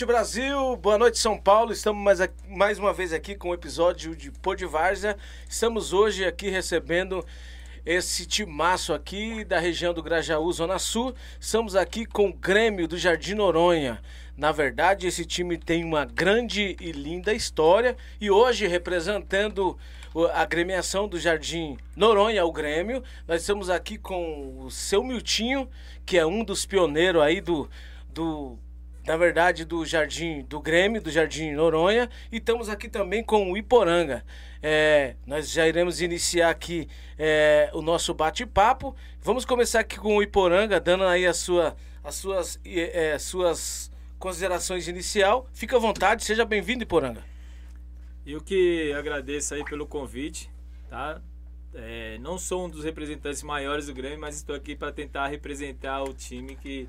noite, Brasil. Boa noite, São Paulo. Estamos mais, mais uma vez aqui com o um episódio de Várzea. Estamos hoje aqui recebendo esse timaço aqui da região do Grajaú, Zona Sul. Estamos aqui com o Grêmio do Jardim Noronha. Na verdade, esse time tem uma grande e linda história e hoje representando a agremiação do Jardim Noronha, o Grêmio, nós estamos aqui com o seu Miltinho, que é um dos pioneiros aí do, do na verdade, do Jardim do Grêmio, do Jardim Noronha, e estamos aqui também com o Iporanga. É, nós já iremos iniciar aqui é, o nosso bate-papo. Vamos começar aqui com o Iporanga, dando aí a sua, as suas, é, suas considerações inicial. Fica à vontade, seja bem-vindo, Iporanga. Eu que agradeço aí pelo convite, tá? É, não sou um dos representantes maiores do Grêmio, mas estou aqui para tentar representar o time que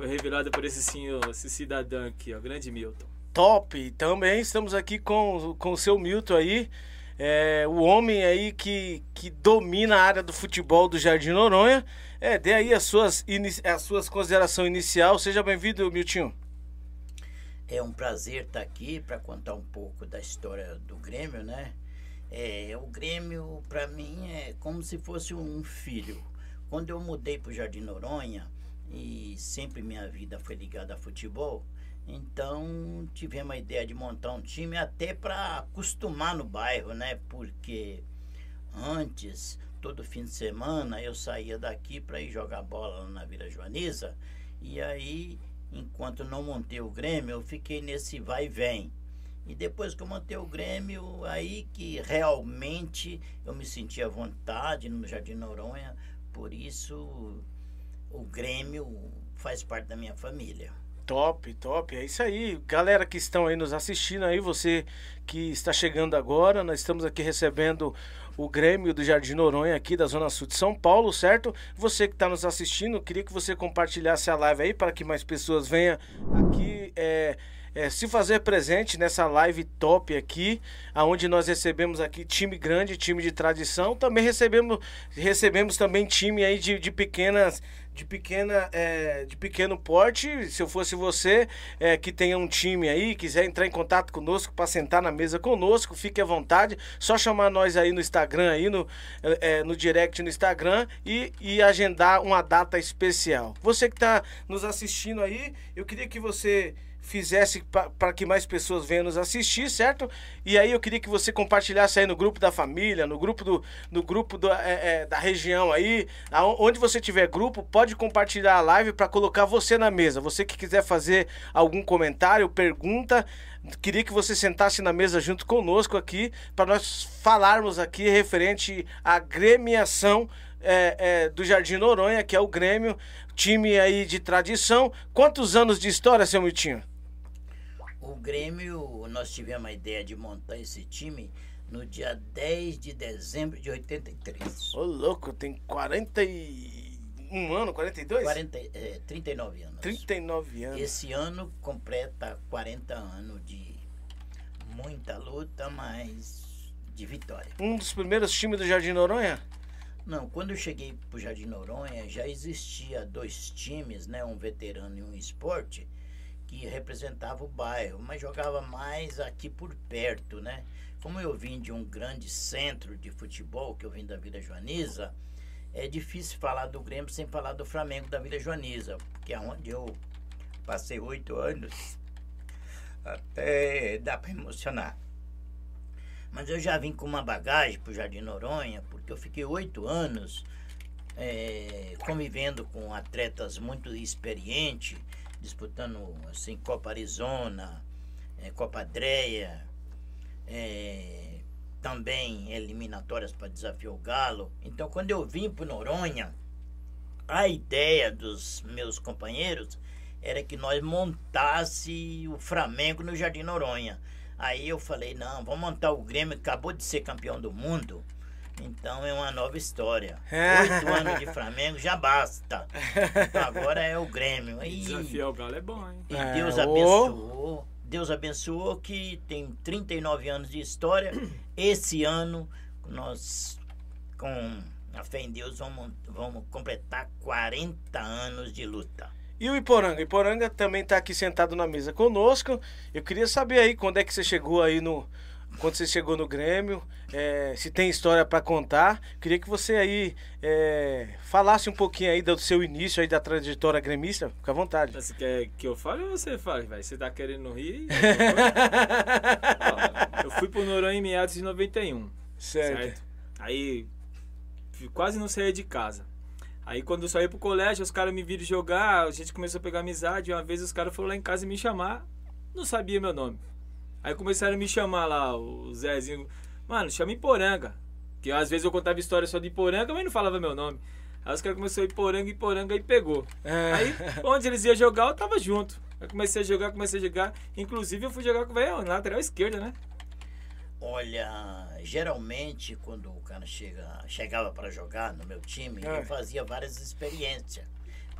foi revelada por esse senhor, esse cidadão aqui, ó, grande Milton. Top! Também estamos aqui com, com o seu Milton aí, é, o homem aí que, que domina a área do futebol do Jardim Noronha. É, dê aí as suas, as suas considerações inicial. Seja bem-vindo, Milton. É um prazer estar aqui para contar um pouco da história do Grêmio, né? É, o Grêmio, para mim, é como se fosse um filho. Quando eu mudei para o Jardim Noronha, e sempre minha vida foi ligada a futebol, então tivemos a ideia de montar um time até para acostumar no bairro, né? Porque antes, todo fim de semana, eu saía daqui para ir jogar bola na Vila Joaniza, e aí, enquanto não montei o Grêmio, eu fiquei nesse vai e vem. E depois que eu montei o Grêmio, aí que realmente eu me senti à vontade no Jardim Noronha. Por isso, o Grêmio faz parte da minha família. Top, top. É isso aí. Galera que estão aí nos assistindo aí, você que está chegando agora, nós estamos aqui recebendo o Grêmio do Jardim Noronha aqui da Zona Sul de São Paulo, certo? Você que está nos assistindo, queria que você compartilhasse a live aí para que mais pessoas venham aqui. É é, se fazer presente nessa live top aqui, aonde nós recebemos aqui time grande, time de tradição, também recebemos, recebemos também time aí de, de pequenas de pequena é, de pequeno porte se eu fosse você é, que tenha um time aí quiser entrar em contato conosco para sentar na mesa conosco fique à vontade só chamar nós aí no Instagram aí no, é, é no direct no Instagram e, e agendar uma data especial. Você que está nos assistindo aí eu queria que você fizesse para que mais pessoas venham nos assistir, certo? E aí eu queria que você compartilhasse aí no grupo da família, no grupo do, no grupo do, é, é, da região aí, onde você tiver grupo, pode compartilhar a live para colocar você na mesa. Você que quiser fazer algum comentário, pergunta, queria que você sentasse na mesa junto conosco aqui para nós falarmos aqui referente à gremiação é, é, do Jardim Noronha, que é o Grêmio, time aí de tradição. Quantos anos de história, seu Miltinho? O Grêmio, nós tivemos a ideia de montar esse time no dia 10 de dezembro de 83. Ô, louco, tem 41 anos, 42? 40, é, 39 anos. 39 anos. Esse ano completa 40 anos de muita luta, mas de vitória. Um dos primeiros times do Jardim Noronha? Não, quando eu cheguei pro Jardim Noronha, já existia dois times, né? Um veterano e um esporte que representava o bairro, mas jogava mais aqui por perto, né? Como eu vim de um grande centro de futebol, que eu vim da Vila Joaniza, é difícil falar do Grêmio sem falar do Flamengo da Vila Joaniza, porque é onde eu passei oito anos, até dá para emocionar. Mas eu já vim com uma bagagem para o Jardim Noronha, porque eu fiquei oito anos é, convivendo com atletas muito experientes, disputando assim Copa Arizona, é, Copa Dreia, é, também eliminatórias para desafiar o Galo. Então, quando eu vim para Noronha, a ideia dos meus companheiros era que nós montasse o Flamengo no Jardim Noronha. Aí eu falei, não, vamos montar o Grêmio, que acabou de ser campeão do mundo. Então é uma nova história. Oito anos de Flamengo já basta. Então agora é o Grêmio. E, Desafiar o Galo é bom, hein? E é, Deus abençoou. Deus abençoou que tem 39 anos de história. Esse ano nós, com a fé em Deus, vamos, vamos completar 40 anos de luta. E o Iporanga? Iporanga também está aqui sentado na mesa conosco. Eu queria saber aí quando é que você chegou aí no, quando você chegou no Grêmio, é, se tem história para contar. Queria que você aí é, falasse um pouquinho aí do seu início aí da trajetória gremista. Fica à vontade. Você quer que eu fale ou você fale, velho? Você tá querendo rir? eu fui pro Noronha em meados de 91. Certo. certo? Aí quase não saía de casa. Aí quando eu saí pro colégio, os caras me viram jogar, a gente começou a pegar amizade. Uma vez os caras foram lá em casa me chamar, não sabia meu nome. Aí começaram a me chamar lá, o Zezinho. Mano, chama Iporanga. Que às vezes eu contava história só de Iporanga, mas não falava meu nome. Aí os caras começaram Iporanga, Iporanga e pegou. É. Aí, onde eles iam jogar, eu tava junto. Aí comecei a jogar, comecei a jogar. Inclusive, eu fui jogar com o velho na lateral esquerda, né? Olha, geralmente quando o cara chega, chegava para jogar no meu time, é. eu fazia várias experiências.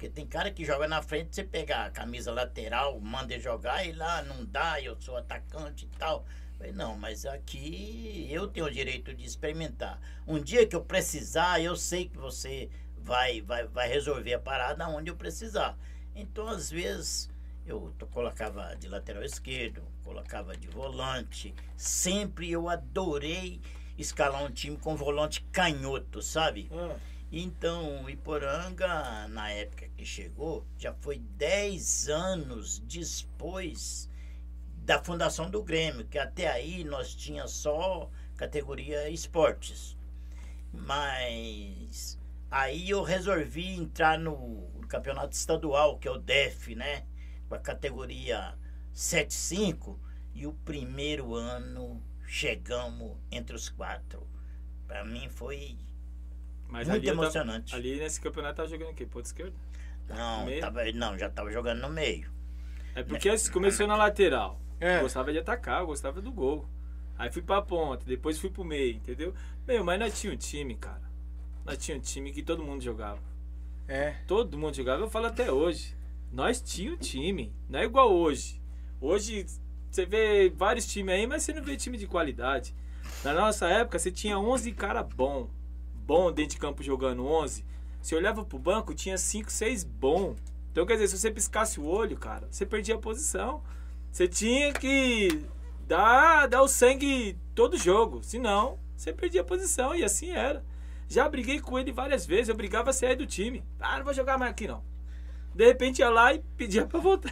Porque tem cara que joga na frente, você pega a camisa lateral, manda jogar e lá não dá, eu sou atacante e tal. Falei, não, mas aqui eu tenho o direito de experimentar. Um dia que eu precisar, eu sei que você vai, vai, vai resolver a parada onde eu precisar. Então, às vezes, eu colocava de lateral esquerdo, colocava de volante. Sempre eu adorei escalar um time com volante canhoto, sabe? Ah, Então, Iporanga, na época que chegou, já foi 10 anos depois da fundação do Grêmio, que até aí nós tinha só categoria esportes. Mas aí eu resolvi entrar no campeonato estadual, que é o DEF, né? Com a categoria 7-5. E o primeiro ano chegamos entre os quatro. Para mim foi Mas muito ali, tava- emocionante. ali nesse campeonato tava jogando o quê? Ponto esquerdo? Não, tava, não, já tava jogando no meio. É porque assim, começou na lateral. É. Eu gostava de atacar, eu gostava do gol. Aí fui pra ponta, depois fui pro meio, entendeu? Meu, mas nós tinha um time, cara. Nós tinha um time que todo mundo jogava. é. Todo mundo jogava, eu falo até hoje. Nós tinha um time, não é igual hoje. Hoje você vê vários times aí, mas você não vê time de qualidade. Na nossa época, você tinha 11 cara bom, bom dentro de campo jogando 11. Você olhava pro banco, tinha 5, 6 bom. Então, quer dizer, se você piscasse o olho, cara, você perdia a posição. Você tinha que dar, dar o sangue todo jogo, senão você perdia a posição e assim era. Já briguei com ele várias vezes, eu brigava a sair do time. Ah, não vou jogar mais aqui não. De repente ia lá e pedia pra voltar.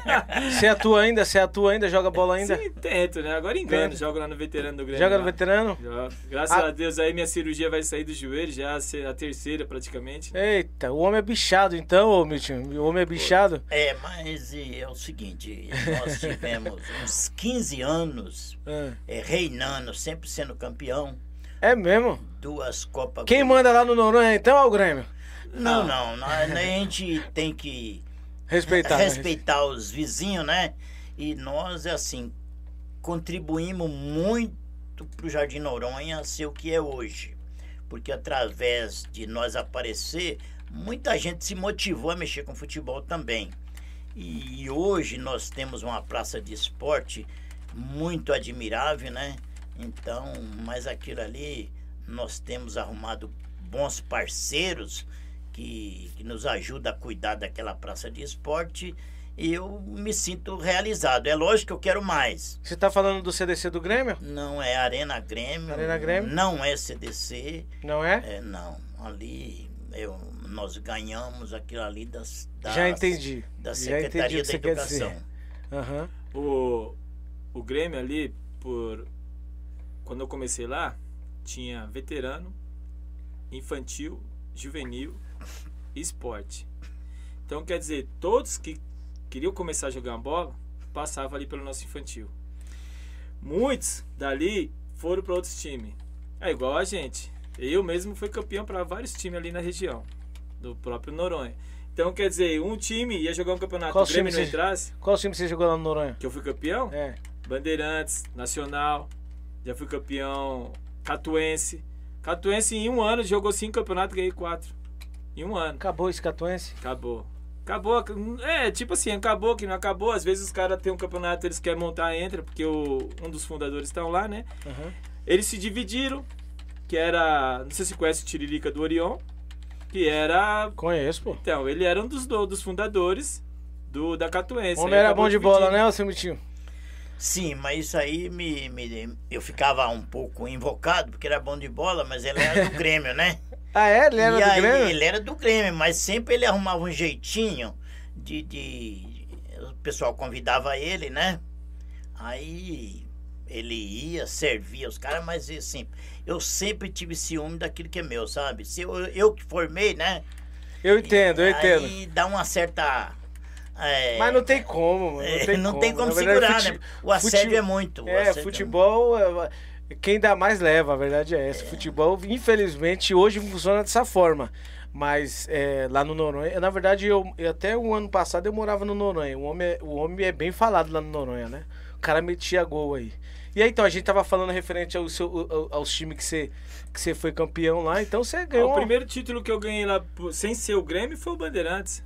Você atua ainda? Você atua ainda? Joga bola ainda? Sim, tento, né? Agora engano, Tenta. jogo lá no veterano do Grêmio. Joga no lá. veterano? Jogo. Graças Ah. a Deus aí minha cirurgia vai sair do joelho, já a a terceira praticamente. Eita, o homem é bichado então, ô Milton. O homem é bichado? É, mas e, é o seguinte, nós tivemos uns 15 anos Ah, é, reinando, sempre sendo campeão, É mesmo? duas Copas. Quem manda lá no Noronha então é o Grêmio? Não, não, nós- a gente tem que Respeitar. né? respeitar os vizinhos, né? E nós, assim, contribuímos muito para o Jardim Noronha ser o que é hoje. Porque através de nós aparecer, muita gente se motivou a mexer com futebol também. E hoje nós temos uma praça de esporte muito admirável, né? Então, mas aquilo ali, nós temos arrumado bons parceiros que, que nos ajudam a cuidar daquela praça de esporte e eu me sinto realizado. É lógico que eu quero mais. Você tá falando do CDC do Grêmio? Não é Arena Grêmio. Arena Grêmio? Não é CDC. Não é? É, não. Ali eu, nós ganhamos aquilo ali das, das Já entendi. da Já entendi Secretaria o que da você quer Educação. dizer. Aham. O, o Grêmio ali, por. Quando eu comecei lá, tinha veterano, infantil, juvenil esporte. Então quer dizer, todos que queriam começar a jogar uma bola passavam ali pelo nosso infantil. Muitos dali foram para outros times. É igual a gente. Eu mesmo fui campeão para vários times ali na região, do próprio Noronha. Então quer dizer, um time ia jogar um campeonato, Qual o Grêmio não entrasse, Qual time você jogou lá no Noronha? que eu fui campeão, É. Bandeirantes, Nacional, já fui campeão Catuense. Catuense em um ano jogou cinco campeonatos e ganhei quatro. Em um ano. Acabou esse catuense? Acabou. Acabou. É, tipo assim, acabou que não acabou. Às vezes os caras têm um campeonato, eles querem montar, entra, porque o, um dos fundadores estão lá, né? Aham. Eles se dividiram, que era. Não sei se conhece o Tiririca do Orion, que era. Conheço, pô. Então, ele era um dos, do- dos fundadores do, da Catuense. O homem era bom de bola, né, ô seu Mitinho? Sim, mas isso aí me, me- eu ficava um pouco invocado, porque era bom de bola, mas ele era do Grêmio, né? Ah, é? Ele era e do aí, Grêmio? ele era do Grêmio, mas sempre ele arrumava um jeitinho de, de- O pessoal convidava ele, né? Aí ele ia, servia os caras, mas assim, eu sempre tive ciúme daquilo que é meu, sabe? Se eu, eu que formei, né? Eu entendo, eu entendo. Aí dá uma certa. é, Mas não tem como, mano. Não é, tem não como. tem como verdade, segurar, fute- né? O assédio é muito. É, assédio futebol, é, quem dá mais leva, a verdade é essa. Futebol, infelizmente, hoje funciona dessa forma. Mas é, lá no Noronha, na verdade, eu, até o ano passado eu morava no Noronha. O homem, é- o homem é bem falado lá no Noronha, né? O cara metia gol aí. E aí, então, a gente tava falando referente ao seu, ao- aos times que você, que você foi campeão lá, então você Ah, ganhou. o primeiro título que eu ganhei lá sem ser o Grêmio foi o Bandeirantes.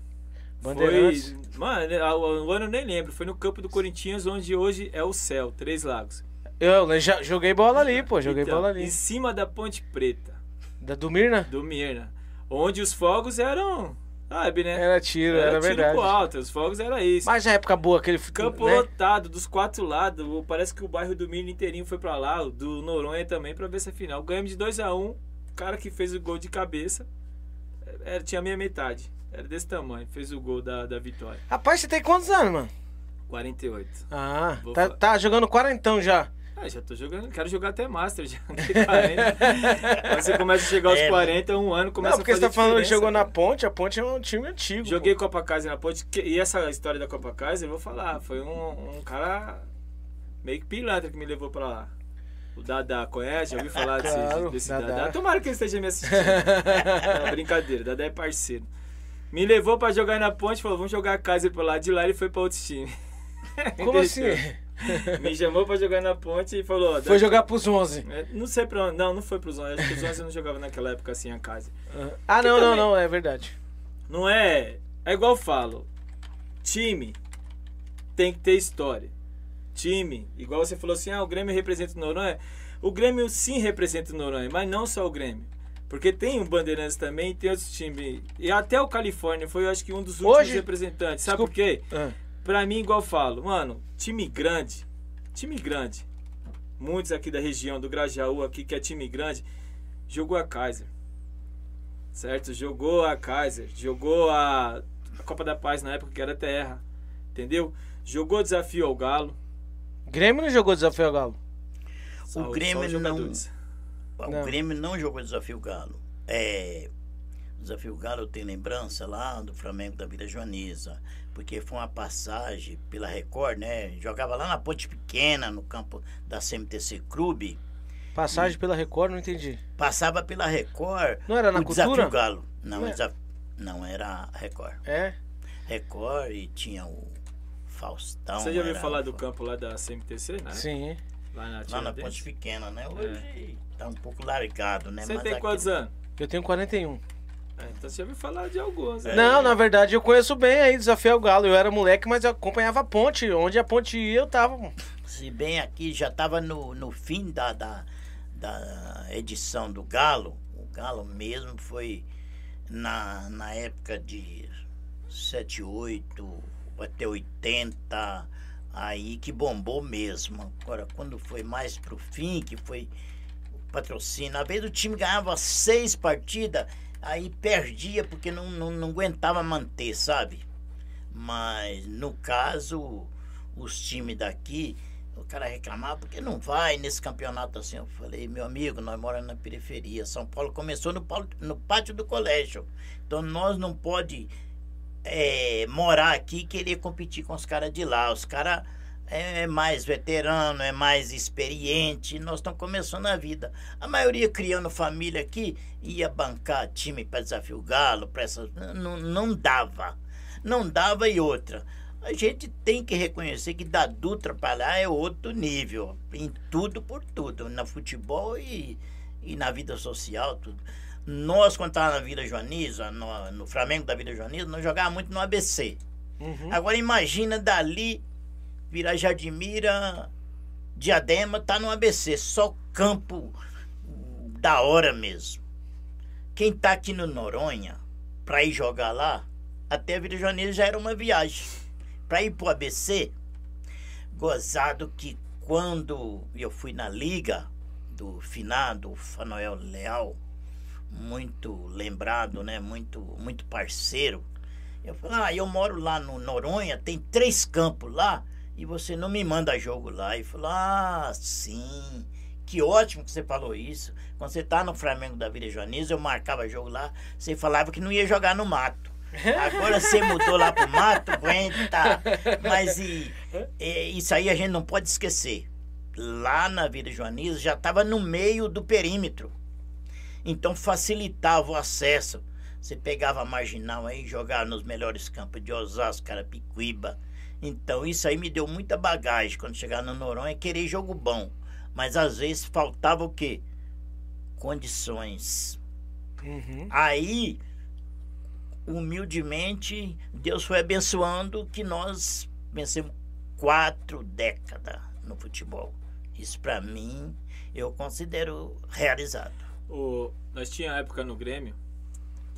Bandeirantes. Foi, mano, o ano eu nem lembro. Foi no campo do Corinthians, onde hoje é o Céu, Três Lagos. Eu já joguei bola ali, pô, joguei Então, bola ali. Em cima da Ponte Preta, Da, do Mirna? do Mirna. Onde os fogos eram Sabe, né? Era tiro, era, tiro verdade. pro alto, os fogos era isso. Mas a época boa, aquele Campo né? lotado, dos quatro lados. Parece que o bairro do Milho inteirinho foi pra lá, do Noronha também, pra ver essa final. Ganhamos de 2x1. O cara que fez o gol de cabeça era, tinha a minha metade. Era desse tamanho, fez o gol da, da vitória. Rapaz, você tem quantos anos, mano? 48. Ah, Vou tá, tá jogando quarentão já. Ah, já tô jogando, quero jogar até Master já. tem 40. Quando você começa a chegar aos É, 40, um ano começa Não, porque a você fazer tá falando que jogou na ponte, a ponte é um time antigo. Joguei pô. Copa Kaiser na ponte. E essa história da Copa Kaiser, eu vou falar. Foi um, um cara meio que pilantra que me levou pra lá. O Dada conhece? Já ouviu falar desse, Claro, desse Dadá. Dada? Tomara que ele esteja me assistindo. Não, brincadeira, Dada é parceiro. Me levou pra jogar na ponte, falou, vamos jogar Kaiser pra lá. De lá ele foi pra outro time. Como assim? Me chamou pra jogar na ponte e falou... Foi jogar pros 11. É, Não sei pra onde. Não, não foi pros 11. Acho que os 11 eu não jogava naquela época assim a Kaiser. Ah, não, não, também- não, é verdade. Não é. É igual eu falo. Time tem que ter história. Time, igual você falou assim, ah, o Grêmio representa o Noronha. O Grêmio sim representa o Noronha, mas não só o Grêmio. Porque tem o Bandeirantes também, tem outros times. E até o Califórnia foi, eu acho que, um dos últimos Hoje- representantes. Sabe Desculpa. por quê? Ah, Pra mim, igual eu falo, mano, time grande, time grande. Muitos aqui da região do Grajaú aqui, que é time grande, jogou a Kaiser. Certo? Jogou a Kaiser, jogou a, a Copa da Paz na época que era terra. Entendeu? Jogou desafio ao Galo. Grêmio não jogou desafio ao Galo. Só- só Grêmio os não-. O Não. Grêmio não jogou Desafio Galo. É, o Desafio Galo eu tenho lembrança lá do Flamengo da Vila Joaniza, porque foi uma passagem pela Record, né? Jogava lá na Ponte Pequena, no campo da CMTC Clube. Passagem pela Record, não entendi. Passava pela Record. Não era na o cultura? Desafio Galo. Não, Não é? desaf- não era Record. É? Record e tinha o Faustão. Você já ouviu falar o- do campo lá da CMTC, né? Sim. Lá na Lá na? Ponte Pequena, né? Hoje tá um pouco largado, né? Você Mas tem aqui- quantos anos? Eu tenho 41. É, então você já ouviu falar de alguns. né? Não, na verdade eu conheço bem aí Desafio ao Galo. Eu era moleque, mas eu acompanhava a ponte. Onde a ponte ia, eu tava. Se bem aqui já estava no, no fim da, da, da edição do Galo, o Galo mesmo foi na, na época de 78 até 80, aí que bombou mesmo. Agora, quando foi mais pro fim, que foi o patrocínio, às vezes o time ganhava seis partidas, aí perdia porque não, não, não aguentava manter, sabe? Mas no caso, os times daqui, o cara reclamava porque não vai nesse campeonato assim. Eu falei, meu amigo, nós moramos na periferia. São Paulo começou no, no pátio do colégio. Então nós não pode é, morar aqui e querer competir com os caras de lá. Os caras é mais veterano, é mais experiente. Nós estamos começando a vida. A maioria criando família aqui ia bancar time para desafio galo, para essas. Não, não dava. Não dava e outra. A gente tem que reconhecer que da Dutra para lá é outro nível. Em tudo por tudo. No futebol e, e na vida social, tudo. Nós, quando estávamos na Vila Joaniza, no, no Flamengo da Vila Joaniza, nós jogávamos muito no ABC. Uhum. Agora imagina dali virar Jardimira, Diadema, tá no ABC, só campo da hora mesmo. Quem tá aqui no Noronha pra ir jogar lá, até Vila Joaniza já era uma viagem. Pra ir pro ABC, gozado que quando eu fui na liga do finado Fanoel Leal, muito lembrado, né? Muito, muito parceiro. Eu falei, ah, eu moro lá no Noronha, tem três campos lá, e você não me manda jogo lá. E falou, ah, sim. Que ótimo que você falou isso. Quando você tá no Flamengo da Vila Joaniza, eu marcava jogo lá, você falava que não ia jogar no mato. Agora você mudou lá pro mato, aguenta. Mas e, é, isso aí a gente não pode esquecer. Lá na Vila Joaniza já estava no meio do perímetro. Então facilitava o acesso. Você pegava a marginal aí e jogava nos melhores campos de Osasco, Carapicuíba. Então isso aí me deu muita bagagem quando chegar no Noronha, querer jogo bom. Mas às vezes faltava o quê? Condições. Uhum. Aí, humildemente, Deus foi abençoando que nós vencemos quatro décadas no futebol. Isso para mim eu considero realizado. O, nós tinha época no Grêmio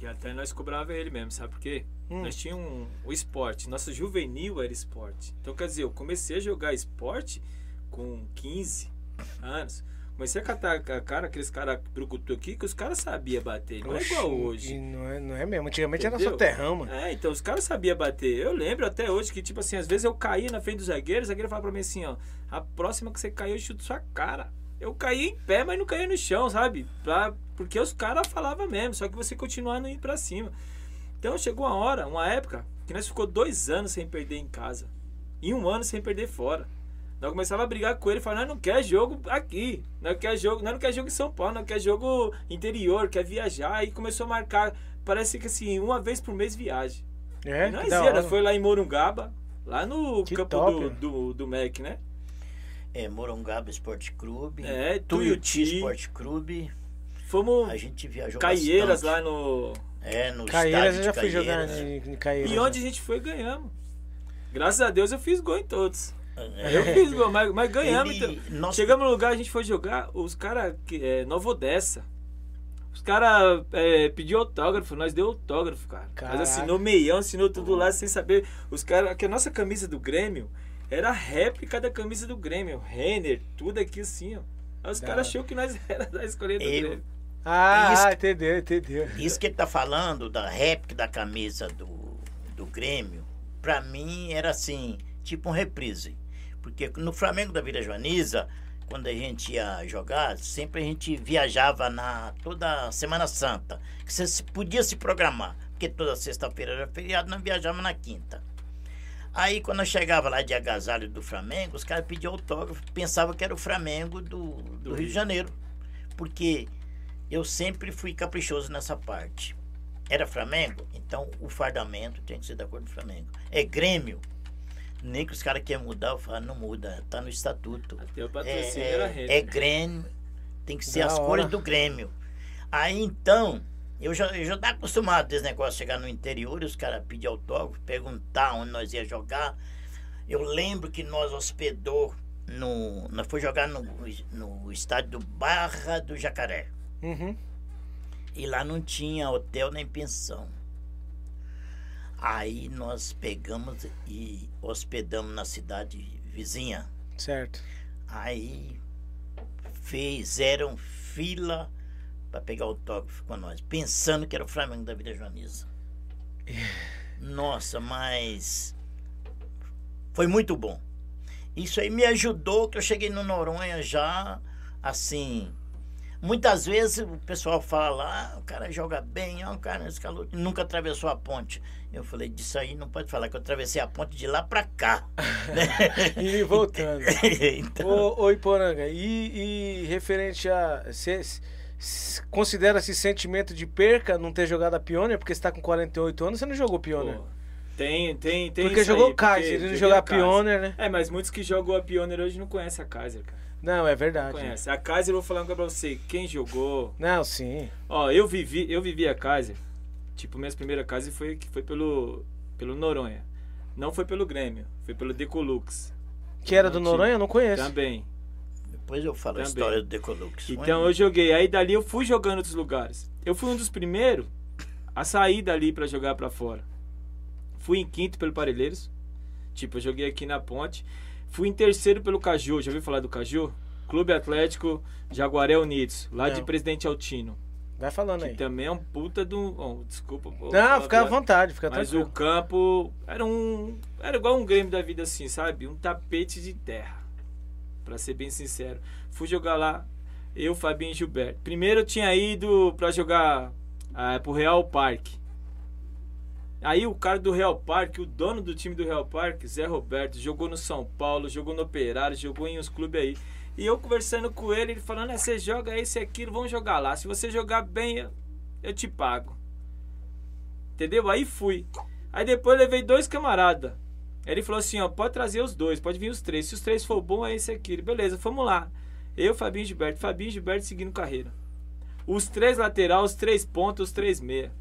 E até nós cobrava ele mesmo, sabe por quê? Hum. Nós tínhamos um, o esporte. Nosso juvenil era esporte. Então, quer dizer, eu comecei a jogar esporte com 15 anos. Comecei a catar a cara, aqueles caras brucutu aqui, que os caras sabiam bater. Não é igual Oxi, hoje. e Não é, não é mesmo. Antigamente era Entendeu? só terrão, mano. É, então os caras sabiam bater. Eu lembro até hoje que, tipo assim, às vezes eu caía na frente do zagueiro, o zagueiro falava pra mim assim, ó, a próxima que você cair, eu chuto sua cara. Eu caí em pé, mas não caí no chão, sabe? Pra, porque os caras falavam mesmo, só que você continuar não ir pra cima. Então chegou uma hora, uma época, que nós ficou dois anos sem perder em casa. E um ano sem perder fora. Nós começava a brigar com ele, falando, nós não quer jogo aqui, nós quer jogo, não quer jogo em São Paulo, nós quer jogo interior, quer viajar, e começou a marcar, parece que assim, uma vez por mês viagem. É, e nós ia, nós foi lá em Morungaba, lá no Que campo top. do, do, do MEC, né? É, Morongaba Esporte Clube. É, Tuiuti Tuiuti. Esporte Clube. Fomos A gente viajou Caieiras bastante. lá no... É, no Caieiras estádio eu já fui jogar em, em Caieiras. E onde a gente foi, ganhamos. Graças a Deus eu fiz gol em todos. É. Eu fiz gol, mas, mas ganhamos. Ele- então. Chegamos no lugar, a gente foi jogar, os caras, é, Nova Odessa. Os caras é, pediu autógrafo, nós deu autógrafo, cara. Caraca. Nós assinou meião, assinou tudo lá sem saber. Os caras, que a nossa camisa do Grêmio era a réplica da camisa do Grêmio. Renner, tudo aqui assim, ó. Aí os caras acharam que nós era da escolha do Eu- Grêmio. Ah, Isso- entendeu, entendeu. Isso que ele tá falando da réplica da camisa do, do Grêmio, pra mim era assim, tipo um reprise. Porque no Flamengo da Vila Joaniza, quando a gente ia jogar, sempre a gente viajava na toda Semana Santa. Que você podia se programar, porque toda sexta-feira era feriado, nós viajávamos na quinta. Aí quando eu chegava lá de agasalho do Flamengo, os caras pediam autógrafo, pensavam que era o Flamengo do, do Rio de Janeiro. Porque eu sempre fui caprichoso nessa parte. Era Flamengo? Então o fardamento tem que ser da cor do Flamengo. É Grêmio? Nem que os caras querem mudar, eu falo, não muda, tá no estatuto. Até o É, era é, é Grêmio, tem que ser Da as hora. cores do Grêmio. Aí então, eu já, eu já tava acostumado desse negócio de chegar no interior e os caras pedir autógrafo, perguntar onde nós ia jogar. Eu lembro que nós hospedou no. Nós foi jogar no, no estádio do Barra do Jacaré. Uhum. E lá não tinha hotel nem pensão. Aí nós pegamos e hospedamos na cidade vizinha. Certo. Aí fizeram fila para pegar autógrafo com nós, pensando que era o Flamengo da Vila Joaniza. Nossa, mas foi muito bom. Isso aí me ajudou que eu cheguei no Noronha já assim. Muitas vezes o pessoal fala lá, "Ah, o cara joga bem, ó, o cara escalou, nunca atravessou a ponte. Eu falei, disso aí não pode falar, que eu atravessei a ponte de lá para cá. E voltando. então, Ô, ô Iporanga, e, e referente a. Cê, considera esse sentimento de perca não ter jogado a Pioneer? Porque você tá com 48 anos, você não jogou Pioneer. Pô, Tem, tem, tem porque isso jogou aí, Kaiser, porque ele não jogar a Kaiser. Pioneer, né? É, mas muitos que jogam a Pioneer hoje não conhecem a Kaiser, cara. Não, é verdade. conhece. A Kaiser, eu vou falar uma coisa pra você. Quem jogou. Não, sim. Ó, eu vivi, eu vivi a Kaiser. Tipo, minhas primeiras Kaiser foi, que foi pelo, pelo Noronha. Não foi pelo Grêmio, foi pelo Decolux. Que era do Noronha, eu não conheço. Também. depois eu falo a Também. história do Decolux. Então eu joguei. Aí dali eu fui jogando outros lugares. Eu fui um dos primeiros a sair dali pra jogar pra fora. Fui em quinto pelo Parelheiros. Tipo, eu joguei aqui na ponte. Fui em terceiro pelo Caju. Já ouviu falar do Caju? Clube Atlético Jaguaré Unidos, lá de Não. Presidente Altino. Vai falando Que aí. também é um puta do. Bom, desculpa. Não, fica à vontade, fica Mas tranquilo. o campo era um. Era igual um Grêmio da vida assim, sabe? Um tapete de terra. Pra ser bem sincero. Fui jogar lá, eu, Fabinho e Gilberto. Primeiro eu tinha ido pra jogar ah, pro Real Parque. Aí o cara do Real Parque, o dono do time do Real Parque, Zé Roberto, jogou no São Paulo, jogou no Operário, jogou em uns clubes aí. E eu conversando com ele, ele falando, é, você joga esse e aquilo, vamos jogar lá. Se você jogar bem, eu, eu te pago. Entendeu? Aí fui. Aí depois levei dois camaradas. Ele falou assim, ó, pode trazer os dois, pode vir os três. Se os três for bom, é esse aqui. Beleza, vamos lá. Eu, Fabinho e Gilberto. Fabinho e Gilberto seguindo carreira. Os três lateral, os três pontos, os três meia.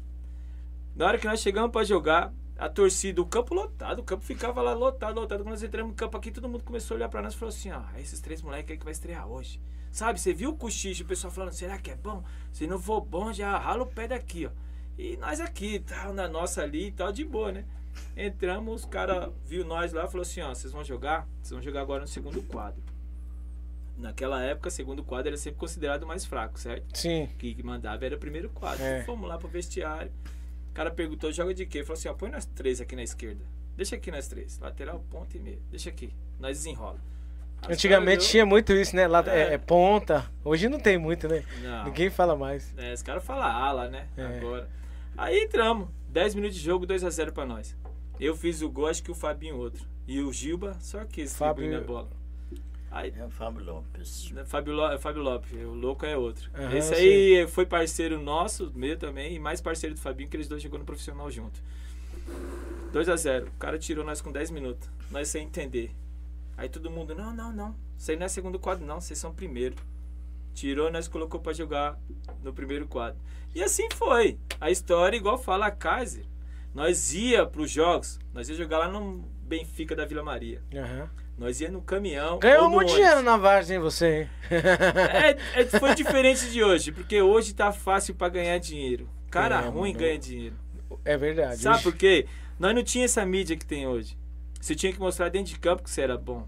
Na hora que nós chegamos pra jogar, a torcida, o campo lotado, o campo ficava lá lotado, lotado. Quando nós entramos no campo aqui, todo mundo começou a olhar pra nós e falou assim, ó, esses três moleques aí que vai estrear hoje. Sabe, você viu o cochicho, o pessoal falando, será que é bom? Se não for bom, já rala o pé daqui, ó. E nós aqui, tal, na nossa ali e tal, de boa, né? Entramos, os cara viu nós lá e falou assim, ó, vocês vão jogar? Vocês vão jogar agora no segundo quadro. Naquela época, segundo quadro era sempre considerado mais fraco, certo? Sim. Que mandava era o primeiro quadro. É. Fomos lá pro vestiário. O cara perguntou, joga de quê? Falou assim, ó, põe nós três aqui na esquerda. Deixa aqui nós três. Lateral, ponta e meia. Deixa aqui. Nós desenrola. Aí os Antigamente cara tinha muito isso, né? Lá é, É. é ponta. Hoje não tem muito, né? Não. Ninguém fala mais. É, os caras falam ala, né? É. Agora. Aí entramos. 10 minutos de jogo, 2x0 pra nós. Eu fiz o gol, acho que o Fabinho outro. E o Gilba, só Fábio- Fábio... a bola. Aí, É o Fábio Lopes. né, Fábio, Lo- Fábio Lopes, o louco é outro. Aham, esse aí foi parceiro nosso, meu também, e mais parceiro do Fabinho, que eles dois jogou no profissional junto. 2x0. O cara tirou nós com 10 minutos. Nós sem entender. Aí todo mundo, não, não, não. Isso aí não é segundo quadro, não. Vocês são primeiro. Tirou, nós colocou pra jogar no primeiro quadro. E assim foi. A história, igual fala a Kaiser. Nós ia pros jogos, nós ia jogar lá no Benfica da Vila Maria. Aham. Nós ia no caminhão. Ganhou muito ônibus. dinheiro na Vargem, você, hein? É, é- foi diferente de hoje, porque hoje tá fácil pra ganhar dinheiro. Cara É, ruim mano. ganha dinheiro. É verdade. Sabe por quê? Nós não tinha essa mídia que tem hoje. Você tinha que mostrar dentro de campo que você era bom.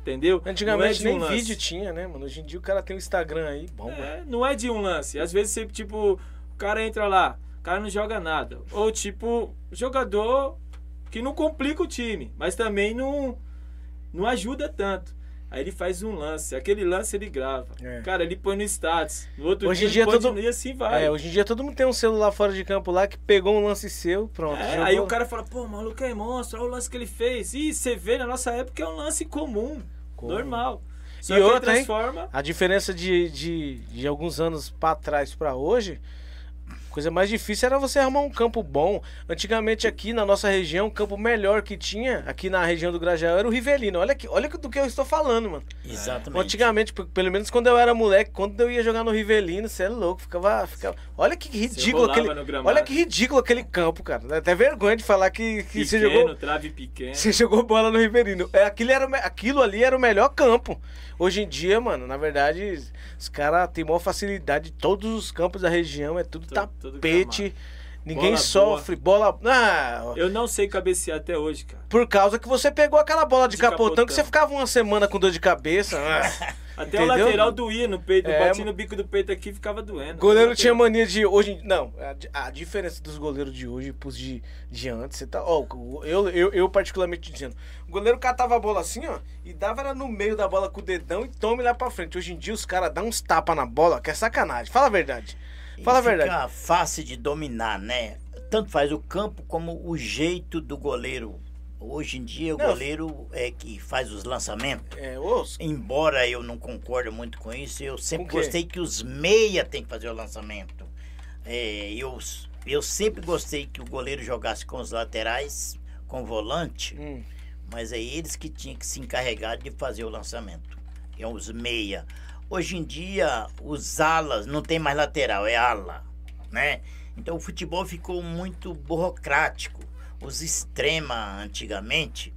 Entendeu? Antigamente é de nem um vídeo tinha, né, mano? Hoje em dia o cara tem um Instagram aí, bom. É, não é de um lance. Às vezes você, tipo, o cara entra lá, o cara não joga nada. Ou tipo, jogador que não complica o time, mas também não, não ajuda tanto. Aí ele faz um lance, aquele lance ele grava. É. Cara, ele põe no status. No outro Hoje em dia, dia todo- de- e assim vai. É, hoje em dia todo mundo tem um celular fora de campo lá que pegou um lance seu, pronto. É, aí o cara fala, pô, o maluco é monstro, olha o lance que ele fez. E você vê, na nossa época é um lance comum, Comum. normal. Só E outra, hein? transforma. A diferença de, de, de alguns anos pra trás pra hoje, coisa mais difícil era você arrumar um campo bom. Antigamente aqui na nossa região, o campo melhor que tinha aqui na região do Grajaú era o Rivelino. Olha, que, olha do que eu estou falando, mano. Exatamente. Antigamente, pelo menos quando eu era moleque, quando eu ia jogar no Rivelino, você é louco, ficava, ficava... Olha que ridículo aquele... Olha que ridículo aquele campo, cara. Dá até vergonha de falar que, que você Pequeno, jogou... trave pequeno. Você jogou bola no Riverino. É, aquilo, era, aquilo ali era o melhor campo. Hoje em dia, mano, na verdade, os caras têm maior facilidade. Todos os campos da região é tudo Tudo- tudo tapete. gramado. Ninguém Bola sofre. Bola. Ah, Eu não sei cabecear até hoje, cara. por causa que você pegou aquela bola de, De capotão, capotão. que você ficava uma semana com dor de cabeça. Ah. Até o Entendeu? lateral doía no peito, É, no bico do peito aqui e ficava doendo. O goleiro tinha mania de hoje. Não, a, di- a diferença dos goleiros de hoje pros de, de antes. Você tá, ó, o- eu, eu, eu, particularmente dizendo. O goleiro catava a bola assim, ó, e dava era no meio da bola com o dedão e tome lá pra frente. Hoje em dia os caras dão uns tapas na bola, que é sacanagem. Fala a verdade. Fala a E fica verdade. fácil de dominar, né? Tanto faz o campo como o jeito do goleiro. Hoje em dia o Não. goleiro é que faz os lançamentos. É, os, Embora eu não concorde muito com isso, eu sempre gostei que os meia tem que fazer o lançamento. É, eu, eu sempre gostei que o goleiro jogasse com os laterais, com o volante, hum, mas é eles que tinham que se encarregar de fazer o lançamento. É os meia. Hoje em dia, os alas não tem mais lateral, é ala, né? Então o futebol ficou muito burocrático. Os extrema antigamente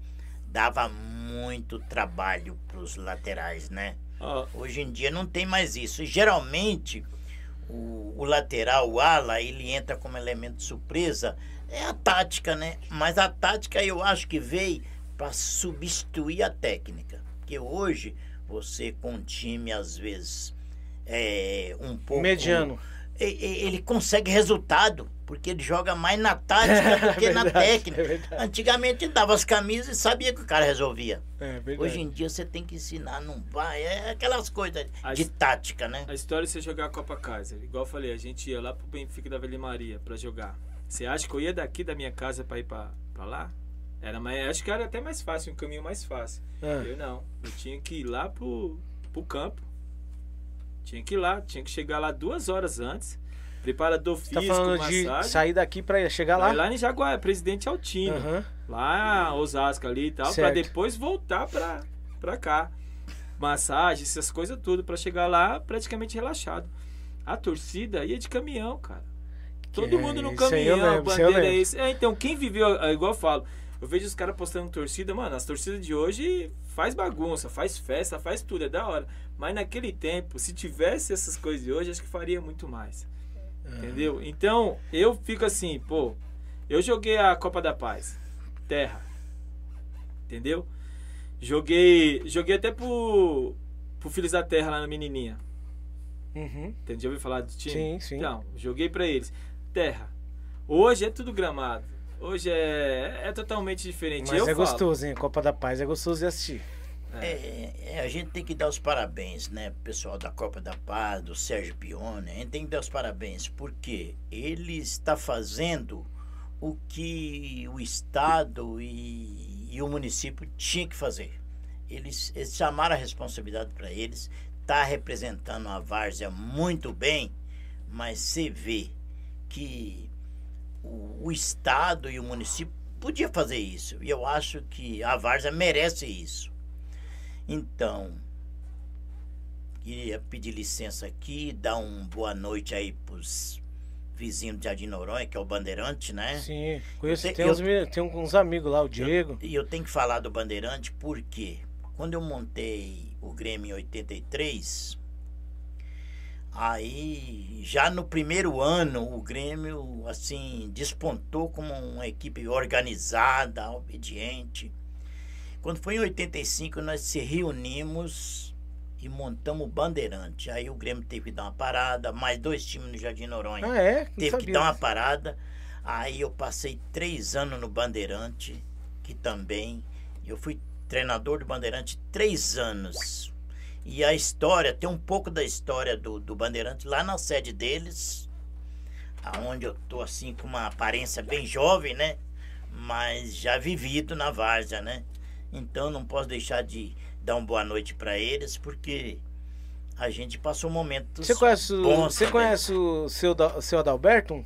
dava muito trabalho para os laterais, né? Ó, Hoje em dia não tem mais isso. E geralmente o, o lateral, o ala, ele entra como elemento de surpresa. É a tática, né? Mas a tática eu acho que veio para substituir a técnica. Porque hoje você com um time, às vezes, é um pouco. mediano. e- Ele consegue resultado, porque ele joga mais na tática do que na Verdade, técnica. é. Antigamente dava as camisas e sabia que o cara resolvia. É. Hoje em dia você tem que ensinar, não vai. É aquelas coisas As- de tática, né? a história é você jogar a Copa Kaiser. Igual eu falei, a gente ia lá pro Benfica da Vila Maria pra jogar. Você acha que eu ia daqui da minha casa pra ir pra, pra lá? Era mais, acho que era até mais fácil, um caminho mais fácil. Ah, Eu não. Eu tinha que ir lá pro, pro campo. Tinha que ir lá, tinha que chegar lá duas horas antes. Preparador você tá físico, falando de massagem. sair daqui pra chegar Lá, lá? em Jaguar, Presidente Altino. Aham. Lá, Osasco ali e tal, pra depois voltar pra, pra cá. Massagem, essas coisas tudo, pra chegar lá praticamente relaxado. A torcida ia de caminhão, cara. Todo é, mundo no caminhão, lembro, bandeira é isso. É, então, quem viveu, é, igual eu falo, eu vejo os caras postando torcida, mano, as torcidas de hoje faz bagunça, faz festa, faz tudo, é da hora. Mas naquele tempo, se tivesse essas coisas de hoje, acho que faria muito mais. Entendeu? Então, eu fico assim, pô, eu joguei a Copa da Paz, terra. Entendeu? Joguei, joguei até pro, pro Filhos da Terra lá na Menininha. Uhum. Entendeu? Já ouviu falar do time? Sim, sim. Então, joguei pra eles. Terra. Hoje é tudo gramado. Hoje é, é totalmente diferente. Mas eu é falo. gostoso, hein? Copa da Paz é gostoso de assistir. É, é, a gente tem que dar os parabéns, né, pessoal da Copa da Paz, do Sérgio Pione. A gente tem que dar os parabéns, porque ele está fazendo o que o Estado e, e o município tinha que fazer. Eles, eles chamaram a responsabilidade para eles, está representando a Várzea muito bem, mas você vê que o, o Estado e o município podia fazer isso. E eu acho que a Várzea merece isso. Então, queria pedir licença aqui, dar uma boa noite aí pros vizinhos de Jardim Noronha, que é o Bandeirante, né? Sim, conheço, Eu te- tem, eu- uns, tem uns amigos lá, o Diego. E eu tenho que falar do Bandeirante porque quando eu montei o Grêmio em 83, aí já no primeiro ano o Grêmio assim despontou como uma equipe organizada, obediente. Quando foi em 85 nós se reunimos e montamos o Bandeirante. Aí o Grêmio teve que dar uma parada, mais dois times no Jardim Noronha Ah, é? Não teve que dar uma parada. Aí eu passei três anos no Bandeirante, que também eu fui treinador do Bandeirante três anos. E a história, tem um pouco da história do, do Bandeirante lá na sede deles, aonde eu tô assim com uma aparência bem jovem, né? Mas já vivido na várzea, né? Então não posso deixar de dar uma boa noite para eles, porque a gente passou momentos Você conhece, bons você também. conhece o seu, seu Adalberto?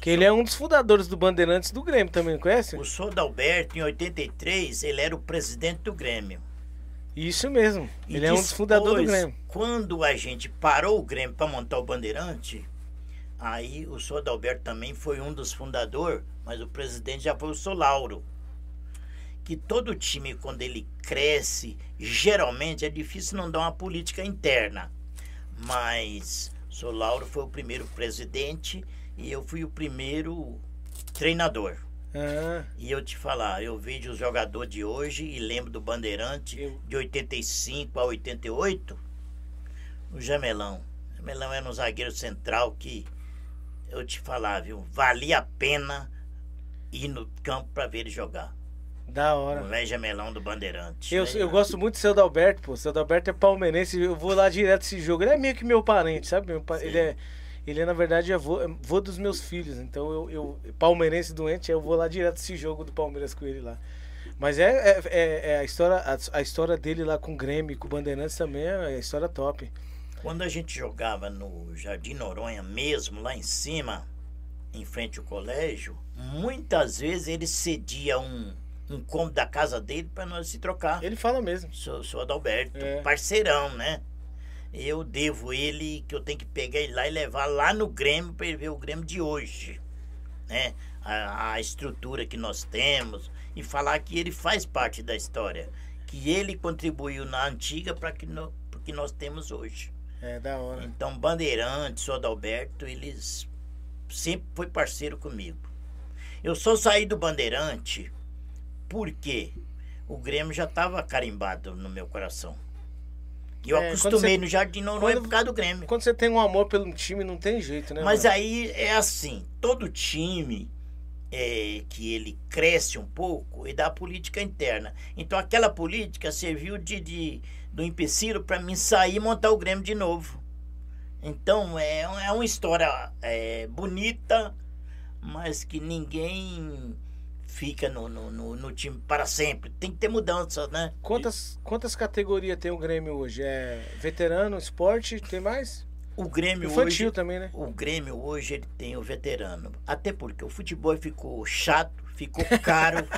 Que ele é um dos fundadores do Bandeirantes do Grêmio também, não conhece? O Souza Alberto, em 83, ele era o presidente do Grêmio. Isso mesmo. E Ele é um dos fundadores do Grêmio. Quando a gente parou o Grêmio para montar o Bandeirante, aí o Souza Alberto também foi um dos fundadores, mas o presidente já foi o Solauro. Que todo time, quando ele cresce, geralmente é difícil não dar uma política interna. Mas Solauro foi o primeiro presidente e eu fui o primeiro treinador. Ah, E eu te falar, eu vejo os jogadores de hoje e lembro do Bandeirante Eu- de 85 a 88, o Jamelão. O Jamelão era um zagueiro central que eu te falar, viu? Valia a pena ir no campo para ver ele jogar. Da O hora. velho Jamelão do Bandeirante. Eu, eu gosto muito do seu Adalberto, pô. Seu Adalberto é palmeirense, eu vou lá direto esse jogo. Ele é meio que meu parente, sabe? Meu. Ele é, ele é, na verdade, avô, é avô dos meus filhos. Então, eu, eu, palmeirense doente, eu vou lá direto esse jogo do Palmeiras com ele lá. Mas é, é, é- é a, história, a, a história dele lá com o Grêmio e com o Bandeirantes também é a história top. Quando a gente jogava no Jardim Noronha mesmo, lá em cima, em frente ao colégio, muitas vezes ele cedia um, um cômodo da casa dele para nós se trocar. Ele fala mesmo. Sou, sou Adalberto, É. parceirão, né? Eu devo ele que eu tenho que pegar ele lá e levar lá no Grêmio para ele ver o Grêmio de hoje, né? A, a estrutura que nós temos e falar que ele faz parte da história, que ele contribuiu na antiga para que no, que nós temos hoje. É, da hora. Então, Bandeirantes, sou Adalberto, eles sempre foi parceiro comigo. Eu só saí do Bandeirante porque o Grêmio já estava carimbado no meu coração. E eu É, acostumei você- no Jardim Noronha quando- por causa do Grêmio. Quando você tem um amor pelo time, não tem jeito, né? Mas mano? aí é assim, todo time é, que ele cresce um pouco e dá política interna. Então aquela política serviu de, de do empecilho para mim sair e montar o Grêmio de novo. Então é, é uma história é, bonita, mas que ninguém fica no, no, no, no time para sempre. Tem que ter mudança, né? Quantas, quantas categorias tem o Grêmio hoje? É veterano, esporte, tem mais? O Grêmio Infantil hoje também, né? O Grêmio hoje ele tem o veterano. Até porque o futebol ficou chato, ficou caro.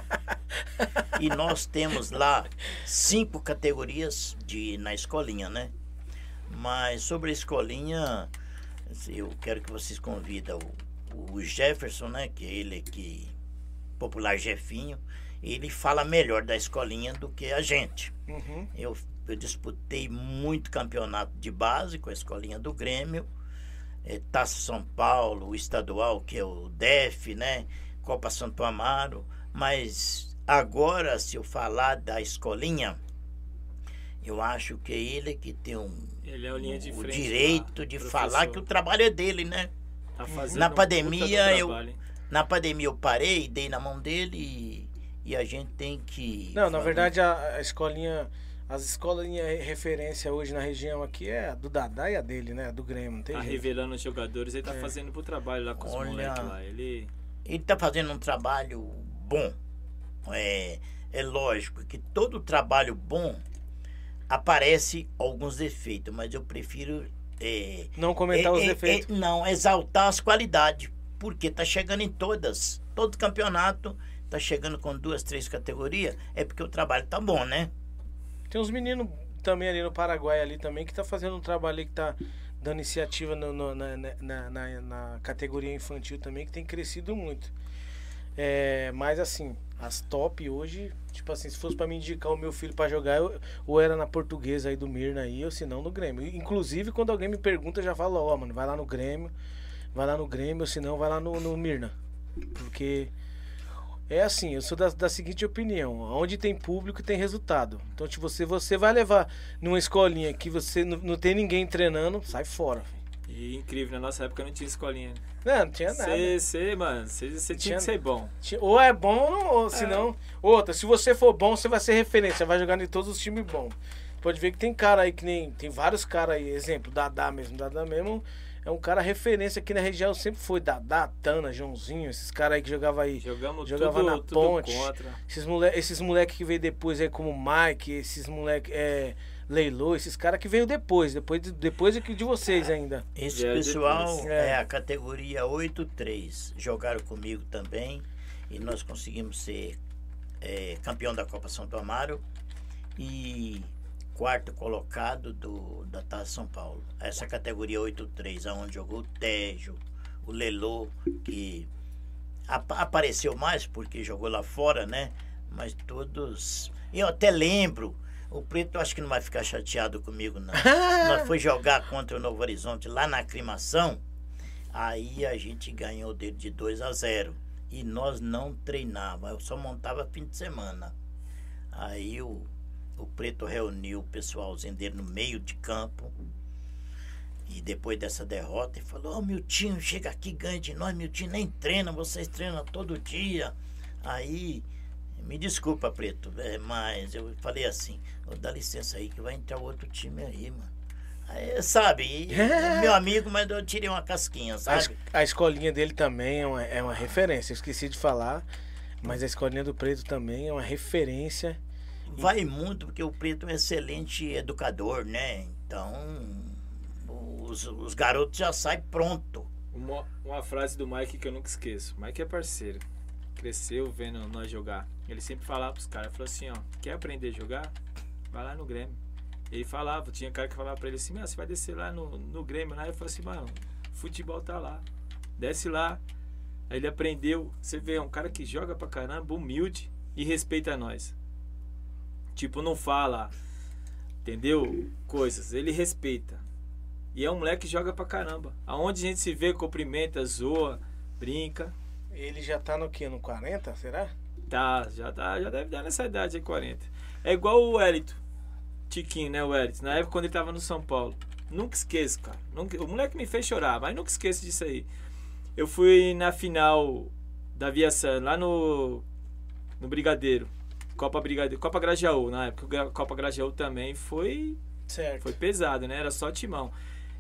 e nós temos lá cinco categorias de na escolinha, né? Mas sobre a escolinha, eu quero que vocês convidem o, o Jefferson, né? Que é ele que popular Jefinho, ele fala melhor da escolinha do que a gente. Uhum. Eu, eu disputei muito campeonato de base com a escolinha do Grêmio. é, Taça São Paulo, o estadual, que é o DEF, né? Copa Santo Amaro. Mas agora, se eu falar da escolinha, eu acho que é ele que tem um, Ele é o linha de o frente direito lá, de professor. falar que o trabalho é dele, né? Tá fazendo Na um pandemia, eu- trabalho? Na pandemia eu parei, dei na mão dele e, e a gente tem que. Não, na verdade a, a escolinha, as escolinhas referência hoje na região aqui é a do Dadá e a dele, né? A do Grêmio, não tem Tá jeito. revelando os jogadores, ele tá É. fazendo pro trabalho lá com os Olha. moleques lá. Ele. Ele está fazendo um trabalho bom. É, é lógico que todo trabalho bom aparece alguns defeitos, mas eu prefiro. é, Não comentar é- os é- defeitos. é- não, exaltar as qualidades. Porque tá chegando em todas. Todo campeonato tá chegando com duas, três categorias. É porque o trabalho tá bom, né? Tem uns meninos também ali no Paraguai ali também que tá fazendo um trabalho que tá dando iniciativa no- no- na, na, na- na categoria infantil também, que tem crescido muito. É, mas assim, as top hoje, tipo assim, se fosse pra me indicar o meu filho pra jogar, eu, ou era na portuguesa aí do Mirna aí, ou se não no Grêmio. Inclusive, quando alguém me pergunta, eu já falo, ó, mano, vai lá no Grêmio, vai lá no Grêmio, ou se não, vai lá no, no Mirna. Porque é assim, eu sou da, da seguinte opinião: onde tem público tem resultado. Então, tipo, você, você vai levar numa escolinha que você não, não tem ninguém treinando, sai fora. filho. E incrível, na nossa época não tinha escolinha. Não, não tinha nada. Você, mano, você, tinha Tinha- que ser bom. Tinha- Ou é bom, ou não- ou se não. Outra, se você for bom, você vai ser referência, vai jogar em todos os times bons. Pode ver que tem cara aí que nem. Tem vários caras aí, exemplo, Dadá mesmo. Dadá mesmo é um cara referência aqui na região, sempre foi. Dadá, Tana, Joãozinho, esses caras aí que jogavam aí. Jogamos Jogava tudo, na tudo ponte. contra. Esses moleques esses moleque que veio depois aí, como Mike, esses moleques. É, Leilô, esses caras que veio depois, depois de, depois de, de vocês ainda. Esse Já é pessoal é. É. a categoria 8-3. Jogaram comigo também. E nós conseguimos ser é, campeão da Copa Santo Amaro e quarto colocado do, da Taça São Paulo. Essa categoria 8-3, aonde jogou o Tejo, o Lelô, que apa- apareceu mais porque jogou lá fora, né? Mas todos. Eu até lembro. O Preto acho que não vai ficar chateado comigo, não. Nós foi jogar contra o Novo Horizonte lá na aclimação. Aí a gente ganhou dele de 2 a 0. E nós não treinava, eu só montava fim de semana. Aí o, o Preto reuniu o pessoalzinho dele no meio de campo. E depois dessa derrota, ele falou: Ô Miltinho, chega aqui, ganha de nós. Miltinho nem treina, vocês treinam todo dia. Aí, me desculpa, Preto, é, mas eu falei assim: "Ô, dá licença aí que vai entrar outro time aí, mano. Aí, sabe, e- é meu amigo, mas eu tirei uma casquinha, A, sabe? a escolinha dele também é uma, é uma referência. Eu esqueci de falar, mas a escolinha do Preto também é uma referência. Vai muito, porque o Preto é um excelente educador, né? Então, os, os garotos já saem pronto. Uma, uma frase do Mike que eu nunca esqueço. Mike é parceiro. Cresceu vendo nós jogar. Ele sempre falava pros caras, falou assim, ó, quer aprender a jogar? Vai lá no Grêmio. Ele falava, tinha cara que falava pra ele assim, você vai descer lá no, no Grêmio lá. Eu falei assim, mano, futebol tá lá. Desce lá. Aí ele aprendeu. Você vê, é um cara que joga pra caramba, humilde e respeita nós. Tipo, não fala, entendeu? Coisas. Ele respeita. E é um moleque que joga pra caramba. Aonde a gente se vê, cumprimenta, zoa, brinca. Ele já tá no quê? No 40, será? Tá, já, tá, já deve dar nessa idade aí, 40. É igual o Elito. Tiquinho, né, o Elito? Na época quando ele tava no São Paulo. Nunca esqueço, cara. Nunca, o moleque me fez chorar, mas nunca esqueço disso aí. Eu fui na final da Viação, lá no, no Brigadeiro. Copa Brigadeiro, Copa Grajaú, na época. Gra- Copa Grajaú também foi Certo. foi pesado, né? Era só timão.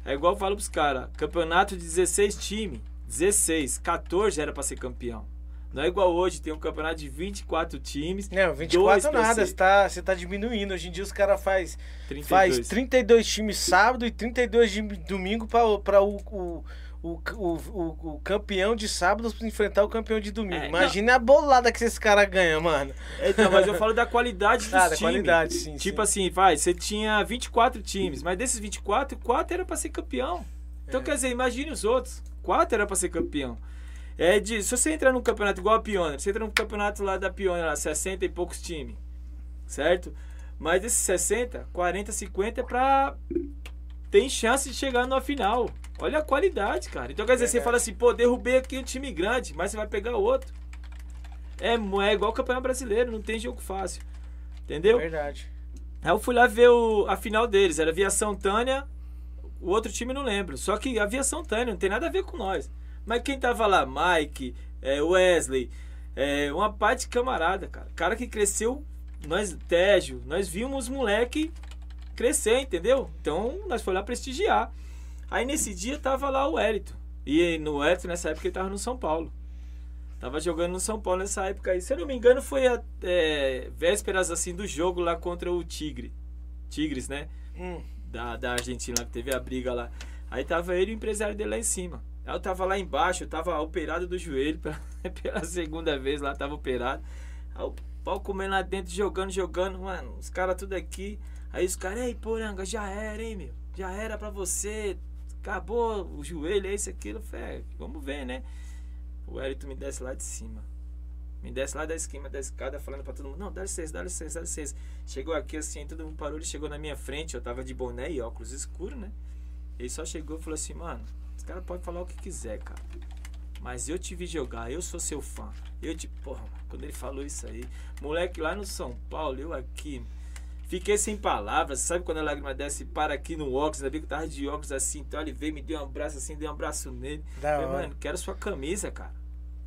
É igual eu falo pros caras: campeonato de 16 times, 16, 14 era pra ser campeão. Não é igual hoje, tem um campeonato de 24 times, Não, Dois 24 pra nada, você tá, você tá diminuindo. Hoje em dia os caras faz, 32. faz 32 times sábado e 32 de domingo para o, o, o, o, o, campeão de sábado enfrentar o campeão de domingo. É, Imagina a bolada que esses caras ganham, mano. Mas eu falo da qualidade dos Ah, da times. qualidade, sim. Tipo sim. assim, vai, você tinha 24 times, mas desses 24, 4 era pra ser campeão. Então, É. quer dizer, imagine os outros. 4 era pra ser campeão. É de, se você entrar num campeonato igual a Pioneer, você entra num campeonato lá da Pioneer, lá, 60 e poucos times, certo? Mas desses 60, 40, 50 é pra. Tem chance de chegar numa final. Olha a qualidade, cara. Então quer dizer, você fala assim, pô, derrubei aqui um time grande, mas você vai pegar outro. É, é igual o Campeonato Brasileiro, não tem jogo fácil. Entendeu? Verdade. Aí eu fui lá ver o, a final deles. Era Aviação Tânia, o outro time não lembro. Só que Aviação Tânia não tem nada a ver com nós. Mas quem tava lá? Mike, é, Wesley, é, uma parte de camarada, cara. Cara que cresceu, nós, Tégio, nós vimos moleque crescer, entendeu? Então nós foi lá prestigiar. Aí nesse dia tava lá o Hélito. E no Hélito, nessa época, ele tava no São Paulo. Tava jogando no São Paulo nessa época aí. Se eu não me engano, foi a é, vésperas assim do jogo lá contra o Tigre. Tigres, né? Hum. Da, da Argentina, que teve a briga lá. Aí tava ele e o empresário dele lá em cima. Aí eu tava lá embaixo, eu tava operado do joelho pela, pela segunda vez lá, tava operado. Aí o pau comendo lá dentro, jogando, jogando, mano, os caras tudo aqui. Aí os caras, ei, poranga, já era, hein, meu? Já era pra você. Acabou o joelho, é isso, aquilo. Falei, é, vamos ver, né? O Hélito me desce lá de cima. Me desce lá da esquina da escada, falando pra todo mundo: Não, dá licença, dá licença, dá licença. Chegou aqui assim, todo mundo parou. Ele chegou na minha frente. Eu tava de boné e óculos escuros, né? Ele só chegou e falou assim: Mano, os caras podem falar o que quiser, cara. Mas eu te vi jogar, eu sou seu fã. Eu te. Porra, quando ele falou isso aí, moleque lá no São Paulo, eu aqui. Fiquei sem palavras, sabe quando a lágrima desce para aqui no óculos, ainda vi que eu tava de óculos assim, então ele veio, me deu um abraço assim, dei um abraço nele. Da Falei, mano, quero sua camisa, cara.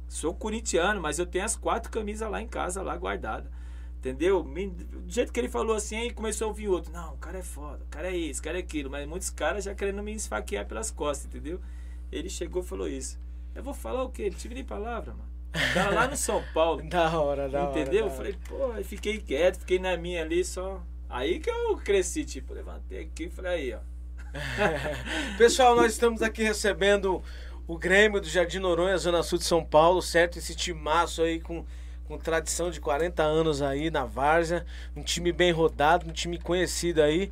Sou corintiano, mas eu tenho as quatro camisas lá em casa, lá guardada. Entendeu? Me- Do jeito que ele falou assim, aí começou a ouvir outro. Não, o cara é foda, o cara é isso, o cara é aquilo. Mas muitos caras já querendo me esfaquear pelas costas, entendeu? Ele chegou e falou isso. Eu vou falar o quê? Não tive nem palavra, mano. Cara lá no São Paulo. Da hora, da hora. Entendeu? hora. falei, pô, aí fiquei quieto, fiquei na minha ali só. Aí que eu cresci, tipo, levantei aqui e falei, aí, ó. Pessoal, nós estamos aqui recebendo o Grêmio do Jardim Noronha, Zona Sul de São Paulo, certo? Esse timaço aí com, com tradição de 40 anos aí na Várzea. Um time bem rodado, um time conhecido aí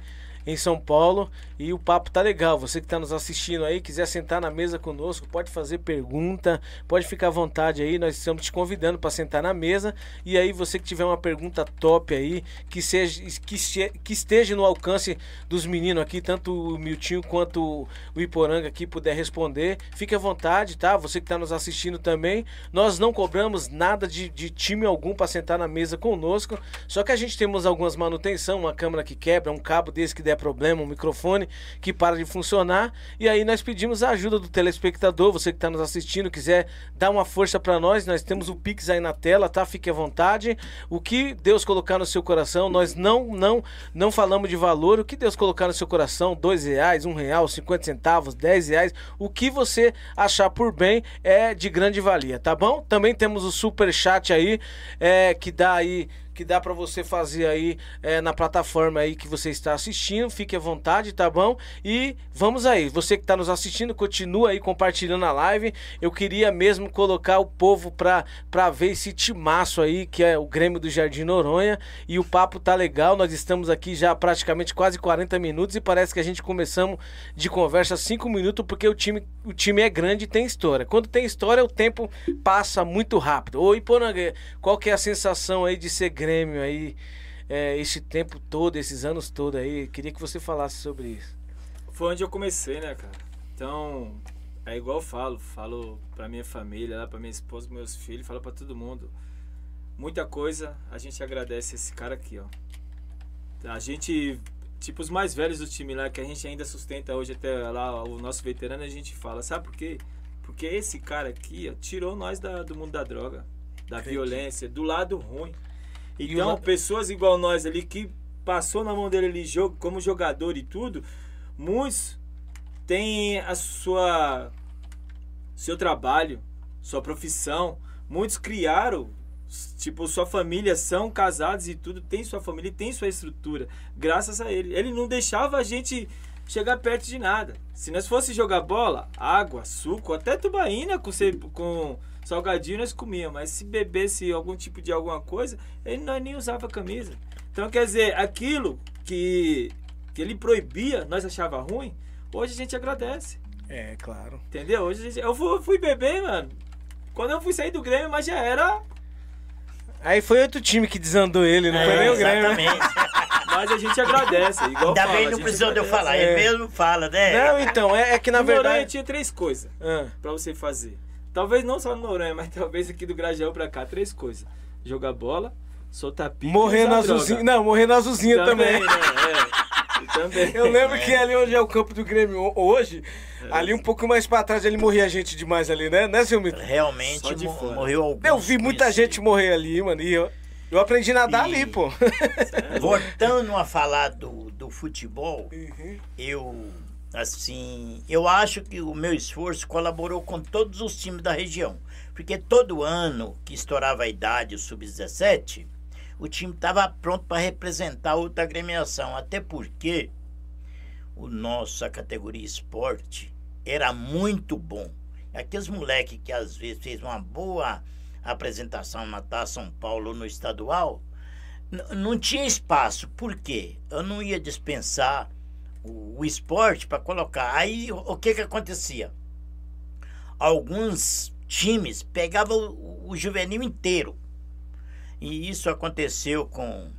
em São Paulo. E o papo tá legal. Você que está nos assistindo aí, quiser sentar na mesa conosco, pode fazer pergunta, pode ficar à vontade aí. Nós estamos te convidando para sentar na mesa. E aí, você que tiver uma pergunta top aí, que, seja, que, que esteja no alcance dos meninos aqui, tanto o Miltinho quanto o Iporanga aqui puder responder, fique à vontade, tá? Você que está nos assistindo também. Nós não cobramos nada de, de time algum para sentar na mesa conosco. Só que a gente temos algumas manutenção, uma câmera que quebra, um cabo desse que der problema, um microfone que para de funcionar. E aí nós pedimos a ajuda do telespectador, você que está nos assistindo, quiser dar uma força para nós, nós temos o Pix aí na tela, tá? Fique à vontade. O que Deus colocar no seu coração, nós não não não falamos de valor. O que Deus colocar no seu coração, dois reais, um real, cinquenta centavos, dez reais, o que você achar por bem é de grande valia, tá bom? Também temos o super chat aí, é, que dá aí que dá para você fazer aí é, na plataforma aí que você está assistindo. Fique à vontade, tá bom? E vamos aí. Você que está nos assistindo, continua aí compartilhando a live. Eu queria mesmo colocar o povo pra, pra ver esse timaço aí, que é o Grêmio do Jardim Noronha. E o papo tá legal. Nós estamos aqui já praticamente quase 40 minutos e parece que a gente começamos de conversa 5 minutos porque o time, o time é grande e tem história. Quando tem história, o tempo passa muito rápido. Ô, Iporanga, qual que é a sensação aí de ser Grêmio aí, é, esse tempo todo, esses anos todos aí? Queria que você falasse sobre isso. Foi onde eu comecei, né, cara? Então, é igual eu falo, falo pra minha família, lá pra minha esposa, meus filhos, falo pra todo mundo. Muita coisa, a gente agradece esse cara aqui, ó. A gente, tipo, os mais velhos do time lá, que a gente ainda sustenta hoje até lá, o nosso veterano, a gente fala, sabe por quê? Porque esse cara aqui, ó, tirou nós da- do mundo da droga, da Acredito. violência, do lado ruim. Então, pessoas igual nós ali que passou na mão dele ali jogo, como jogador e tudo, muitos têm a sua seu trabalho, sua profissão, muitos criaram tipo sua família são casados e tudo, tem sua família, e tem sua estrutura, graças a ele. Ele não deixava a gente chegar perto de nada. Se nós fosse jogar bola, água, suco, até tubaína com, com salgadinho nós comíamos, mas se bebesse algum tipo de alguma coisa, ele nós nem usava camisa. Então quer dizer, aquilo que, que ele proibia, nós achava ruim, hoje a gente agradece. É, claro. Entendeu? Hoje a gente, eu fui, fui beber, mano. Quando eu fui sair do Grêmio, mas já era. Aí foi outro time que desandou ele, não É, foi nem o Grêmio. né? exatamente. Mas a gente agradece. Igual Ainda fala, bem não precisou de eu falar, É. ele mesmo fala, né? Não, então, é, é que na No Noronha verdade. tinha três coisas Ah, pra você fazer. Talvez não só no Noronha, mas talvez aqui do Grajaú pra cá. Três coisas. Jogar bola, soltar pique morrer na azulzinha. Não, morrer na azulzinha também. Também, né? É. Também. Eu lembro que ali onde é o campo do Grêmio ho- hoje, ali um pouco mais pra trás, ele morria gente demais ali, né? Né, seu Mito? Realmente de mo- morreu alguns. Eu vi muita gente morrer ali, mano. E eu, eu aprendi a nadar E- ali, pô. Voltando a falar do, do futebol, eu assim, eu acho que o meu esforço colaborou com todos os times da região, porque todo ano que estourava a idade, o sub-17, o time estava pronto para representar outra agremiação, até porque o nossa categoria esporte era muito bom. Aqueles moleque que às vezes fez uma boa apresentação na Taça São Paulo no estadual, não tinha espaço. Por quê? Eu não ia dispensar o, o esporte para colocar. Aí o, que que acontecia? Alguns times pegavam o, o juvenil inteiro. E isso aconteceu com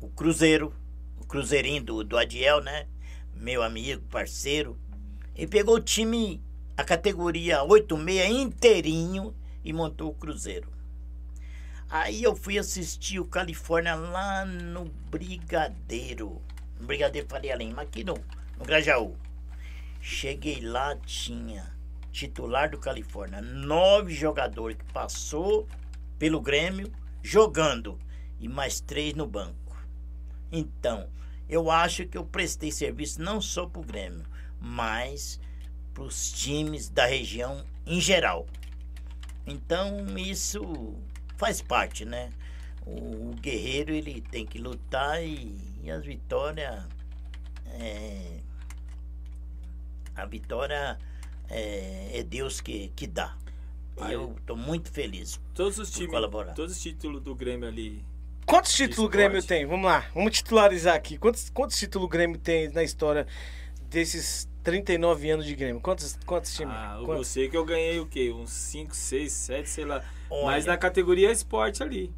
o Cruzeiro, o Cruzeirinho do, do Adiel, né? Meu amigo, parceiro. E pegou o time, a categoria 86 inteirinho e montou o Cruzeiro. Aí eu fui assistir o Califórnia lá no Brigadeiro. No Brigadeiro Faria Lima, aqui no, no Grajaú. Cheguei lá, tinha titular do Califórnia, nove jogadores que passou pelo Grêmio jogando e mais três no banco. Então, eu acho que eu prestei serviço não só para o Grêmio, mas para os times da região em geral. Então, isso faz parte, né? O, o guerreiro ele tem que lutar e, e as vitórias. é, a vitória é, é Deus que, que dá. Aí. Eu estou muito feliz. Todos os por times, colaborar. todos os títulos do Grêmio ali. Quantos títulos o. Grêmio tem? Vamos lá, vamos titularizar aqui. Quantos, quantos títulos o Grêmio tem na história desses 39 anos de Grêmio? Quantos, quantos times? Ah, eu Quantos? sei que eu ganhei o quê? Uns 5, 6, 7, sei lá. Olha. Mas na categoria esporte ali.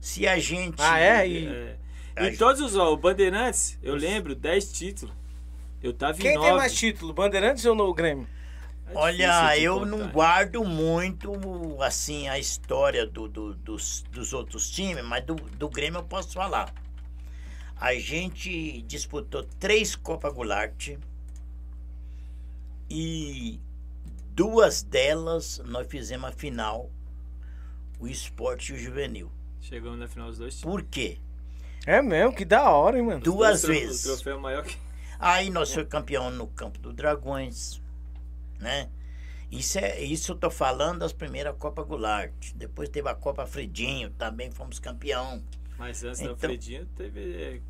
Se a gente. Ah, é? E- É. E todos os, ó, o Bandeirantes, eu lembro, 10 títulos. Eu tava em Quem 9. tem mais título, Bandeirantes ou no Grêmio? É Olha, eu contar. não guardo muito assim a história do, do- dos, dos outros times, mas do, do Grêmio eu posso falar. A gente disputou três Copa Goulart e duas delas nós fizemos a final, o esporte e o juvenil. Chegamos na final dos dois times. Por quê? É mesmo, que da hora, hein, mano? Duas vezes. O troféu maior que. Aí nós fomos campeão no campo do Dragões, né? Isso, é, isso eu tô falando das primeiras Copa Goulart. Depois teve a Copa Fredinho, também fomos campeão. Mas antes Então- da Fredinho teve. é,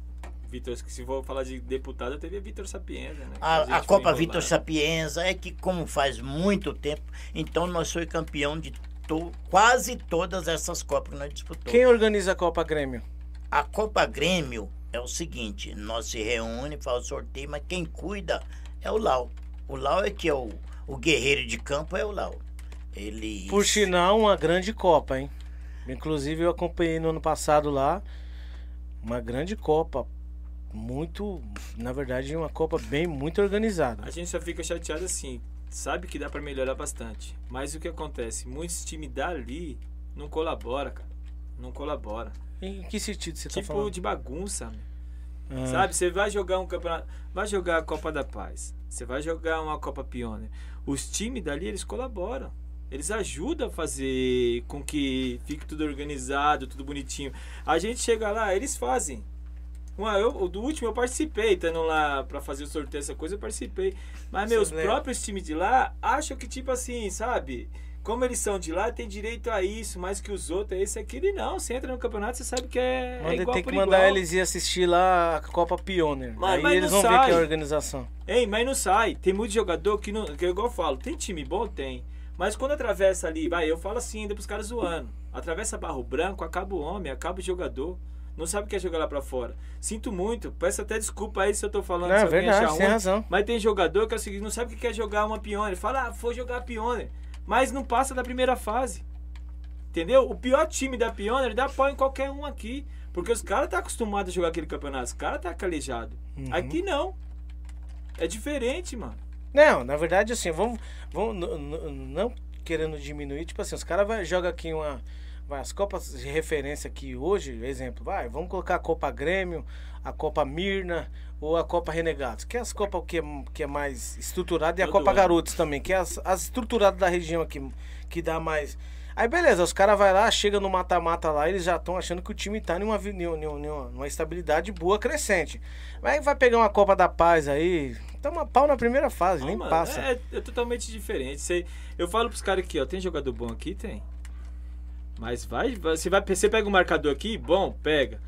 Vitor, se for falar de deputado, teve Vitor Sapienza, né? A, a foi Copa. Vitor Sapienza é que como faz muito tempo, então nós somos campeão de to- quase todas essas Copas que nós disputamos. Quem organiza a Copa Grêmio? A Copa Grêmio é o seguinte, nós se reúne, faz o sorteio, mas quem cuida é o Lau. O Lau é que é o, o guerreiro de campo, é o Lau. Ele... Por sinal, uma grande Copa, hein? Inclusive, eu acompanhei no ano passado lá. Uma grande Copa. Muito. Na verdade, uma Copa bem muito organizada. A gente só fica chateado assim, sabe que dá pra melhorar bastante. Mas o que acontece? Muitos times dali não colabora, cara. Não colabora. Em que sentido você tá tipo falando? de bagunça. Ah, Sabe? Você vai jogar um campeonato. Vai jogar a Copa da Paz. Você vai jogar uma Copa Pioneer. Os times dali, eles colaboram. Eles ajudam a fazer com que fique tudo organizado, tudo bonitinho. A gente chega lá, eles fazem. Uma, eu, o do último eu participei, estando lá pra fazer o sorteio, essa coisa, eu participei. Mas, Você meus lembra? próprios times de lá acham que, tipo assim, sabe? Como eles são de lá, tem direito a isso, mais que os outros, é esse e aquele. Não, você entra no campeonato, você sabe que é, é Manda- igual tem que mandar igual. eles ir assistir lá a Copa Pioneer. Mas- Aí mas eles não vão ver sai. que é a organização. Ei, mas não sai. Tem muito jogador que não. Que é igual eu falo, tem time bom? Tem. Mas quando atravessa ali, vai, eu falo assim ainda pros caras zoando. Atravessa barro branco, acaba o homem, acaba o jogador. Não sabe o que é jogar lá pra fora. Sinto muito, peço até desculpa aí se eu tô falando Não, é verdade, tem ruim. razão. Mas tem jogador que é o seguinte, não sabe o que é jogar uma pioneer. Fala, ah, vou jogar pioneer. Mas não passa da primeira fase. Entendeu? O pior time da Pioneer dá pau em qualquer um aqui. Porque os caras tá acostumados a jogar aquele campeonato. Os caras tá calejado. Uhum. Aqui não. É diferente, mano. Não, na verdade, assim, vamos. vamos não querendo diminuir, tipo assim, os caras jogam aqui uma. Vai, as Copas de referência aqui hoje, exemplo, vai, vamos colocar a Copa Grêmio, a Copa Mirna ou a Copa Renegados, que é as Copas que é, que é mais estruturada, e a Todo Copa ano. Garotos também, que é as, as estruturadas da região aqui, que dá mais. Aí beleza, os caras vai lá, chega no mata-mata lá, eles já estão achando que o time tá numa, numa, numa, numa estabilidade boa, crescente. Aí vai pegar uma Copa da Paz aí, toma pau na primeira fase, Não, nem mano, passa. É, é totalmente diferente. Você, eu falo pros caras aqui, ó, tem jogador bom aqui? Tem. Mas vai, você vai, você pega o marcador aqui, bom, pega.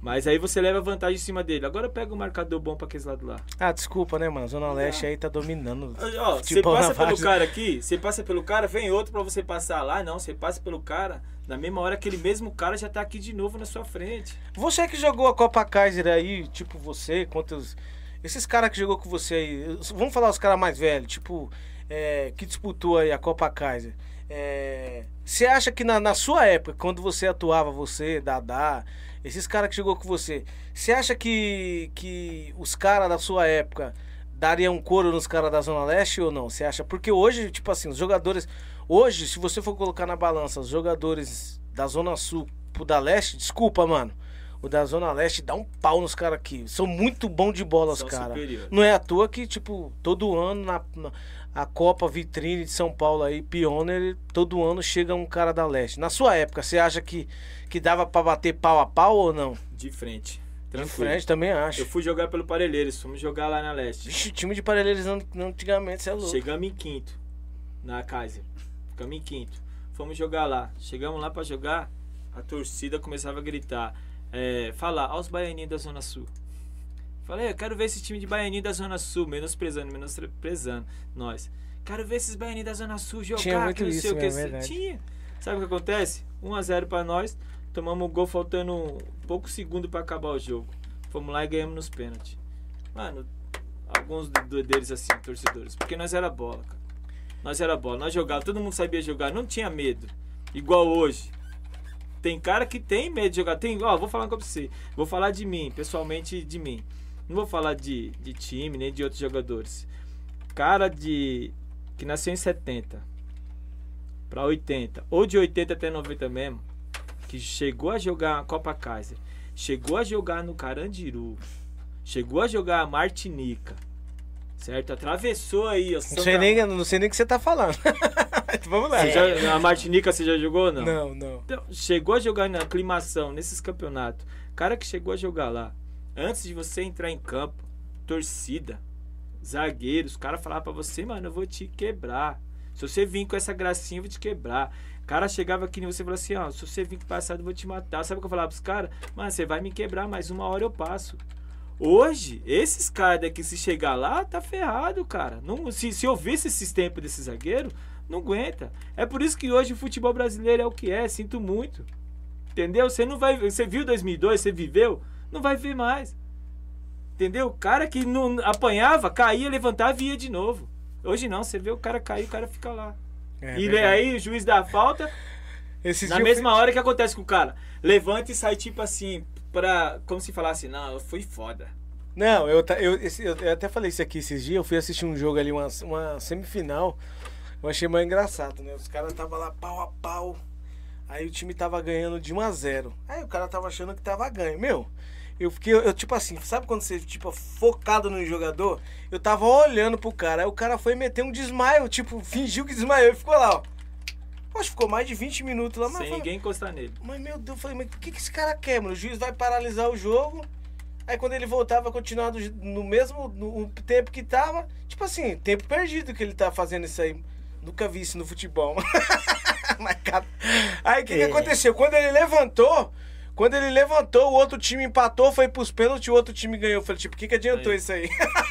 Mas aí você leva vantagem em cima dele. Agora pega um marcador bom pra aquele lado lá. Ah, desculpa, né, mano? Zona Leste aí tá dominando. Ó, você passa pelo várzea. cara aqui, você passa pelo cara, vem outro pra você passar lá. Não, você passa pelo cara, na mesma hora aquele mesmo cara já tá aqui de novo na sua frente. Você que jogou a Copa Kaiser aí, tipo você, contra os... Esses caras que jogou com você aí, vamos falar os caras mais velhos, tipo, é, que disputou aí a Copa Kaiser. É, Você acha que na, na sua época, quando você atuava, você, Dadá, esses caras que jogou com você, você acha que, que os caras da sua época dariam um couro nos caras da Zona Leste ou não? Você acha? Porque hoje, tipo assim, os jogadores. Hoje, se você for colocar na balança os jogadores da Zona Sul pro da Leste, desculpa, mano. O da Zona Leste dá um pau nos caras aqui. São muito bons de bola os São caras. superiores. Não é à toa que, tipo, todo ano na, na- a Copa Vitrine de São Paulo aí, Pioneer, todo ano chega um cara da Leste. Na sua época, você acha que, que dava pra bater pau a pau ou não? De frente. De Tranquilo. frente também acho. Eu fui jogar pelo Parelheiros, fomos jogar lá na leste. Vixe, time de Parelheiros an- antigamente, você é louco. Chegamos em quinto na Kaiser. Ficamos em quinto. Fomos jogar lá. Chegamos lá pra jogar, a torcida começava a gritar. É, falar, aos baianinhos da Zona Sul. Falei, eu quero ver esse time de baianinho da Zona Sul, menosprezando, menosprezando nós. Quero ver esses baianinhos da Zona Sul jogar, Tinha muito que não sei isso o que. é verdade. Tinha. Sabe o que acontece? 1x0 pra nós, tomamos o gol faltando um pouco segundo pra acabar o jogo. Fomos lá e ganhamos nos pênaltis. Mano, alguns deles assim, torcedores. Porque nós era bola, cara. Nós era bola, nós jogava, todo mundo sabia jogar, não tinha medo. Igual hoje. Tem cara que tem medo de jogar. Tem, ó, vou falar pra você. Vou falar de mim, pessoalmente de mim. Não vou falar de, de time, nem de outros jogadores. Cara de. que nasceu em 70 pra 80, ou de 80 até 90 mesmo, que chegou a jogar a Copa Kaiser, chegou a jogar no Carandiru, chegou a jogar a Martinica, certo? Atravessou aí, ó. Não sei, nem, não sei nem o que você tá falando. Vamos lá. Já- a Martinica você já jogou ou não? Não, não. Então, chegou a jogar na aclimação, nesses campeonatos. Cara que chegou a jogar lá, antes de você entrar em campo, torcida, zagueiros, o cara falava pra você, mano, eu vou te quebrar. Se você vir com essa gracinha, eu vou te quebrar. O cara chegava aqui em você e falava assim, ó, se você vir com passado, eu vou te matar. Sabe o que eu falava pros caras? Mano, você vai me quebrar, mas uma hora eu passo. Hoje, esses caras daqui, se chegar lá, tá ferrado, cara. Não, se, se eu visse esses tempos desse zagueiro, não aguenta. É por isso que hoje o futebol brasileiro é o que é, sinto muito. Entendeu? Você não vai. Você viu 2002, você viveu? Não vai ver mais. Entendeu? O cara que não apanhava, caía, levantava e ia de novo. Hoje não, você vê o cara cair, o cara fica lá. É e verdade. aí o juiz dá a falta, Esses na mesma hora que acontece com o cara. Levanta e sai tipo assim, pra. Como se falasse, não, eu fui foda. Não, eu, eu, eu, eu até falei isso aqui esses dias. Eu fui assistir um jogo ali, uma, uma semifinal. Eu achei mais engraçado, né? Os caras tava lá pau a pau. Aí o time tava ganhando de 1 a 0 Aí o cara tava achando que tava ganho. Meu, eu fiquei, eu, tipo assim, sabe quando você, tipo, focado no jogador? Eu tava olhando pro cara. Aí o cara foi meter um desmaio, tipo, fingiu que desmaiou e ficou lá, ó. Acho que ficou mais de 20 minutos lá, mas. sem falei, ninguém encostar nele. mas meu Deus, eu falei, mas o que, que esse cara quer, mano? O juiz vai paralisar o jogo. Aí quando ele voltava, continuar do- no mesmo no tempo que tava. Tipo assim, tempo perdido que ele tá fazendo isso aí. Nunca vi isso no futebol. Mas, cara, Aí o que, que É. aconteceu? Quando ele levantou, quando ele levantou, o outro time empatou, foi pros pênaltis, o outro time ganhou. Eu falei, tipo, o que, que adiantou Aí. isso aí?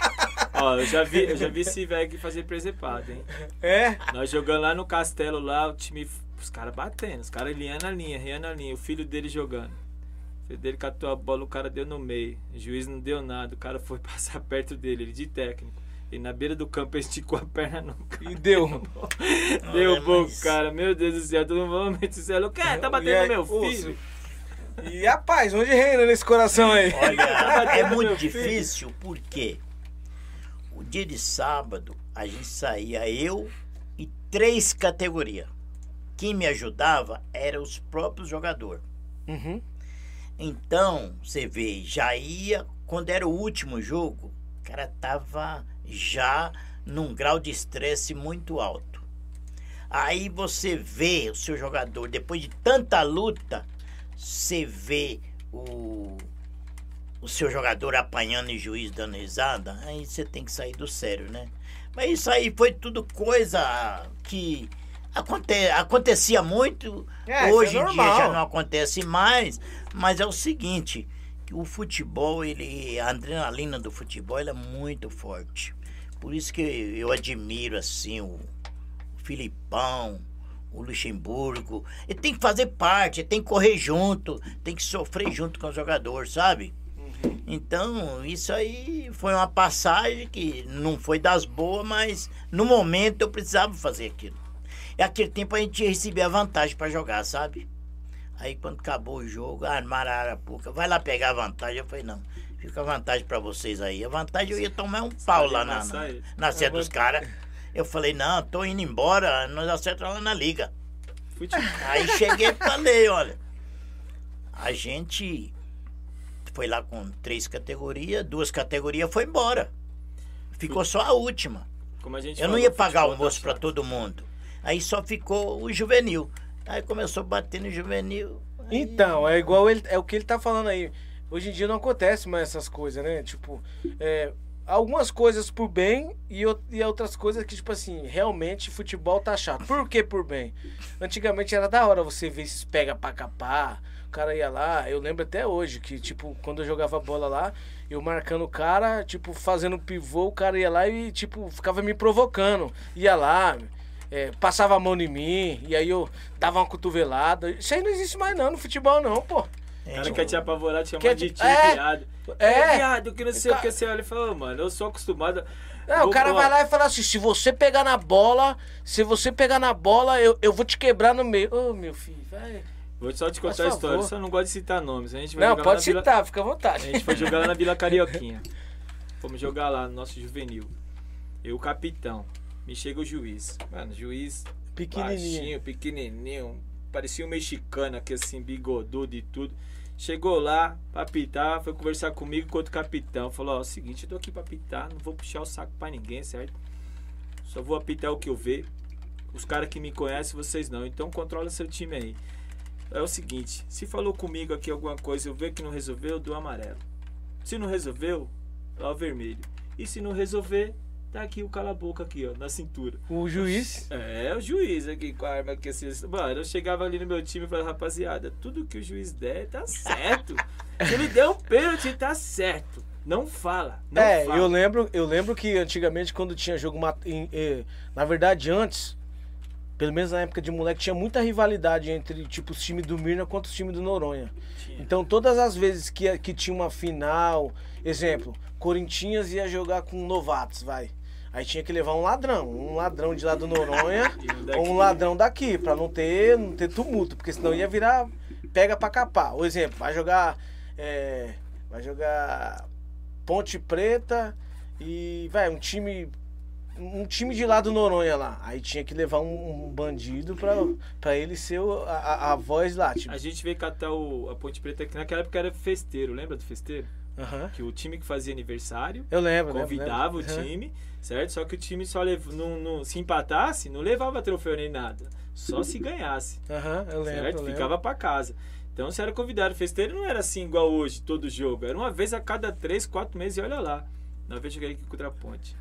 Ó, eu já vi, eu já vi esse velho aqui fazer presepada, hein? É? Nós jogando lá no castelo lá, o time. Os caras batendo, os caras linhando a linha, riando a linha, o filho dele jogando. O filho dele catou a bola, o cara deu no meio. O juiz não deu nada, o cara foi passar perto dele, ele de técnico. E na beira do campo ele esticou a perna no E deu. Deu bom, cara. Meu Deus do céu. Todo mundo vai dizer, o quê? Tá E batendo no meu filho? E a paz, onde reina nesse coração aí? Olha, é muito difícil porque o dia de sábado a gente saía eu e três categorias. Quem me ajudava eram os próprios jogadores. Uhum. Então, você vê, já ia, quando era o último jogo, o cara tava já num grau de estresse muito alto. Aí você vê o seu jogador, depois de tanta luta, você vê o, o seu jogador apanhando e juiz dando risada, aí você tem que sair do sério, né? Mas isso aí foi tudo coisa que aconte, acontecia muito, É, isso hoje é em dia já não acontece mais, mas é o seguinte, que o futebol, ele, a adrenalina do futebol é muito forte. Por isso que eu admiro assim o Filipão, o Luxemburgo. Ele tem que fazer parte, ele tem que correr junto, tem que sofrer junto com o jogador, sabe? Então, isso aí foi uma passagem que não foi das boas, mas no momento eu precisava fazer aquilo. E aquele tempo a gente recebia a vantagem para jogar, sabe? Aí quando acabou o jogo, armaram a Arapuca, vai lá pegar a vantagem. Eu falei, não, fica a vantagem para vocês aí. A vantagem eu ia tomar um pau lá na, na, na sede dos caras. Eu falei, não, tô indo embora, nós acertamos lá na liga. Aí cheguei e falei, olha, a gente foi lá com três categorias, duas categorias foi embora. Ficou só a última. Como a gente Eu não ia pagar futebol almoço tá para todo mundo. Aí só ficou o juvenil. Aí começou a bater no juvenil. aí- Então, é igual ele, é o que ele tá falando aí. Hoje em dia não acontece mais essas coisas, né? Tipo, é, algumas coisas por bem e, e outras coisas que, tipo assim, realmente futebol tá chato. Por que por bem? Antigamente era da hora você ver esses pega pra capar. O cara ia lá, eu lembro até hoje que, tipo, quando eu jogava bola lá, eu marcando o cara, tipo, fazendo pivô, o cara ia lá e, tipo, ficava me provocando. Ia lá, é, passava a mão em mim, e aí eu dava uma cotovelada. Isso aí não existe mais não no futebol, não, pô. O cara quer te apavorar, te chamar de tio, é. viado. É. viado, que não sei o que. Você olha e fala, "Ô, mano, eu sou acostumado. É, o cara vai lá e fala assim: se você pegar na bola, se você pegar na bola, eu, eu vou te quebrar no meio. Ô, meu filho, vai. Vou só te contar a história, só não gosto de citar nomes. A gente vai Não, jogar lá pode na Vila- citar, fica à A vontade. gente foi jogar lá na Vila Carioquinha. Fomos jogar lá no nosso juvenil. Eu, capitão. Me chega o juiz. Mano, juiz Pequenininho. baixinho, pequenininho. Parecia um mexicano aqui assim, bigodudo e tudo. Chegou lá pra apitar, foi conversar comigo com outro capitão. Falou, ó, é o seguinte, eu tô aqui pra apitar, não vou puxar o saco pra ninguém, certo? Só vou apitar o que eu ver. Os caras que me conhecem, vocês não. Então controla seu time aí. É o seguinte, se falou comigo aqui alguma coisa, eu ver que não resolveu, eu dou amarelo. Se não resolveu, dá o vermelho. E se não resolver, tá aqui o cala-boca aqui, ó, na cintura. O juiz. É, o juiz aqui com a arma aqui assim. Mano, eu chegava ali no meu time e falava, rapaziada, tudo que o juiz der, tá certo. Se ele der um pênalti, tá certo. Não fala. Não é, fala. eu lembro, eu lembro que antigamente quando tinha jogo eh, na verdade antes, pelo menos na época de moleque, tinha muita rivalidade entre tipo os times do Mirna contra os times do Noronha. Tinha. Então todas as vezes que, que tinha uma final, exemplo, Corinthians ia jogar com novatos, vai. Aí tinha que levar um ladrão, um ladrão de lá do Noronha ou um ladrão daqui, pra não ter, não ter tumulto, porque senão ia virar pega pra capar. O exemplo, vai jogar é, vai jogar Ponte Preta e vai um time um time de lá do Noronha lá. Aí tinha que levar um, um bandido pra, pra ele ser o- a, a- voz lá, tipo. A gente veio catar o, a Ponte Preta, que naquela época era festeiro, lembra do festeiro? Aham. Que o time que fazia aniversário Eu lembro, lembro, convidava lembro. o Aham. time, certo? Só que o time só lev... não, não- se empatasse, não levava troféu nem nada. Só se ganhasse. Aham, eu lembro. certo? eu lembro. Ficava pra casa. Então, se era convidado festeiro, não era assim igual hoje, todo jogo. Era uma vez a cada três, quatro meses e olha lá. Na vez joguei aqui contra a Ponte.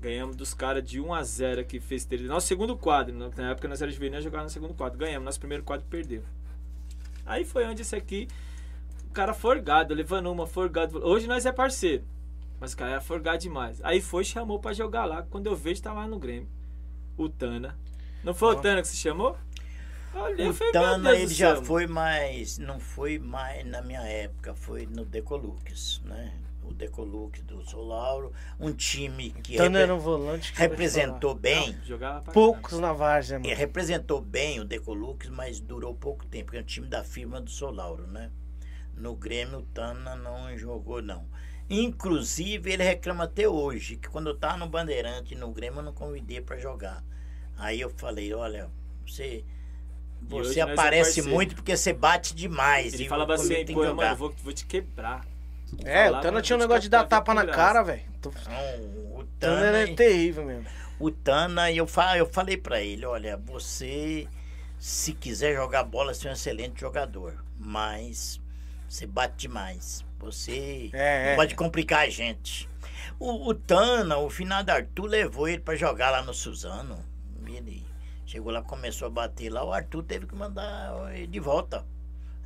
Ganhamos dos caras de 1 a 0 aqui, festeiro. Nosso segundo quadro, na na época nós era juvenil, jogava no segundo quadro. Ganhamos, nosso primeiro quadro perdeu. Aí foi onde esse aqui, o cara forgado, levando uma, forgado. Hoje nós é parceiro. Mas o cara era forgado demais. Aí foi, chamou pra jogar lá. Quando eu vejo, tá lá no Grêmio. O Tana. Não foi o Ó. Tana que se chamou? Olha, O Tana, ele já céu. foi mais. Não foi mais na minha época, foi no Decolux, né? o Decolux do Solauro, um time que não repre- era um volante que representou bem, Não, jogava pra Poucos na Várzea, e mano. representou bem o Decolux, mas durou pouco tempo, porque é um time da firma do Solauro, né? No Grêmio, o Tana não jogou, não. Inclusive, ele reclama até hoje, que quando eu tava no Bandeirante, no Grêmio, eu não convidei pra jogar. Aí eu falei, olha, você... Você é aparece parceiro. muito porque você bate demais. Ele e falava assim, tem pô, que mano, jogar. eu vou, vou te quebrar. É, o Tana tinha um negócio de dar tapa na cara, velho. O Não, o Tana Tana, é terrível mesmo. o Tana, eu, fa, eu falei pra ele, olha, você, se quiser jogar bola, você é um excelente jogador, mas você bate demais. Você É, é. pode complicar a gente. O, o Tana, o finado Arthur levou ele pra jogar lá no Suzano. Ele chegou lá, começou a bater lá, o Arthur teve que mandar ele de volta.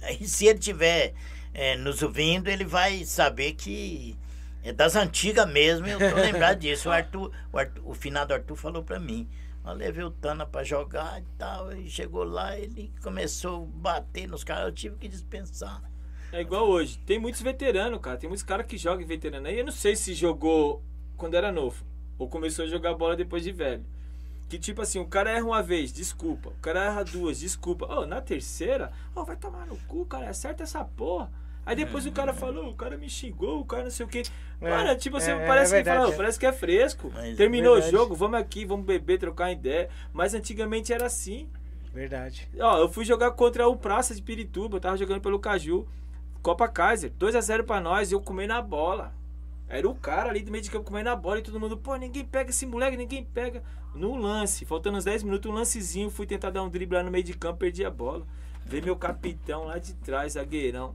Aí se ele tiver é, nos ouvindo, ele vai saber que é das antigas mesmo, eu tô lembrado disso. O Arthur, o, Arthur, o finado Arthur falou pra mim. Eu levei o Tana pra jogar e tal, e chegou lá, ele começou a bater nos caras, eu tive que dispensar. É igual hoje. Tem muitos veteranos, cara. Tem muitos caras que jogam em veterano aí. Eu não sei se jogou quando era novo. Ou começou a jogar bola depois de velho. Que tipo assim, o cara erra uma vez, desculpa. O cara erra duas, desculpa. Ô, na terceira, ô, vai tomar no cu, cara. Acerta essa porra. Aí depois o cara falou, o cara me xingou, o cara não sei o quê. É, Mano, tipo assim, é, parece é que fala, é. parece que é fresco. Mas- Terminou o jogo, vamos aqui, vamos beber, trocar ideia. Mas antigamente era assim. Verdade. Ó, eu fui jogar contra o Praça de Pirituba, eu tava jogando pelo Caju. Copa Kaiser, 2x0 pra nós, e eu comendo a bola. Era o cara ali do meio de campo comendo a bola e todo mundo, pô, ninguém pega esse moleque, ninguém pega. No lance, faltando uns 10 minutos, um lancezinho, fui tentar dar um drible lá no meio de campo, perdi a bola. Veio meu capitão lá de trás, zagueirão.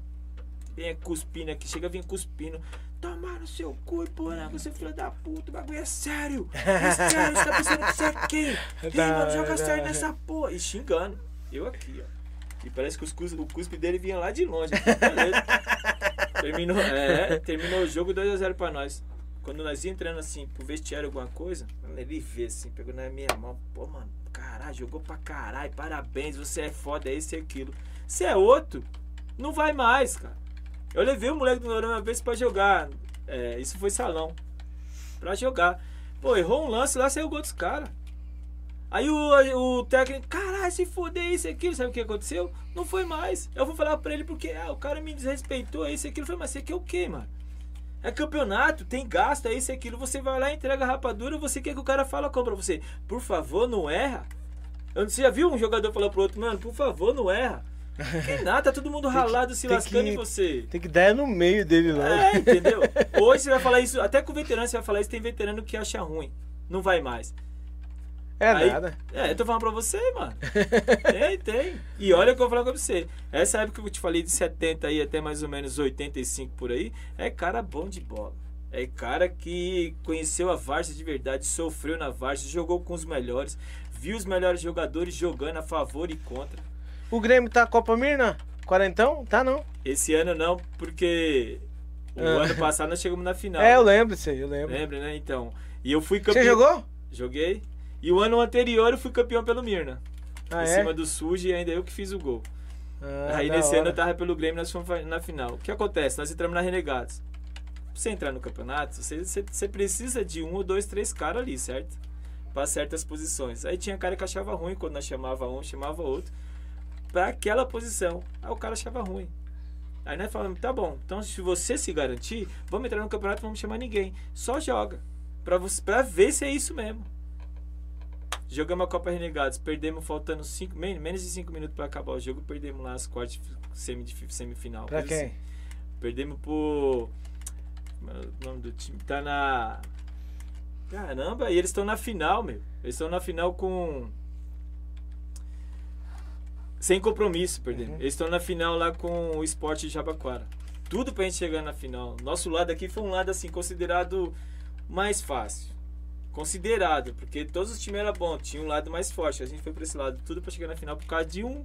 Vem cuspindo aqui, chega vem cuspindo. Tomar no seu cu, porra, você é filho da puta, o bagulho é sério. É sério, você tá pensando que você é quem? Tá, mano, joga sério nessa porra. E xingando. Eu aqui, ó. E parece que os cus- o cuspe dele vinha lá de longe. Beleza. terminou, é, terminou o jogo 2x0 pra nós. Quando nós ia entrando assim pro vestiário alguma coisa, ele vê assim, pegou na minha mão. Pô, mano, caralho, jogou pra caralho, parabéns, você é foda, é isso e aquilo. Se é outro, não vai mais, cara. Eu levei o moleque do Noronha uma vez pra jogar. É, isso foi salão. Pra jogar. Pô, errou um lance lá, saiu o gol dos caras. Aí o, o técnico, caralho, se foder isso e aquilo, sabe o que aconteceu? Não foi mais. Eu vou falar pra ele porque ah, o cara me desrespeitou, é isso e aquilo. Falei, mas isso aqui é o quê, mano? É campeonato, tem gasto, é isso e aquilo. Você vai lá, entrega a rapadura, você quer que o cara fala como pra você? Por favor, não erra. Eu- Você já viu um jogador falar pro outro, mano, por favor, não erra. Que nada, tá todo mundo ralado, se tem lascando que- em você. Tem que dar no meio dele lá. É, entendeu? Hoje você vai falar isso, até com veterano você vai falar isso, tem veterano que acha ruim. Não vai mais. É Aí- nada. É, eu tô falando pra você, mano. Tem, tem. E olha o que eu vou falar com você. Essa época que eu te falei de 70 aí até mais ou menos 85 por aí, é cara bom de bola. É cara que conheceu a Várzea de verdade, sofreu na Várzea, jogou com os melhores, viu os melhores jogadores jogando a favor e contra. O Grêmio tá Copa Mirna? Quarentão? Tá não. Esse ano não, porque o Ah. ano passado nós chegamos na final. É, eu lembro disso aí, eu lembro. Lembra, né? Então. E eu fui campeão. Você jogou? Joguei. E o ano anterior eu fui campeão pelo Mirna. Ah, em é? cima do Suji e ainda eu que fiz o gol. Ah, Aí nesse hora. ano eu tava pelo Grêmio nós fomos na final. O que acontece? Nós entramos na Renegados. Pra você entrar no campeonato, você, você, você precisa de um ou dois, três caras ali, certo? Pra certas posições. Aí tinha cara que achava ruim quando nós chamava um, chamava outro. Pra aquela posição. Aí o cara achava ruim. Aí nós falamos, tá bom, então se você se garantir, vamos entrar no campeonato, não vamos chamar ninguém. Só joga. Pra, você, pra ver se é isso mesmo. Jogamos a Copa Renegados, perdemos faltando cinco, men- menos de 5 minutos pra acabar o jogo, perdemos lá as quartas semi, semifinal. Pra quem? assim. Perdemos por. como é O nome do time tá na. Caramba, e eles estão na final, meu. Eles estão na final com. Sem compromisso, perdemos. Uhum. Eles estão na final lá com o Esporte de Jabaquara. Tudo pra gente chegar na final. Nosso lado aqui foi um lado assim considerado mais fácil. Considerado, porque todos os times eram bons, tinha um lado mais forte. A gente foi pra esse lado, tudo pra chegar na final por causa de um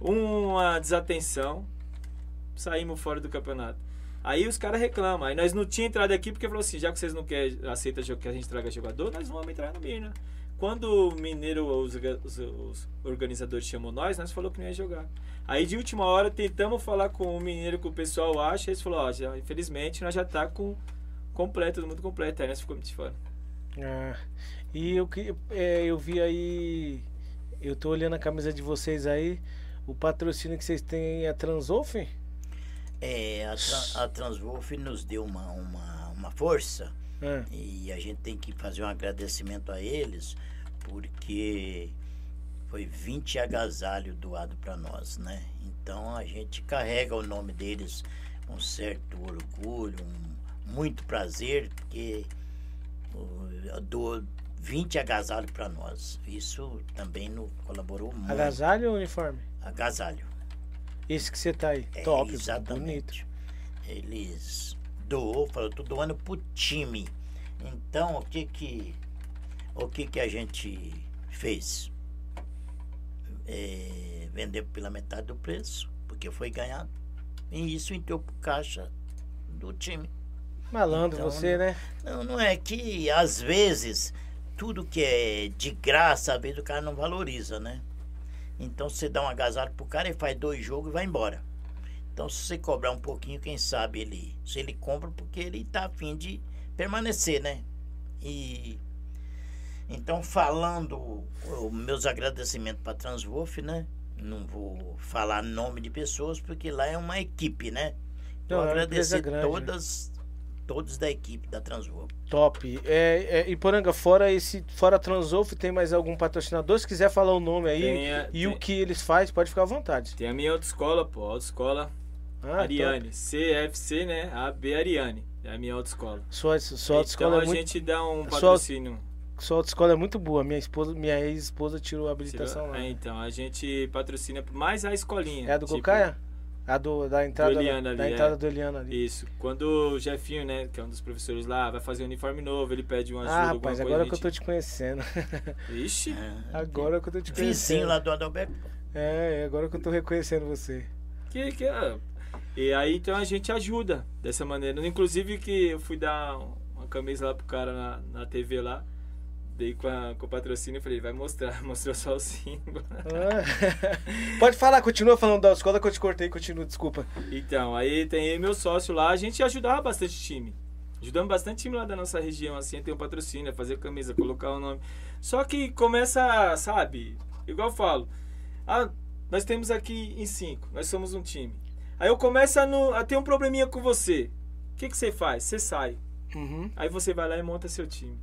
uma desatenção. Saímos fora do campeonato. Aí os caras reclamam. Aí nós não tinha entrado aqui porque falou assim: já que vocês não querem, aceitam jo- que a gente traga jogador, nós vamos entrar no Mirna. Quando o Mineiro, os, os, os organizadores chamou nós, nós falou que não ia jogar. Aí de última hora tentamos falar com o Mineiro que o pessoal acha, eles falaram, ó, infelizmente nós já tá com completo, todo mundo completo, aí nós ficamos de fora. Ah, e eu, que- é, eu vi aí, eu tô olhando a camisa de vocês aí, o patrocínio que vocês têm é a Transof? É, a, Tra- a Transwolf nos deu uma, uma, uma força Ah, e a gente tem que fazer um agradecimento a eles porque foi 20 agasalhos doado para nós, né? Então a gente carrega o nome deles com certo orgulho, um, muito prazer, porque doou 20 agasalhos para nós. Isso também nos colaborou muito. agasalho ou uniforme? Agasalho. Esse que você tá aí, É, top, bonito. exatamente. Eles doou, falou, tô doando pro time. Então, o que que o que que a gente fez? É, vendeu pela metade do preço, porque foi ganhado. E isso entrou pro caixa do time. Malandro Então, você, né? Não, não é que às vezes tudo que é de graça, às vezes o cara não valoriza, né? Então você dá um agasalho pro cara, ele faz dois jogos e vai embora. Então se você cobrar um pouquinho, quem sabe ele. Se ele compra porque ele tá afim de permanecer, né? E então falando os meus agradecimentos para Transwolf, né? Não vou falar nome de pessoas porque lá é uma equipe, né? Então agradecer né? todas todos da equipe da Transwolf. Top. É, é, Iporanga, fora esse, fora a Transof, tem mais algum patrocinador? Se quiser falar o nome aí Tem a- e o tem- que eles fazem, pode ficar à vontade. Tem a minha autoescola, pô, autoescola Ah, Ariane, CFC, né? AB Ariane, é a minha autoescola. top. Sua, sua então autoescola a é muito, gente dá um Sua- patrocínio. sua autoescola é muito boa. Minha esposa, minha ex-esposa tirou a habilitação lá. É, então, a gente patrocina mais a escolinha. É a do tipo, Cocaia? A do, da entrada, Eliana da ali, entrada é. do Eliana ali. Isso. Quando o Jefinho, né, que é um dos professores lá, vai fazer um uniforme novo, ele pede uma ajuda, Ah, rapaz, coisa. agora a que eu tô te conhecendo. Ixi, Agora que eu tô te Vizinho conhecendo. lá do Adalberto. É, é agora que eu tô reconhecendo você. que que é? E aí, então, a gente ajuda dessa maneira. Inclusive que eu fui dar uma camisa lá pro cara na, na TV lá, dei com, a, com o patrocínio e falei, vai mostrar, mostrou só o símbolo. Ah. Pode falar, continua falando da escola que eu te cortei, continua, desculpa. Então, aí tem eu meu sócio lá, a gente ajudava bastante time. Ajudamos bastante time lá da nossa região, assim, tem um patrocínio, fazer camisa, colocar o nome. Só que começa, sabe, igual eu falo, ah, nós temos aqui em cinco, nós somos um time. Aí eu começo a, no- a ter um probleminha com você. O que, que você faz? Você sai. Uhum. Aí você vai lá e monta seu time.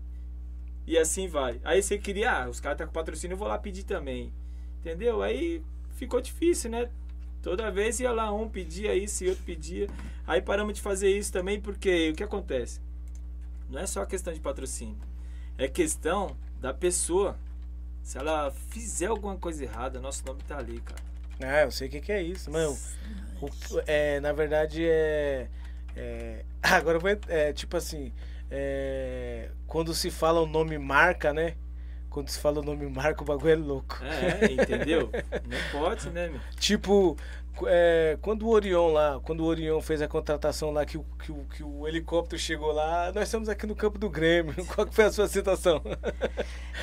E assim vai. Aí você queria, ah, os caras tá com patrocínio, eu vou lá pedir também. Entendeu? Aí ficou difícil, né? Toda vez ia lá um pedia isso e outro pedia. Aí paramos de fazer isso também porque o que acontece? Não é só questão de patrocínio. É questão da pessoa. Se ela fizer alguma coisa errada, nosso nome tá ali, cara. Ah, eu sei o que, que é isso, mano. O- é, na verdade é. é agora eu vou. É, tipo assim. É, quando se fala o nome marca, né? Quando se fala o nome marca, o bagulho é louco. É, entendeu? Não pode, né, meu? Tipo, é, quando o Orion lá, quando o Orion fez a contratação lá, que o, que, o, que o helicóptero chegou lá, nós estamos aqui no campo do Grêmio. Qual que foi a sua situação?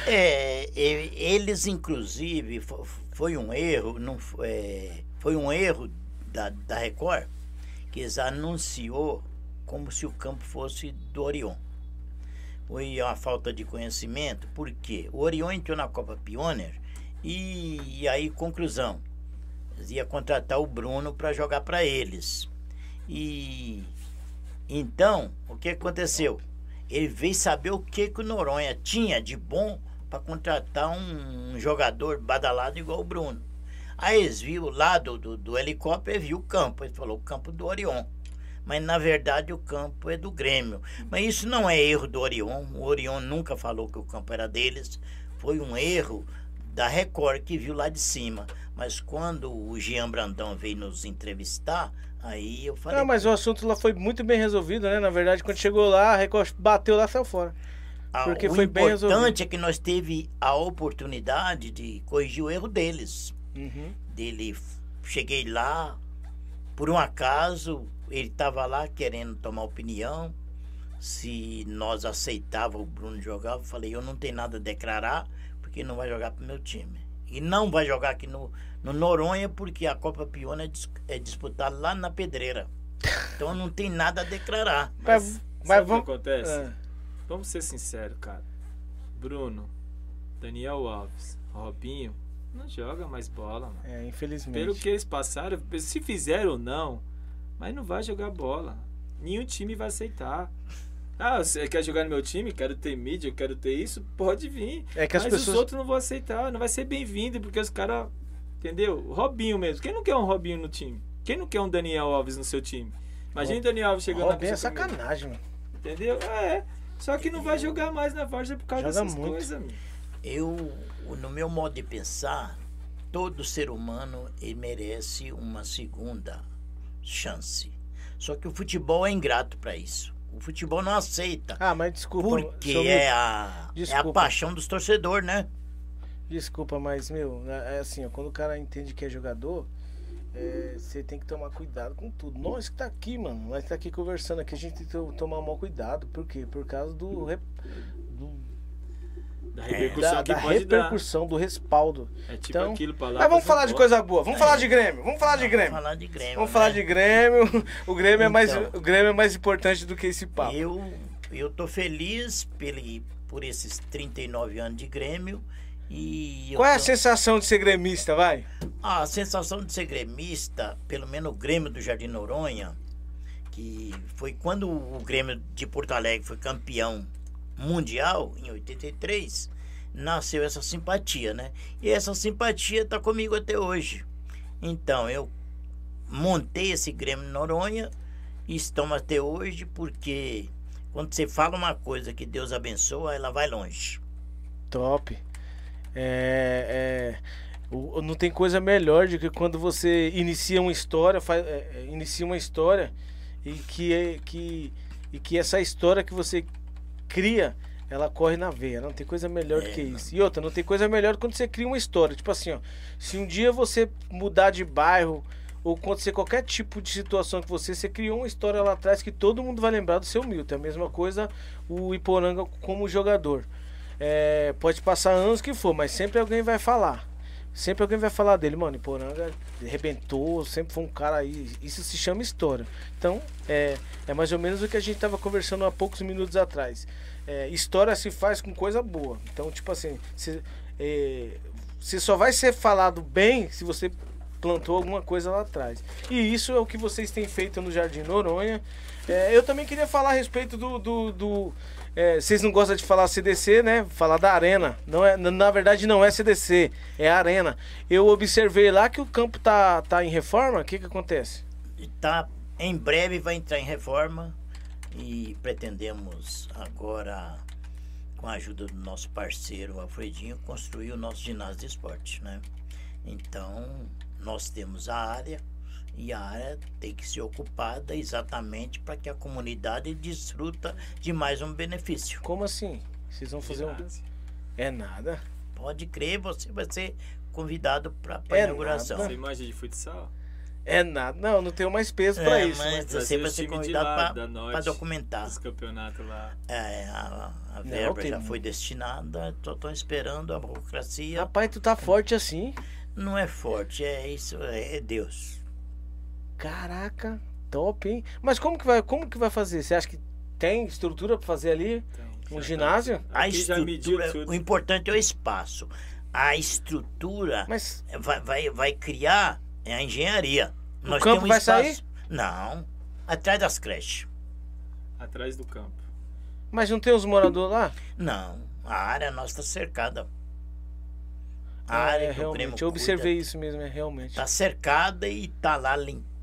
É, eles inclusive fo- foi um erro, não fo- é, foi um erro da, da Record que eles anunciou como se o campo fosse do Orion. Foi uma falta de conhecimento, porque o Orion entrou na Copa Pioneer e, e aí conclusão, iam contratar o Bruno para jogar para eles. E então, o que aconteceu? Ele veio saber o que, que o Noronha tinha de bom para contratar um, um jogador badalado igual o Bruno. Aí eles viu lá do, do, do helicóptero e viu o campo. Ele falou o campo do Orion. Mas na verdade o campo é do Grêmio. Mas isso não é erro do Orion. O Orion nunca falou que o campo era deles. Foi um erro da Record que viu lá de cima. Mas quando o Jean Brandão veio nos entrevistar, aí eu falei. Não, mas o assunto lá foi muito bem resolvido, né? Na verdade, quando chegou lá, a Record bateu lá e saiu fora. Ah, Porque o foi bem importante resolvido. é que nós teve a oportunidade de corrigir o erro deles. Uhum. Dele, cheguei lá, por um acaso, ele estava lá querendo tomar opinião se nós aceitava o Bruno jogar, eu falei, eu não tenho nada a declarar, porque não vai jogar pro meu time. E não vai jogar aqui no, no Noronha, porque a Copa Piona é, dis- é disputada lá na Pedreira. Então não tem nada a declarar. Mas, Sabe mas o vamos. que acontece? Ah, Vamos ser sinceros, cara. Bruno, Daniel Alves, Robinho, não joga mais bola, mano. é, infelizmente. Pelo que eles passaram, se fizeram ou não, mas não vai jogar bola. Nenhum time vai aceitar. Ah, você quer jogar no meu time? Quero ter mídia, quero ter isso? Pode vir. É que as mas pessoas. os outros não vão aceitar, não vai ser bem-vindo, porque os caras. Entendeu? O Robinho mesmo. Quem não quer um Robinho no time? Quem não quer um Daniel Alves no seu time? Imagina o Daniel Alves chegando Robin na é sacanagem, mano. Entendeu? É. Só que não vai jogar mais na Várzea por causa Joga dessas muito. coisas. Eu, no meu modo de pensar, todo ser humano ele merece uma segunda chance. Só que o futebol é ingrato para isso. O futebol não aceita. Ah, mas desculpa. Porque é Milton, a, é a Desculpa. paixão dos torcedores, né? Desculpa, mas, meu, é é assim, ó, quando o cara entende que é jogador, é, você tem que tomar cuidado com tudo. Nós que tá aqui, mano, nós que tá aqui conversando aqui, a gente tem que to- tomar mal cuidado. Por quê? Por causa do, Da É, repercussão da, que da pode dar. repercussão, do respaldo. É tipo Então- aquilo pra lá. Mas vamos falar de coisa boa, vamos falar de Grêmio, vamos falar de Vamos Grêmio. falar de Grêmio. Vamos né? falar de Grêmio. O Grêmio é mais, Então. o Grêmio é mais importante do que esse papo. Eu, eu tô feliz pele, por esses 39 anos de Grêmio. E Qual é a tô- sensação de ser gremista, vai? A sensação de ser gremista, pelo menos o Grêmio do Jardim Noronha, que foi quando o Grêmio de Porto Alegre foi campeão mundial, em 83, nasceu essa simpatia, né? E essa simpatia tá comigo até hoje. Então, eu montei esse Grêmio Noronha e estamos até hoje porque quando você fala uma coisa que Deus abençoa, ela vai longe. Top. É, é, não tem coisa melhor do que quando você inicia uma história, faz, é, é, inicia uma história e que, é- que, e que essa história que você cria, ela corre na veia. Não tem coisa melhor do É, que não. isso. E outra, não tem coisa melhor quando você cria uma história. Tipo assim, ó, se um dia você mudar de bairro ou acontecer qualquer tipo de situação que você, você criou uma história lá atrás que todo mundo vai lembrar do seu Milton. É a mesma coisa o Iporanga como jogador. É, pode passar anos que for, mas sempre alguém vai falar. Sempre alguém vai falar dele, mano. Iporanga arrebentou, sempre foi um cara aí. Isso se chama história. Então, é, é mais ou menos o que a gente tava conversando há poucos minutos atrás. É, história se faz com coisa boa. Então, tipo assim, você é, só vai ser falado bem se você plantou alguma coisa lá atrás. E isso é o que vocês têm feito no Jardim Noronha. É, eu também queria falar a respeito do. do, do- é, vocês não gostam de falar CDC, né? Falar da arena. Não é, na- verdade não é CDC, é arena. Eu observei lá que o campo tá, tá em reforma. O que que acontece? Tá, em breve vai entrar em reforma e pretendemos agora, com a ajuda do nosso parceiro Alfredinho, construir o nosso ginásio de esporte, né? Então, nós temos a área e a área tem que ser ocupada exatamente para que a comunidade desfruta de mais um benefício. Como assim? Vocês vão fazer um. É nada. Pode crer, você vai ser convidado para a É inauguração. nada. Você imagina de futsal? É nada. Não, não tenho mais peso pra É, isso. mas mas- você vai ser convidado para documentar. Os campeonatos lá. É, a, a Não, verba tem- já foi destinada, só estou esperando a burocracia. Rapaz, tu tá forte assim. Não é forte, é isso, é Deus. Caraca, top, hein? Mas como que vai, como que vai fazer? Você acha que tem estrutura pra fazer ali? Então, Um ginásio? Tá. A mediu estrutura, o importante é o espaço. A estrutura Mas vai, vai, vai criar é a engenharia. O Nós campo temos vai espaço. sair? Não, atrás das creches. Atrás do campo. Mas não tem os moradores lá? Não, a área nossa está cercada. A Ah, área é, que o realmente. Eu observei cuida isso mesmo, é realmente. Tá cercada e tá lá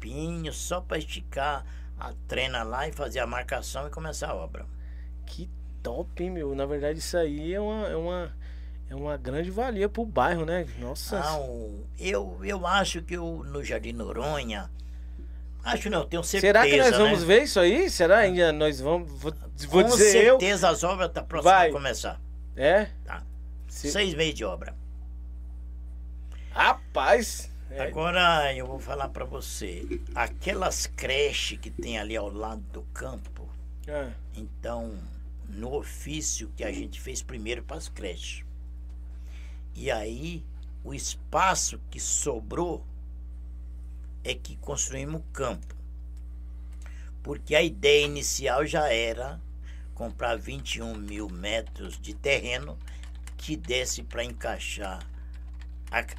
limpinho, só para esticar a trena lá e fazer a marcação e começar a obra. Que top, hein, meu? Na verdade, isso aí é uma, é uma, é uma grande valia pro bairro, né? Nossa. Não, eu, eu acho que eu, no Jardim Noronha, acho não, tenho certeza. Será que nós né? vamos ver isso aí? Será ainda nós vamos. Vou, vou Com dizer eu. certeza as obras estão próximas Vai. a começar. É? Tá. Se- Seis meses de obra. Rapaz! É, Agora eu vou falar para você, aquelas creches que tem ali ao lado do campo, É. Então, no ofício que a gente fez primeiro para as creches. E aí, o espaço que sobrou é que construímos o campo. Porque a ideia inicial já era comprar 21 mil metros de terreno que desse para encaixar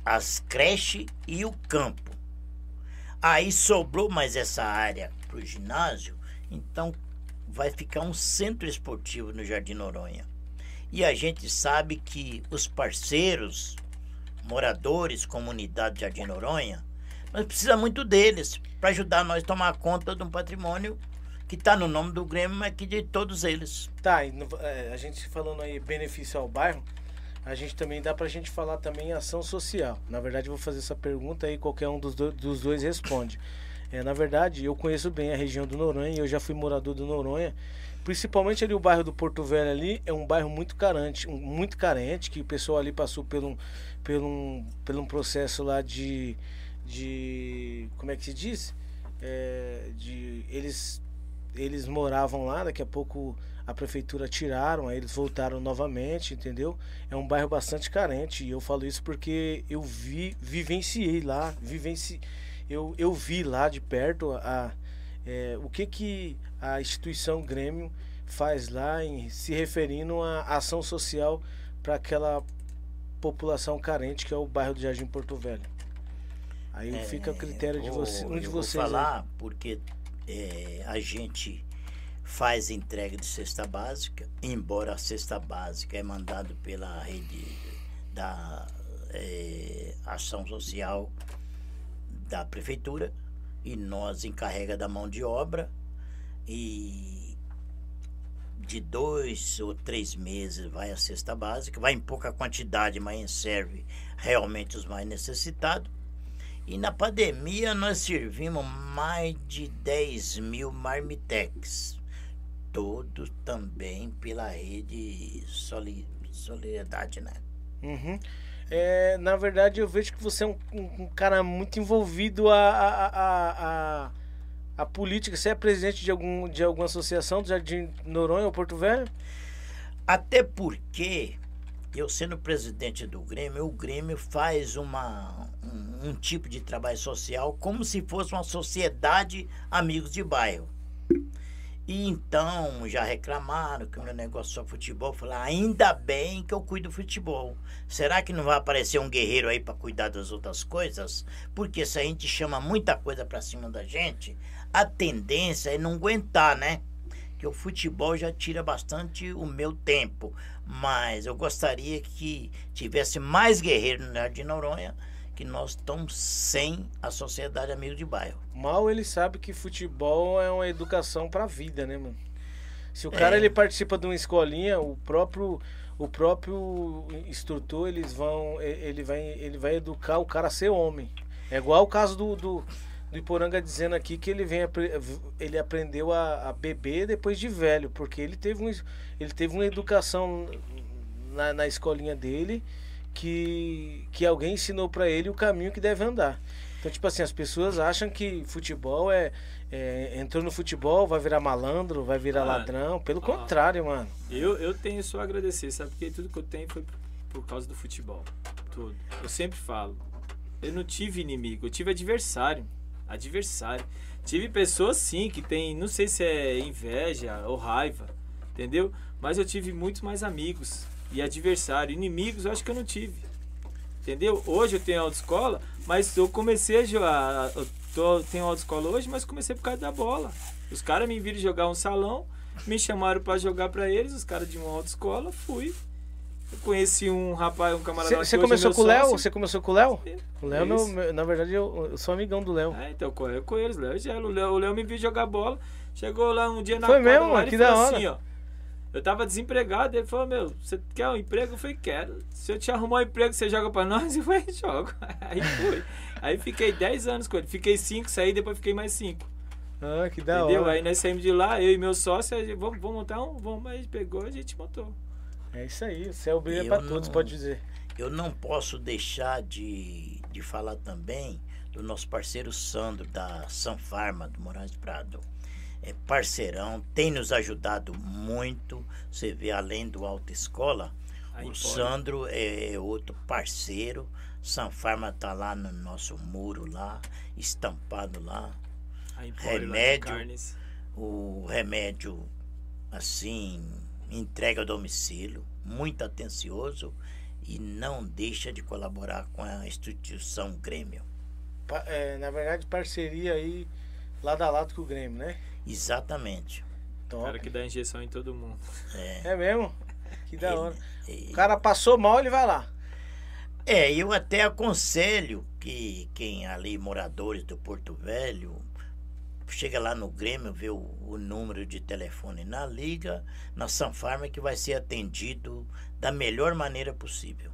as creches e o campo. Aí sobrou mais essa área para o ginásio, então vai ficar um centro esportivo no Jardim Noronha. E a gente sabe que os parceiros, moradores, comunidade de Jardim Noronha, nós precisamos muito deles para ajudar nós a tomar conta de um patrimônio que está no nome do Grêmio, mas que de todos eles. Tá, é, a gente falando aí benefício ao bairro, a gente também dá pra gente falar também ação social. Na verdade, eu vou fazer essa pergunta aí, qualquer um dos, do- dos dois responde. É, na verdade, eu conheço bem a região do Noronha e eu já fui morador do Noronha. Principalmente ali o bairro do Porto Velho ali é um bairro muito carente, um- muito carente, que o pessoal ali passou por um, um, um processo lá de, de como é que se diz? É, de eles eles moravam lá, daqui a pouco a prefeitura tiraram, aí eles voltaram novamente, entendeu? É um bairro bastante carente e eu falo isso porque eu vi, vivenciei lá, vivenci, eu, eu vi lá de perto a, é, o que que a instituição Grêmio faz lá em se referindo à ação social para aquela população carente que é o bairro do Jardim Porto Velho. Aí É, fica a critério de você, um de eu vou vocês. aí. falar porque é, a gente faz entrega de cesta básica, embora a cesta básica é mandado pela rede da é, ação social da prefeitura e nós encarrega da mão de obra e de dois ou três meses vai a cesta básica, vai em pouca quantidade, mas serve realmente os mais necessitados. E na pandemia nós servimos mais de 10 mil marmitex. Todos também pela rede Soli- Solidariedade, né? Uhum. É, na verdade, eu vejo que você é um, um- um cara muito envolvido a, a, a, a, a política. Você é presidente de, algum, de alguma associação do Jardim Noronha ou Porto Velho? Até porque, eu sendo presidente do Grêmio, o Grêmio faz uma, um, um tipo de trabalho social como se fosse uma sociedade amigos de bairro. E então já reclamaram que o meu negócio é só futebol. Falei, ainda bem que eu cuido do futebol. Será que não vai aparecer um guerreiro aí para cuidar das outras coisas? Porque se a gente chama muita coisa para cima da gente, a tendência é não aguentar, né? que o futebol já tira bastante o meu tempo. Mas eu gostaria que tivesse mais guerreiros no Jardim Noronha, que nós estamos sem a Sociedade Amigo de Bairro. Mal ele sabe que futebol é uma educação pra vida, né, mano? Se o cara É. ele participa de uma escolinha, o próprio o próprio instrutor eles vão ele vai ele vai educar o cara a ser homem. É igual o caso do, do, do Iporanga dizendo aqui que ele vem ele aprendeu a, a beber depois de velho, porque ele teve um, ele teve uma educação na, na escolinha dele que, que alguém ensinou pra ele o caminho que deve andar. Então, tipo assim, as pessoas acham que futebol é, é, Entrou no futebol, vai virar malandro, vai virar Ah, ladrão. Pelo ah. contrário, mano. Eu, eu tenho só a agradecer, sabe? Porque tudo que eu tenho foi por causa do futebol. Tudo. Eu sempre falo. Eu não tive inimigo, eu tive adversário. Adversário. Tive pessoas sim que tem, não sei se é inveja ou raiva, entendeu? Mas eu tive muitos mais amigos e adversário. Inimigos eu acho que eu não tive. Entendeu? Hoje eu tenho autoescola, mas eu comecei a jogar. Eu tô, tenho autoescola hoje, mas comecei por causa da bola. Os caras me viram jogar um salão, me chamaram pra jogar pra eles, os caras de uma autoescola, fui. Eu conheci um rapaz, um camarada Você hoje é começou com o Léo? Você começou com o Léo? O Léo, é Isso. meu- na verdade, eu, eu sou amigão do Léo. É, então eu com eles, Léo e Gelo. O Léo, o Léo me viu jogar bola. Chegou lá um dia na Foi quadra mesmo, lá, Que da hora. assim, ó. Eu tava desempregado, ele falou, meu, você quer um emprego? Eu falei, quero. Se eu te arrumar um emprego, você joga pra nós? Eu falei, jogo. Aí foi. Aí fiquei 10 anos com ele. Fiquei 5, saí, depois fiquei mais 5. Ah, que da Entendeu? hora. Aí nós saímos de lá, eu e meu sócio, gente, vamos, vamos montar um? Vamos, mas pegou, a gente montou. É isso aí. O céu brilha Eu pra não- todos, pode dizer. Eu não posso deixar de, de falar também do nosso parceiro Sandro, da Sanfarma, do Moraes Prado. É parceirão, tem nos ajudado muito. Você vê, além do autoescola, o Empório. Sandro é outro parceiro. Sanfarma tá lá no nosso muro lá, estampado lá. A Empório lá de Remédio. carnes. O remédio, assim, entrega ao domicílio, muito atencioso e não deixa de colaborar com a instituição Grêmio. Pa- é, na verdade, parceria aí lado a lado com o Grêmio, né? Exatamente. O Top. cara que dá injeção em todo mundo. É, É mesmo? Que da hora. O cara passou mal, ele vai lá. É, eu até aconselho que quem ali, moradores do Porto Velho, chega lá no Grêmio, vê o, o número de telefone na liga, na Sanfarma, que vai ser atendido da melhor maneira possível.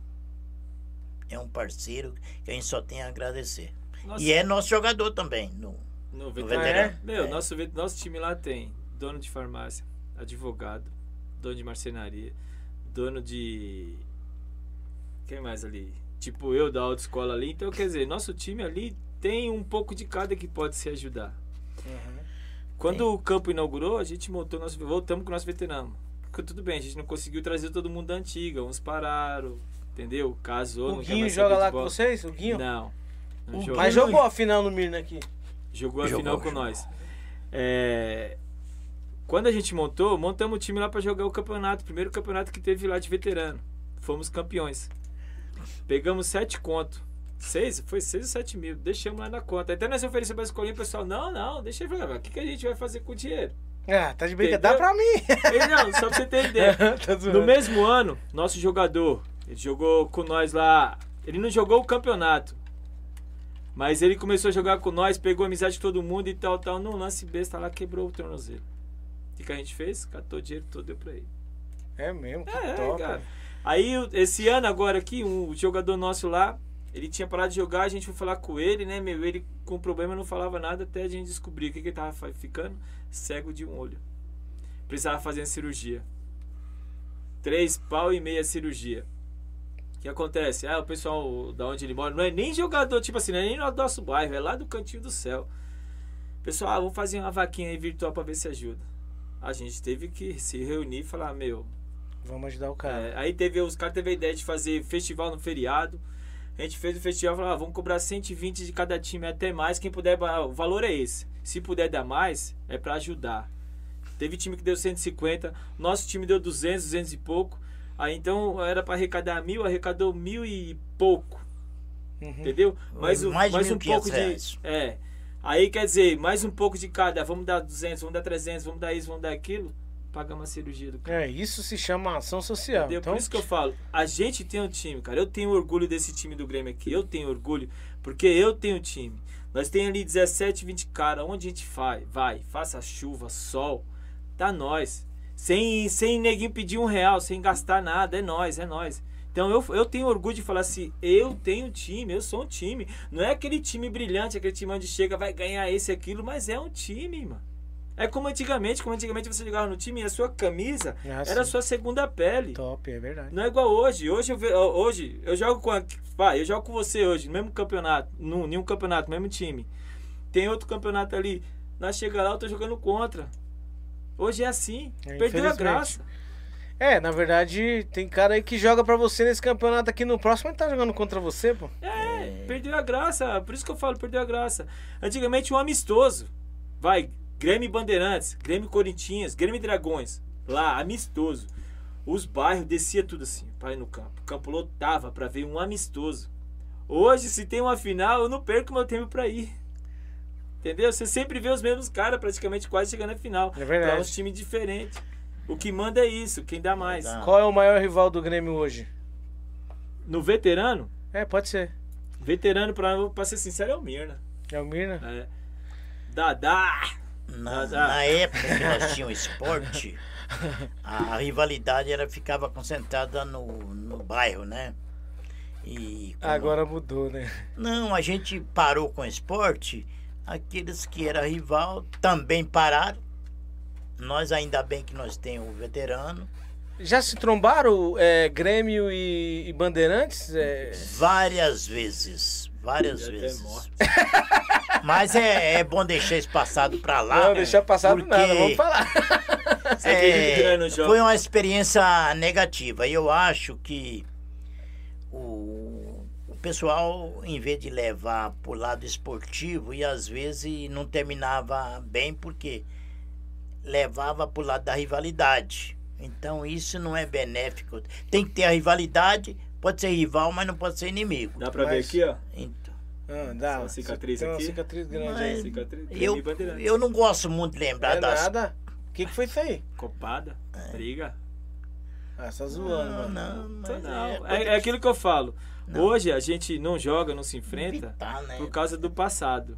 É um parceiro que a gente só tem a agradecer. Nossa, E é nosso jogador também. No, no veterano. veterano. Meu, É. nosso, nosso time lá tem dono de farmácia, advogado, dono de marcenaria, dono de. Quem mais ali? Tipo eu da autoescola ali. Então, quer dizer, nosso time ali tem um pouco de cada que pode se ajudar. Quando Sim. o campo inaugurou, a gente montou nosso. Voltamos com o nosso veterano. Porque tudo bem, a gente não conseguiu trazer todo mundo da antiga. Uns pararam, entendeu? Casou. O não quer Guinho mais joga lá com vocês? O Guinho? Não. não O jogou. Mas jogou a final no Mirna aqui. Jogou a Jogou, final com jogou. nós. É, Quando a gente montou, montamos o time lá pra jogar o campeonato. Primeiro campeonato que teve lá de veterano. Fomos campeões. Pegamos sete conto. Seis? Foi seis ou sete mil. Deixamos lá na conta. Até nós oferecemos pra escolinha, o pessoal, não, não, deixa eu falar. O que, que a gente vai fazer com o dinheiro? Ah, tá de brincadeira. Dá pra mim. Ele, não, só pra você ter ideia. Tá. No mesmo ano, nosso jogador, ele jogou com nós lá. Ele não jogou o campeonato. Mas ele começou a jogar com nós, pegou amizade de todo mundo e tal, tal. Num lance besta lá, quebrou o tornozelo. O que, que a gente fez? Catou o dinheiro todo, deu pra ele. É mesmo, que É, top. cara. Aí, esse ano agora aqui, um jogador nosso lá, ele tinha parado de jogar, a gente foi falar com ele, né, meu? Ele com problema não falava nada até a gente descobrir o que, que ele tava ficando. Cego de um olho. Precisava fazer cirurgia. Três pau e meia cirurgia. O que acontece? Ah, o pessoal da onde ele mora não é nem jogador, tipo assim, não é nem no nosso bairro, é lá do cantinho do céu. Pessoal, ah, vamos fazer uma vaquinha aí virtual pra ver se ajuda. A gente teve que se reunir e falar, meu, Vamos ajudar o cara. é, aí teve, os caras teve a ideia de fazer festival no feriado. A gente fez o festival e falou, ah, vamos cobrar 120 de cada time, até mais. Quem puder, ah, o valor é esse. Se puder dar mais, é pra ajudar. Teve time que deu 150, nosso time deu 200, 200 e pouco. Aí então era pra arrecadar mil, arrecadou mil e pouco. Uhum. Entendeu? Mais, um- Mais de mais um 1.500 pouco de. reais. É. Aí quer dizer, mais um pouco de cada. Vamos dar 200, vamos dar 300, vamos dar isso, vamos dar aquilo. Pagamos a cirurgia do cara. É, isso se chama ação social. Entendeu? Então, Por isso que eu falo, a gente tem um time, cara. Eu tenho orgulho desse time do Grêmio aqui. Eu tenho orgulho, porque eu tenho time. Nós temos ali 17, 20 caras. Onde a gente vai? Vai, faça chuva, sol. Tá nós. Sem, sem neguinho pedir um real, sem gastar nada. É nós, é nós. Então eu, eu tenho orgulho de falar assim, eu tenho time, eu sou um time. Não é aquele time brilhante, aquele time onde chega, vai ganhar esse e aquilo, mas é um time, mano. É como antigamente, como antigamente você jogava no time e a sua camisa Ah, era a sua segunda pele. top, é verdade. Não é igual hoje. Hoje eu, hoje eu jogo com a, vai, eu jogo com você hoje, no mesmo campeonato, no nenhum campeonato, no mesmo time. Tem outro campeonato ali, nós chega lá, eu tô jogando contra. Hoje é assim. É, Perdeu a graça. É, na verdade, tem cara aí que joga pra você nesse campeonato aqui no próximo, ele tá jogando contra você, pô. É, perdeu a graça. Por isso que eu falo, perdeu a graça. Antigamente um amistoso. Vai, Grêmio e Bandeirantes, Grêmio e Corinthians, Grêmio e Dragões. Lá, amistoso. Os bairros descia tudo assim, para ir no campo. O campo lotava pra ver um amistoso. Hoje, se tem uma final, eu não perco meu tempo pra ir. Entendeu? Você sempre vê os mesmos caras, praticamente quase chegando na final. É verdade. Pra uns times diferentes. O que manda é isso, quem dá mais. Qual é o maior rival do Grêmio hoje? No veterano, É, pode ser. veterano, pra, pra ser sincero, é o Mirna. É o Mirna? É. Dadá! Na, tá. na época que nós tínhamos esporte, a, a rivalidade era, ficava concentrada no, no bairro, né? E como- Agora mudou, né? Não, a gente parou com o esporte, aqueles que eram rival também pararam. Nós ainda bem que nós temos o veterano. Já se trombaram é, Grêmio e, e Bandeirantes? É, Várias vezes. Várias até vezes. Mas é, é bom deixar esse passado pra lá. Não, deixar passado porque, nada, vamos falar. é, foi uma experiência negativa. E eu acho que pessoal, em vez de levar pro lado esportivo, e às vezes não terminava bem, porque levava pro lado da rivalidade. Então isso não é benéfico. Tem que ter a rivalidade, pode ser rival, mas não pode ser inimigo. Dá pra Mas- ver aqui, ó. Então, Ah, dá. Essa cicatriz Tem uma aqui? cicatriz grande Mas- aí. Cicatriz, eu, eu não gosto muito de lembrar É das nada. O que, que foi isso aí? Copada, briga. Ah, você tá zoando, Não, mano. não, mas não. é, É, é aquilo que eu falo. Não. Hoje a gente não joga, não se enfrenta evitar, né? por causa do passado.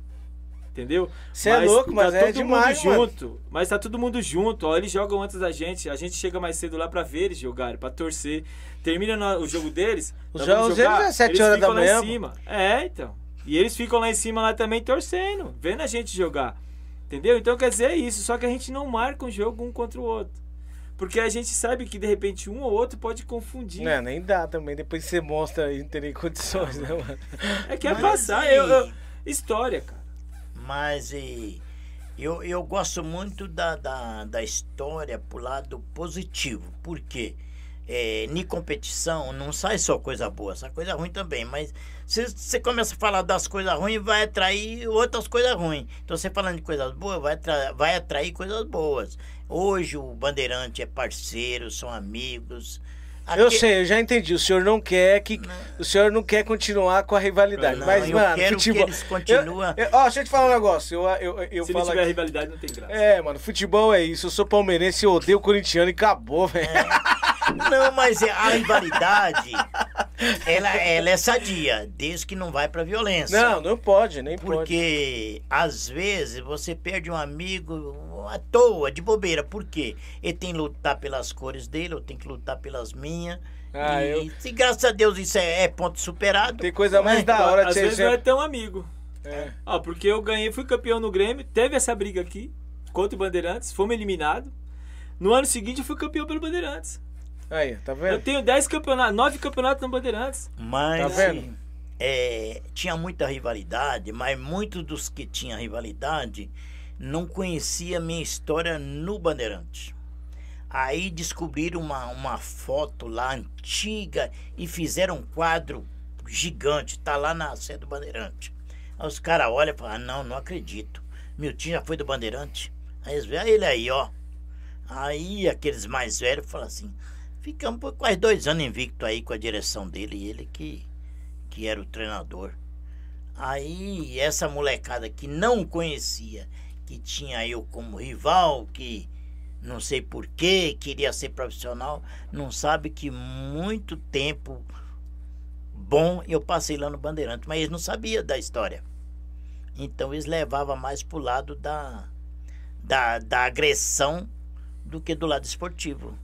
Entendeu? Você é louco, mas tá é todo demais, mundo mano. junto. Mas tá todo mundo junto. Ó, eles jogam antes da gente. A gente chega mais cedo lá pra ver eles jogarem, pra torcer. Termina o jogo deles. Os jogos deles é sete eles horas da manhã, Em pô. cima. É, então. E eles ficam lá em cima lá também torcendo, vendo a gente jogar. Entendeu? Então quer dizer é isso. Só que a gente não marca um jogo um contra o outro. Porque a gente sabe que de repente um ou outro pode confundir. Não, nem dá também. Depois você mostra aí, não tem nem condições, né, mano? É que é Mas passar. e- Eu, eu- história, cara. Mas e, eu, eu gosto muito da, da, da história pro lado positivo. Por quê? É, em competição não sai só coisa boa, sai coisa ruim também. Mas se você começa a falar das coisas ruins, vai atrair outras coisas ruins. Então você falando de coisas boas, vai, vai atrair coisas boas. Hoje o Bandeirante é parceiro, são amigos. Eu Aque- sei, eu já entendi. O senhor não quer que. O senhor não quer continuar com a rivalidade. Não, mas, eu mano, quero futebol. que eles continuem. Eu- eu- Ó, deixa eu te falar um negócio. Eu, eu, eu Se falo não tiver aqui- rivalidade, não tem graça. É, mano, futebol é isso. Eu sou palmeirense, eu odeio o corintiano e acabou, velho. Não, mas é- a rivalidade, ela, ela é sadia, desde que não vai pra violência. Não, não pode, nem pode. Porque às vezes você perde um amigo à toa, de bobeira. Por quê? Ele tem que lutar pelas cores dele, eu tenho que lutar pelas minhas. Ah, e eu- se graças a Deus isso é, é ponto superado. Tem coisa mais né? da hora de Às ser. vezes não é tão amigo. É. Ó, porque eu ganhei, fui campeão no Grêmio, teve essa briga aqui contra o Bandeirantes, fomos eliminados. No ano seguinte eu fui campeão pelo Bandeirantes. Aí, tá Eu vendo? tenho 10 campeonatos, 9 campeonatos no Bandeirantes. Mas Tá vendo? é, tinha muita rivalidade, mas muitos dos que tinham rivalidade não conhecia a minha história no Bandeirante. Aí descobriram uma, uma foto lá antiga e fizeram um quadro gigante, tá lá na sede do Bandeirante. Aí os caras olham e falam, ah, não, não acredito. Meu time já foi do Bandeirante. Aí eles veem "Ah, ele aí, ó. Aí aqueles mais velhos falam assim, ficamos por quase dois anos invicto aí com a direção dele, ele que, que era o treinador. Aí essa molecada que não conhecia, que tinha eu como rival, que não sei porquê, queria ser profissional, não sabe que muito tempo bom eu passei lá no Bandeirante, mas eles não sabiam da história. Então eles levavam mais pro lado da, da, da agressão do que do lado esportivo.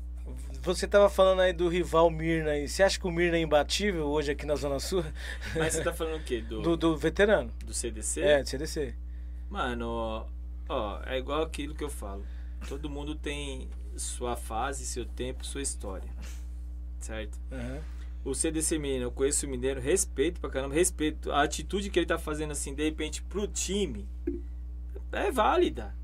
Você tava falando aí do rival Mirna aí. Você acha que o Mirna é imbatível hoje aqui na Zona Sul? Mas você tá falando o quê? Do, Do, do, do veterano? CDC? É, do CDC. Mano, ó, é igual aquilo que eu falo. Todo mundo tem sua fase, seu tempo, sua história. Certo? Aham. O CDC Mineiro, eu conheço o Mineiro, respeito pra caramba, respeito. A atitude que ele tá fazendo assim, de repente, pro time, é válida.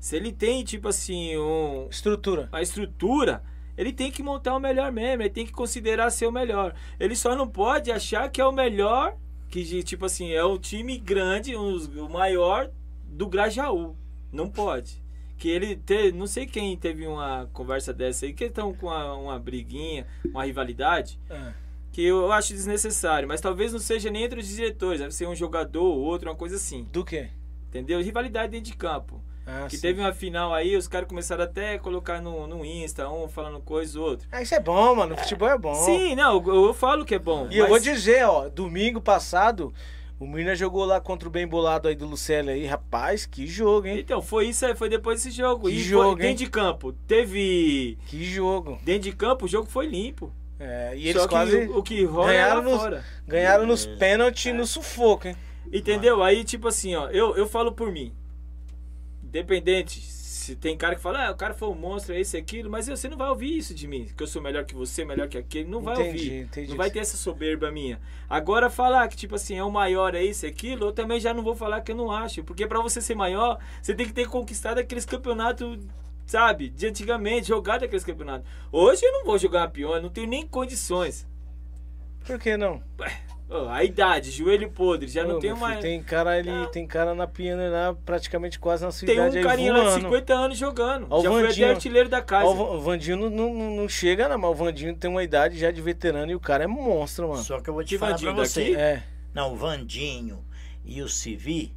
Se ele tem, tipo assim, um, Estrutura. a estrutura, ele tem que montar o melhor mesmo, ele tem que considerar ser o melhor. Ele só não pode achar que é o melhor, que tipo assim, é o time grande, o maior do Grajaú. Não pode. Que ele te, não sei quem teve uma conversa dessa aí, que estão com uma, uma briguinha, uma rivalidade, Ah. que eu acho desnecessário, mas talvez não seja nem entre os diretores, deve ser um jogador ou outro, uma coisa assim. Do quê? Entendeu? Rivalidade dentro de campo. Ah, Que sim. teve uma final aí, os caras começaram até a colocar no, no Insta, um falando coisa, o outro. Ah, isso é bom, mano. Futebol é bom. Sim, não, eu, eu falo que é bom. E eu mas- vou dizer, ó, domingo passado, o Mirna jogou lá contra o bem bolado aí do Lucelli aí. Rapaz, que jogo, hein? Então, foi isso aí, foi depois desse jogo. Que e jogo, foi hein? dentro de campo. Teve. Que jogo. Dentro de campo, o jogo foi limpo. É, e Só eles que quase o, o que rola ganharam é lá nos- fora. ganharam nos É. pênaltis e no sufoco, hein? Entendeu? Aí, tipo assim, ó, eu, eu falo por mim. Independente se tem cara que fala, ah, o cara foi um monstro, é esse, aquilo, mas você não vai ouvir isso de mim, que eu sou melhor que você, melhor que aquele, não vai Entendi, ouvir. entendi. Não vai ter essa soberba minha. Agora falar que tipo assim, é o maior, é isso, é aquilo, eu também já não vou falar que eu não acho, porque pra você ser maior, você tem que ter conquistado aqueles campeonatos Sabe, de antigamente, jogado aqueles campeonatos. Hoje eu não vou jogar uma pior, não tenho nem condições. Por que não? Ô, a idade, joelho podre, já não meu filho, mais. Tem cara ali, Não. tem cara na piana lá, praticamente quase na sua Tem idade um aí carinha lá de voando. 50 anos jogando. Ó, o já foi Vandinho. até artilheiro da casa. Ó, o Va- o Vandinho não, não, não chega, não, mas o Vandinho tem uma idade já de veterano e o cara é monstro, mano. Só que eu vou te Que falar pra Vandinho você. daqui? É. Não, o Vandinho e o Civi.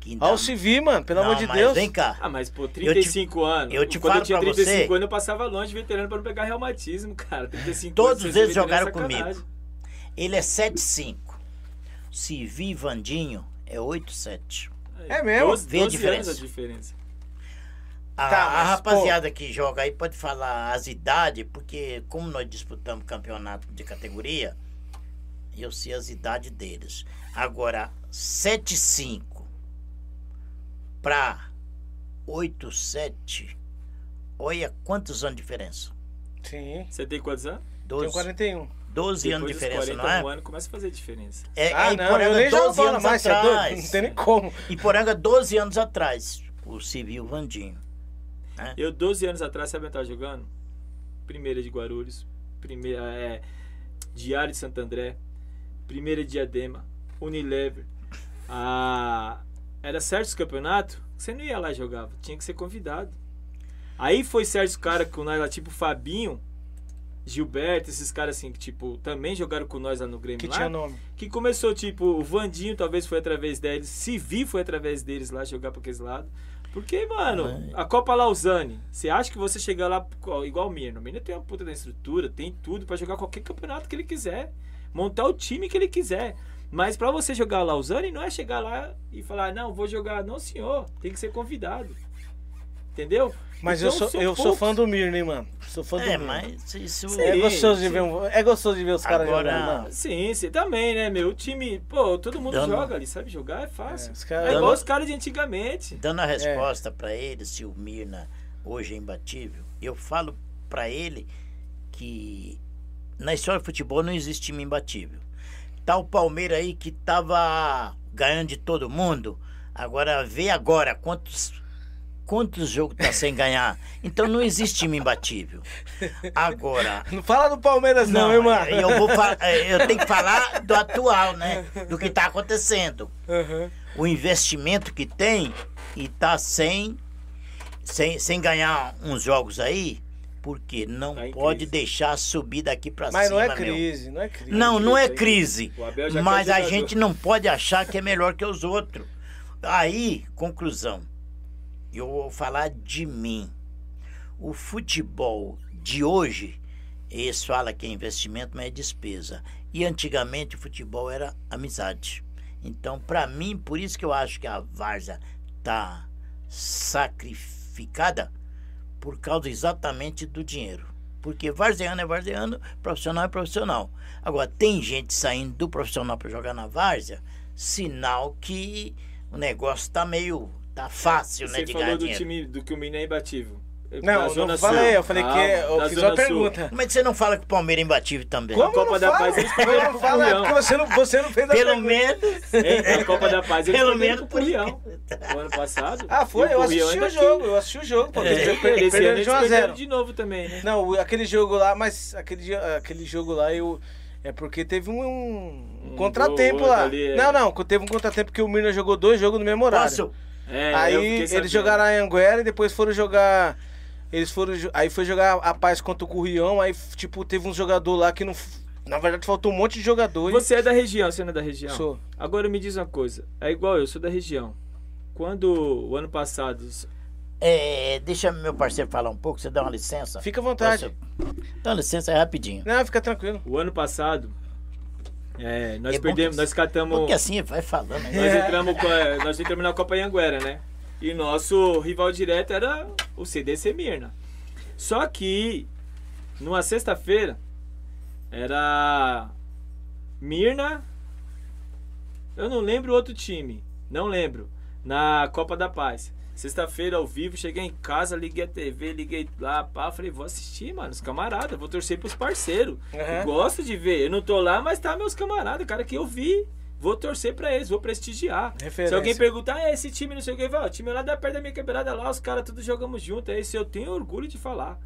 Que Ó, o Civi, mano, pelo Não, amor de mas Deus. Vem cá. Ah, mas pô, 35 anos. eu te Quando falo eu tinha pra 35 você- anos, eu passava longe de veterano pra não pegar reumatismo, cara. 35 Todos anos, eles é jogaram sacanagem. Ele é 7'5". Civi e Vandinho é 8'7". É mesmo? 12, Vê a 12 diferença. anos a diferença. A, Tá, a mas, rapaziada que joga aí pode falar as idades, porque como nós disputamos campeonato de categoria, eu sei as idades deles. Agora, 7'5 pra 8'7, olha quantos anos de diferença. Sim. Você tem quantos anos? Tenho 12, 41. 12 anos de diferença, 40 não é? um ano começa a fazer diferença. É, ah, é não, Iporanga eu nem jogo 12 bola anos mais, é atrás. Não tem nem como. Iporanga 12 anos atrás, o Civil Vandinho. Eu, 12 anos atrás, sabe onde eu jogando? Primeira de Guarulhos, primeira é, Diário de Santo André, primeira de Diadema, Unilever. Ah, era certos campeonatos, você não ia lá e jogava, tinha que ser convidado. Aí foi certos caras com tipo Fabinho, Gilberto, esses caras assim, que tipo, também jogaram com nós lá no Grêmio Que lá. tinha nome. Que começou, tipo, o Vandinho talvez foi através deles, Civi foi através deles lá jogar pra aqueles lados. Porque, mano, a Copa Lausanne, você acha que você chegar lá igual o Mirno? O Mirno tem uma puta da estrutura, tem tudo pra jogar qualquer campeonato que ele quiser, montar o time que ele quiser. Mas pra você jogar a Lausanne, não é chegar lá e falar, não, vou jogar. Não, senhor, tem que ser convidado. Entendeu? Mas Então, eu sou, eu sou fã do Mirne, mano. Sou fã do É, Mirne. mas isso Sim. É gostoso de sim. ver, um- é gostoso de ver os caras jogando. não. Sim, você também, né, meu? O time, pô, todo mundo Dando- joga ali, sabe jogar? É fácil. É, os É, caras- igual os caras de antigamente. Dando a resposta pra ele, se o Mirna hoje é imbatível, eu falo pra ele que na história do futebol não existe time imbatível. Tá o Palmeiras aí que tava ganhando de todo mundo, agora vê agora quantos quantos jogos tá sem ganhar. Então não existe time imbatível. Agora, Não fala do Palmeiras, não, hein, mano? eu vou fa- eu tenho que falar do atual, né? Do que tá acontecendo Aham. o investimento que tem e tá sem, sem, sem ganhar uns jogos aí, porque não Tá pode crise. deixar subir daqui pra Mas cima, não é meu. crise, não é crise. Não, não é crise. Mas a gente não pode achar que é melhor que os outros. Aí, conclusão. Eu vou falar de mim. O futebol de hoje, eles falam que é investimento, mas é despesa. E antigamente o futebol era amizade. Então, para mim, por isso que eu acho que a Varza tá sacrificada por causa exatamente do dinheiro. Porque varzeano é varzeano, profissional é profissional. Agora, tem gente saindo do profissional para jogar na várzea, sinal que o negócio tá meio. Tá fácil, né, Você de falou ganhar do dinheiro. time do que o Minas é imbatível. Não, Zona não falei, Sul. eu falei que é- Calma, eu da fiz uma pergunta. Como é que você não fala que o Palmeiras é imbatível também? Como Copa não da? Paz, eles perderam não fala? É porque você não, você não fez a Pelo pergunta. menos. Hein? Na Copa da Paz, eles Pelo menos pro por Furrião. O ano passado. Ah, foi? Eu o assisti o ainda jogo, eu assisti o jogo. Eles É, perderam de 1 a perderam 0. de novo também, né? Não, o- aquele jogo lá, mas aquele, aquele jogo lá eu. É porque teve um, um Um contratempo lá. ali, é. Não, não, teve um contratempo que o Mirna jogou dois jogos no mesmo horário. Posso? É, aí eles jogaram a Anguera e depois foram jogar. Eles foram. Aí foi jogar a paz contra o Currião. Aí, tipo, teve um jogador lá que não. Na verdade, faltou um monte de jogador. e- Você é da região, você não é da região? Sou. Agora me diz uma coisa. É igual eu, sou da região. Quando o ano passado. É, deixa meu parceiro falar um pouco, você dá uma licença? Fica à vontade. Posso? Dá uma licença aí rapidinho. Não, fica tranquilo. O ano passado. É, nós É perdemos, que- nós catamos. Porque assim vai falando. Né? Nós entramos, com a- nós entramos na Copa Anguera, né? E nosso rival direto era o CDC Mirna. Só que, numa sexta-feira, era Mirna. Eu não lembro outro time. Não lembro. Na Copa da Paz. Sexta-feira ao vivo, cheguei em casa, liguei a TV, liguei lá, pá, falei, vou assistir, mano, os camaradas, vou torcer pros parceiros. Uhum. Gosto de ver. Eu não tô lá, mas tá meus camaradas, cara que eu vi. Vou torcer pra eles, vou prestigiar. Referência. Se alguém perguntar, ah, esse time não sei o que, vai, o time lá da perto da minha quebrada lá, os caras todos jogamos junto. É esse eu tenho orgulho de falar.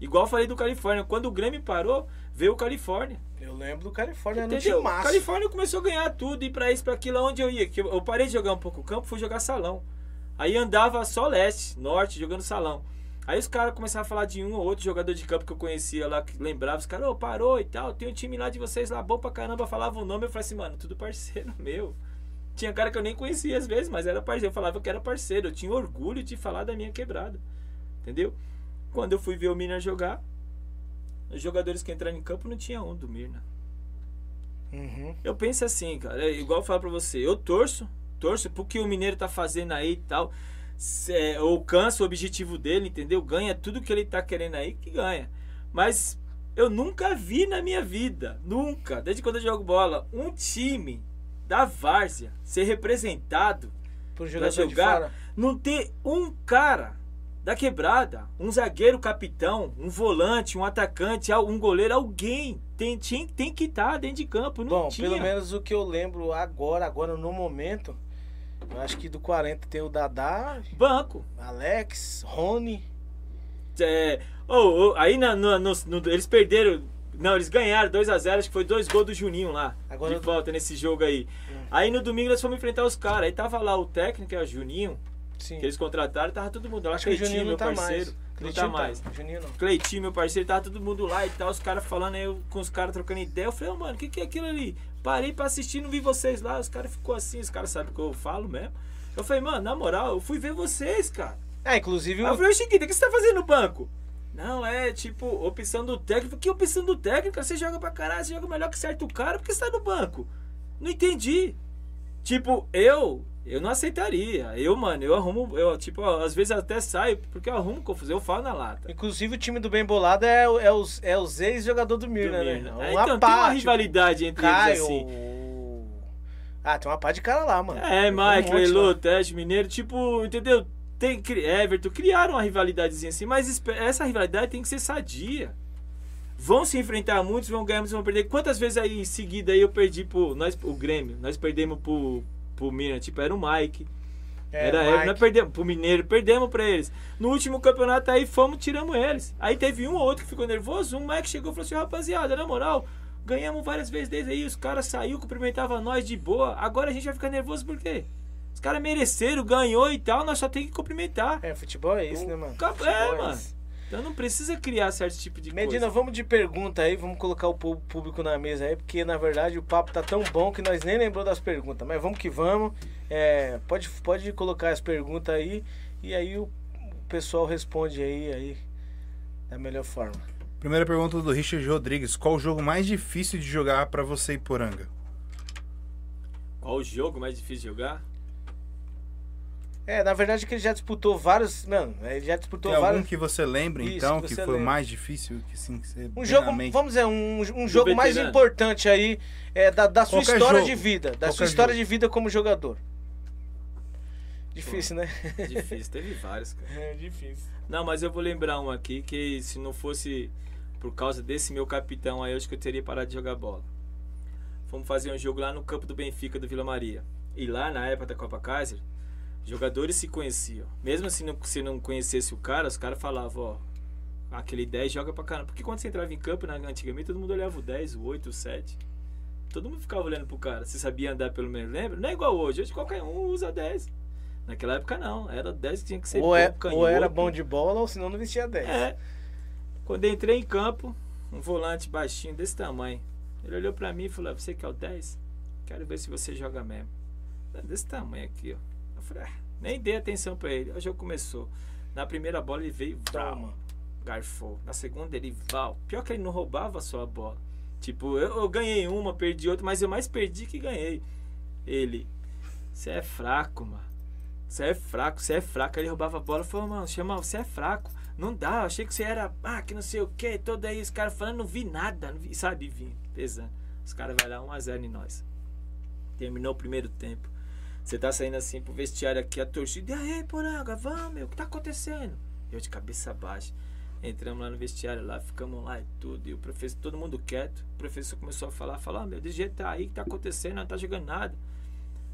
Igual eu falei do Califórnia, quando o Grêmio parou, veio o Califórnia. Eu lembro do Califórnia no time massa. Califórnia começou a ganhar tudo, e pra isso, pra aquilo, onde eu ia. Que eu eu parei de jogar um pouco campo, fui jogar salão. Aí andava só leste, norte, jogando salão. Aí os caras começaram a falar de um ou outro jogador de campo que eu conhecia lá, que lembrava, os caras, ô, parou e tal, tem um time lá de vocês lá bom pra caramba, falava o nome, eu falei assim, mano, tudo parceiro meu. Tinha cara que eu nem conhecia às vezes, mas era parceiro, eu falava que era parceiro, eu tinha orgulho de falar da minha quebrada. Entendeu? Quando eu fui ver o Mirna jogar, os jogadores que entraram em campo não tinha um do Mirna. Uhum. Eu penso assim, cara, é igual eu falo pra você, eu torço, torço porque o Mineiro tá fazendo aí e tal. É, alcança o objetivo dele, entendeu? Ganha tudo que ele tá querendo aí, que ganha. Mas eu nunca vi na minha vida, nunca, desde quando eu jogo bola, um time da Várzea ser representado Pro pra jogador jogar, não ter um cara da quebrada, um zagueiro capitão, um volante, um atacante, um goleiro, alguém tem, tinha, tem que estar dentro de campo. Não Bom, tinha. pelo menos o que eu lembro agora, agora no momento, eu acho que do 40 tem o Dadá, Banco. Alex, Rony. É, ô, ô, aí na- no- no- no- eles perderam. Não, eles ganharam 2x0, acho que foi dois gols do Juninho lá. Agora de volta nesse jogo aí. Hum. Aí no domingo nós fomos enfrentar os caras. Aí tava lá o técnico, que é o Juninho, Sim. que eles contrataram, tava todo mundo lá. Acho que o Juninho não meu tá parceiro. mais. Não Cleitinho tá mais. Juninho não. Cleitinho, meu parceiro, tava todo mundo lá e tal, os caras falando aí, eu com os caras trocando ideia. Eu falei, ô, mano, o que, que é aquilo ali? Parei pra assistir, não vi vocês lá. Os caras ficou assim, os caras sabem o que eu falo mesmo. Eu falei, mano, na moral, eu fui ver vocês, cara. É, inclusive eu o. falei, ô Chiquita, o que você tá fazendo no banco? Não, é tipo, opção do técnico. Que opção do técnico? Você joga pra caralho, você joga melhor que certo cara, por que você tá no banco? Não entendi. Tipo, eu, eu não aceitaria. Eu, mano, eu arrumo, eu, tipo, às vezes até saio, porque eu arrumo confusão, eu falo na lata. Inclusive o time do Bem Bolado é, o- é os, é os ex-jogador do Mirna, Do né? Mirna. Um É, então, tem pá, uma tipo, rivalidade entre Caio. eles assim. Ah, tem uma pá de cara lá, mano. É, Um Mike, monte Lelo, lá. Teste, Mineiro, tipo, entendeu? Tem, Everton, criaram uma rivalidadezinha assim, mas essa rivalidade tem que ser sadia. Vão se enfrentar muitos, vão ganhar, muitos vão perder. Quantas vezes aí em seguida aí eu perdi pro. Nós, o Grêmio, nós perdemos pro, pro Minas, tipo, era o Mike. É, era ele, nós perdemos pro Mineiro, perdemos pra eles. No último campeonato aí fomos, tiramos eles. Aí teve um ou outro que ficou nervoso, um Mike chegou e falou assim, rapaziada, na moral, ganhamos várias vezes desde aí, os caras saiu, cumprimentavam nós de boa. Agora a gente vai ficar nervoso por quê? Os caras mereceram, ganhou e tal, nós só tem que cumprimentar. É, futebol é isso, né, mano? Futebol é, mano. isso. Então não precisa criar certo tipo de Medina, coisa. vamos de pergunta aí, vamos colocar o público na mesa aí, porque na verdade o papo tá tão bom que nós nem lembrou das perguntas. Mas vamos que vamos. É, pode, pode colocar as perguntas aí e aí o, o pessoal responde aí, aí da melhor forma. Primeira pergunta do Richard Rodrigues. Qual o jogo mais difícil de jogar pra você e Poranga? Qual o jogo mais difícil de jogar? É, na verdade que ele já disputou vários. Mano, ele já disputou Tem algum vários. que você lembra, Isso, então, que que, foi lembra. mais difícil? Que, assim, que você Um jogo, vamos dizer, um, um jogo mais importante aí é, da, da sua Qualquer história jogo. de vida. Da sua Qualquer história jogo. de vida como jogador. Difícil, né? Difícil, teve vários, cara. É difícil. Não, mas eu vou lembrar um aqui que se não fosse por causa desse meu capitão aí, eu acho que eu teria parado de jogar bola. Fomos fazer um jogo lá no campo do Benfica do Vila Maria. E lá na época da Copa Kaiser, jogadores se conheciam. Mesmo se não, se não conhecesse o cara, os caras falavam, ó, aquele 10 joga pra caramba. Porque quando você entrava em campo, na, antigamente, todo mundo olhava o 10, o 8, o 7. Todo mundo ficava olhando pro cara. Você sabia andar pelo menos, lembra? Não é igual hoje. Hoje qualquer um usa 10. Naquela época não. Era 10 que tinha que ser Ou, é, bom, ou era canhoto. bom de bola ou senão não vestia 10. É. Quando eu entrei em campo, um volante baixinho desse tamanho. Ele olhou pra mim e falou: Você que é o 10? Quero ver se você joga mesmo. Desse tamanho aqui, ó. Falei: ah, Nem dei atenção pra ele. O jogo começou. Na primeira bola ele veio, Toma. garfou. Na segunda ele, val. Pior que ele não roubava só a bola. Tipo, eu, eu ganhei uma, perdi outra, mas eu mais perdi que ganhei. Ele, você é fraco, mano. Você é fraco, você é fraco. Ele roubava a bola e falou, mano, chama, você é fraco. Não dá, eu achei que você era, ah, que não sei o que. Todo aí, os caras falando, não vi nada, não vi, sabe, vim, pesando. Os cares vai lá 1x0 em nós. Terminou o primeiro tempo. Você tá saindo assim pro vestiário aqui, a torcida, e aí, Poranga, vamos, meu, o que tá acontecendo? Eu de cabeça baixa. Entramos lá no vestiário, lá, ficamos lá e tudo. E o professor, todo mundo quieto. O professor começou a falar, falar, ah, meu, desse jeito tá aí, que tá acontecendo, não tá jogando nada.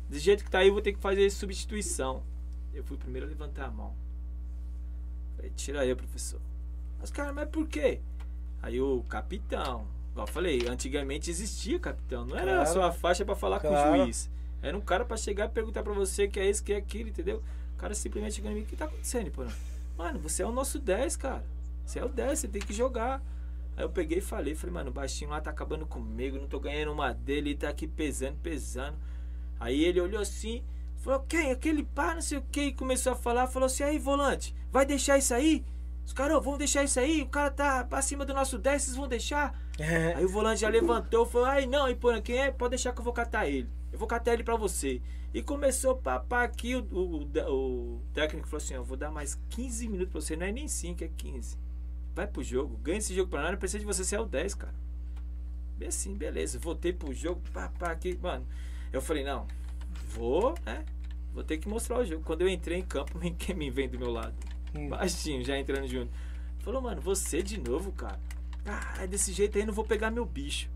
Desse jeito que tá aí, eu vou ter que fazer substituição. Eu fui o primeiro a levantar a mão. Falei, tira aí, professor. Mas, cara, mas por quê? Aí o capitão, igual eu falei, antigamente existia capitão. Não era Claro. só a faixa pra falar com Claro. o juiz. Era um cara pra chegar e perguntar pra você que é isso, que é aquilo, entendeu? O cara simplesmente chegando em mim, o que tá acontecendo, pô? Mano, você é o nosso 10, cara. Você é o 10, você tem que jogar. Aí eu peguei e falei, falei, mano, o baixinho lá tá acabando comigo, não tô ganhando uma dele, ele tá aqui pesando, pesando. Aí ele olhou assim, falou, quem? Aquele pá, não sei o que, e começou a falar, falou assim, aí, volante, vai deixar isso aí? Os caras, "Ô, vamos deixar isso aí, o cara tá acima do nosso 10, vocês vão deixar? Aí o volante já levantou, falou, ai não, e pô, quem é? Pode deixar que eu vou catar ele. Vou catar ele pra você. E começou a papar aqui, o, o, o técnico falou assim, ó, eu vou dar mais 15 minutos pra você, não é nem 5, é 15. Vai pro jogo, ganha esse jogo pra nós, não precisa de você, é o 10, cara. Bem assim, beleza, voltei pro jogo, papá aqui, mano. Eu falei, não, vou, né? Vou ter que mostrar o jogo. Quando eu entrei em campo, quem me vem do meu lado? Hum. Baixinho, já entrando junto. Falou, mano, você de novo, cara. Ah, é desse jeito aí, não vou pegar meu bicho.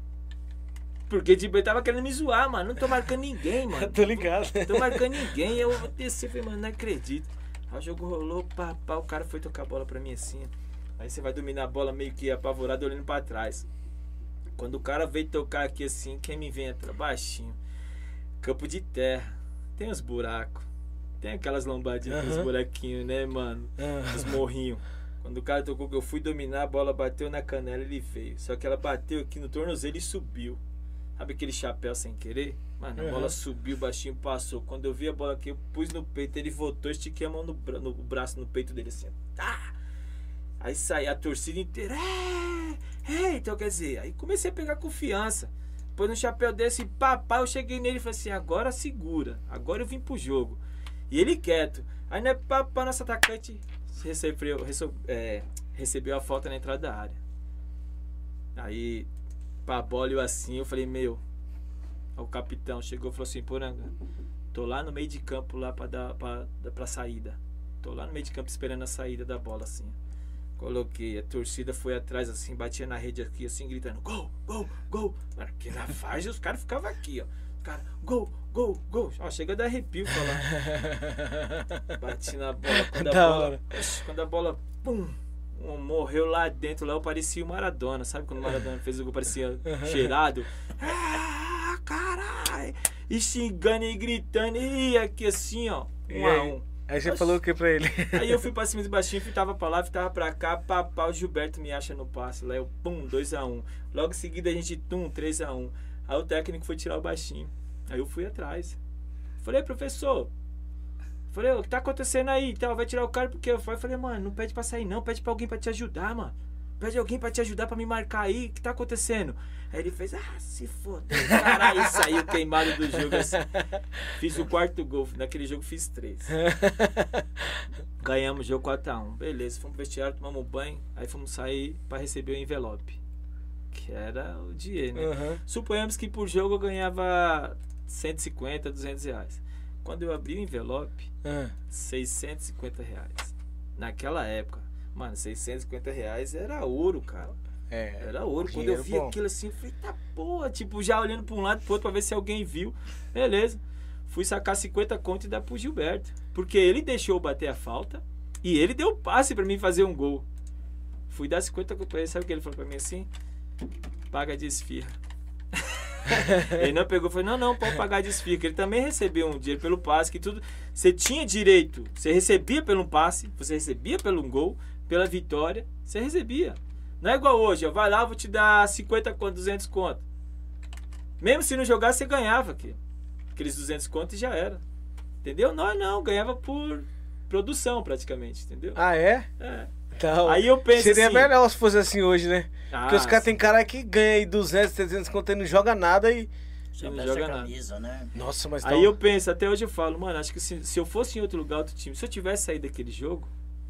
Porque tipo, ele tava querendo me zoar, mano. Não tô marcando ninguém, mano. Tô ligado. Não tô marcando ninguém. Eu desci, falei, mano, não acredito. Aí o jogo rolou, pá, pá, o cara foi tocar a bola pra mim assim. Aí você vai dominar a bola meio que apavorado, olhando pra trás. Quando o cara veio tocar aqui assim, quem me vem atrás? Baixinho. Campo de terra. Tem uns buracos. Tem aquelas lombadinhas, aqueles Aham. buraquinhos, né, mano? Ah. Os morrinhos. Quando o cara tocou que eu fui dominar, a bola bateu na canela e ele veio. Só que ela bateu aqui no tornozelo e subiu. Sabe aquele chapéu sem querer? Mano, a Uhum. bola subiu, o baixinho passou. Quando eu vi a bola aqui, eu pus no peito, ele voltou, estiquei a mão no, bra- no braço, no peito dele assim. Tá! Aí saí a torcida inteira. É, é, então quer dizer, aí comecei a pegar confiança. Pôs no chapéu desse, papá, eu cheguei nele e falei assim, agora segura, agora eu vim pro jogo. E ele quieto. Aí né, papá, nosso atacante recebeu, recebeu, é, recebeu a falta na entrada da área. Aí, pra bola eu assim, eu falei, meu. O capitão chegou e falou assim, Poranga, tô lá no meio de campo lá pra dar pra, pra saída. Tô lá no meio de campo esperando a saída da bola, assim. Coloquei, a torcida foi atrás, assim, batia na rede aqui, assim, gritando, gol, gol, gol. Porque na Vargem os caras ficavam aqui, ó. Os caras, gol, gol, gol. Ó, chega a dar arrepio falar. Bati na bola. Quando a Da bola, quando a bola, pum, um, morreu lá dentro, lá eu parecia o Maradona. Sabe quando o Maradona fez o gol, parecia cheirado? Ah, caralho! E xingando e gritando, e aqui assim, ó, um a um. Aí você Oxi. falou o que pra ele? Aí eu fui pra cima do baixinho, fitava pra lá, fitava pra cá, papá, o Gilberto me acha no passe. Lá eu, pum, 2x1. Logo em seguida a gente, tum, 3x1. Aí o técnico foi tirar o baixinho. Aí eu fui atrás. Falei, professor. Falei, o que tá acontecendo aí? Então, vai tirar o cara porque eu falei, mano, não pede pra sair não, pede pra alguém pra te ajudar, mano. Pede alguém pra te ajudar pra me marcar aí, o que tá acontecendo? Aí ele fez, ah, se foder, caralho, saiu queimado do jogo assim. Fiz o quarto gol, naquele jogo fiz três. Ganhamos o jogo 4x1. Beleza, fomos pro vestiário, tomamos banho. Aí fomos sair pra receber o envelope. Que era o dinheiro, né? Aham. Suponhamos que por jogo eu ganhava 150, 200 reais. Quando eu abri o envelope, Ah. 650 reais. Naquela época, mano, 650 reais era ouro, cara. É. Era ouro. Quando eu vi bom. aquilo assim, eu falei, tá porra. Tipo, já olhando pra um lado e pro outro pra ver se alguém viu. Beleza. Fui sacar 50 conto e dar pro Gilberto. Porque ele deixou eu bater a falta e ele deu passe pra mim fazer um gol. Fui dar 50 conto pra ele. Sabe o que ele falou pra mim assim? Paga de esfirra. ele não pegou e falou: não, não, pode pagar de esfirra. que Ele também recebeu um dinheiro pelo passe, que tudo. Você tinha direito. Você recebia pelo passe, você recebia pelo gol, pela vitória, você recebia. Não é igual hoje, ó, vai lá, vou te dar 50 conto, 200 conto. Mesmo se não jogar, você ganhava aqui. Aqueles 200 conto e já era. Entendeu? Nós não, ganhava por produção praticamente, entendeu? Ah, é? É. Então, Aí eu penso seria assim, melhor se fosse assim hoje, né? Porque os ah, caras tem cara que ganha aí 200, 300 conto e não joga nada e... Não joga a nada. camisa, né? Nossa, mas Aí tá- eu penso, até hoje eu falo, mano, acho que se, se eu fosse em outro lugar, outro time, se eu tivesse saído daquele jogo,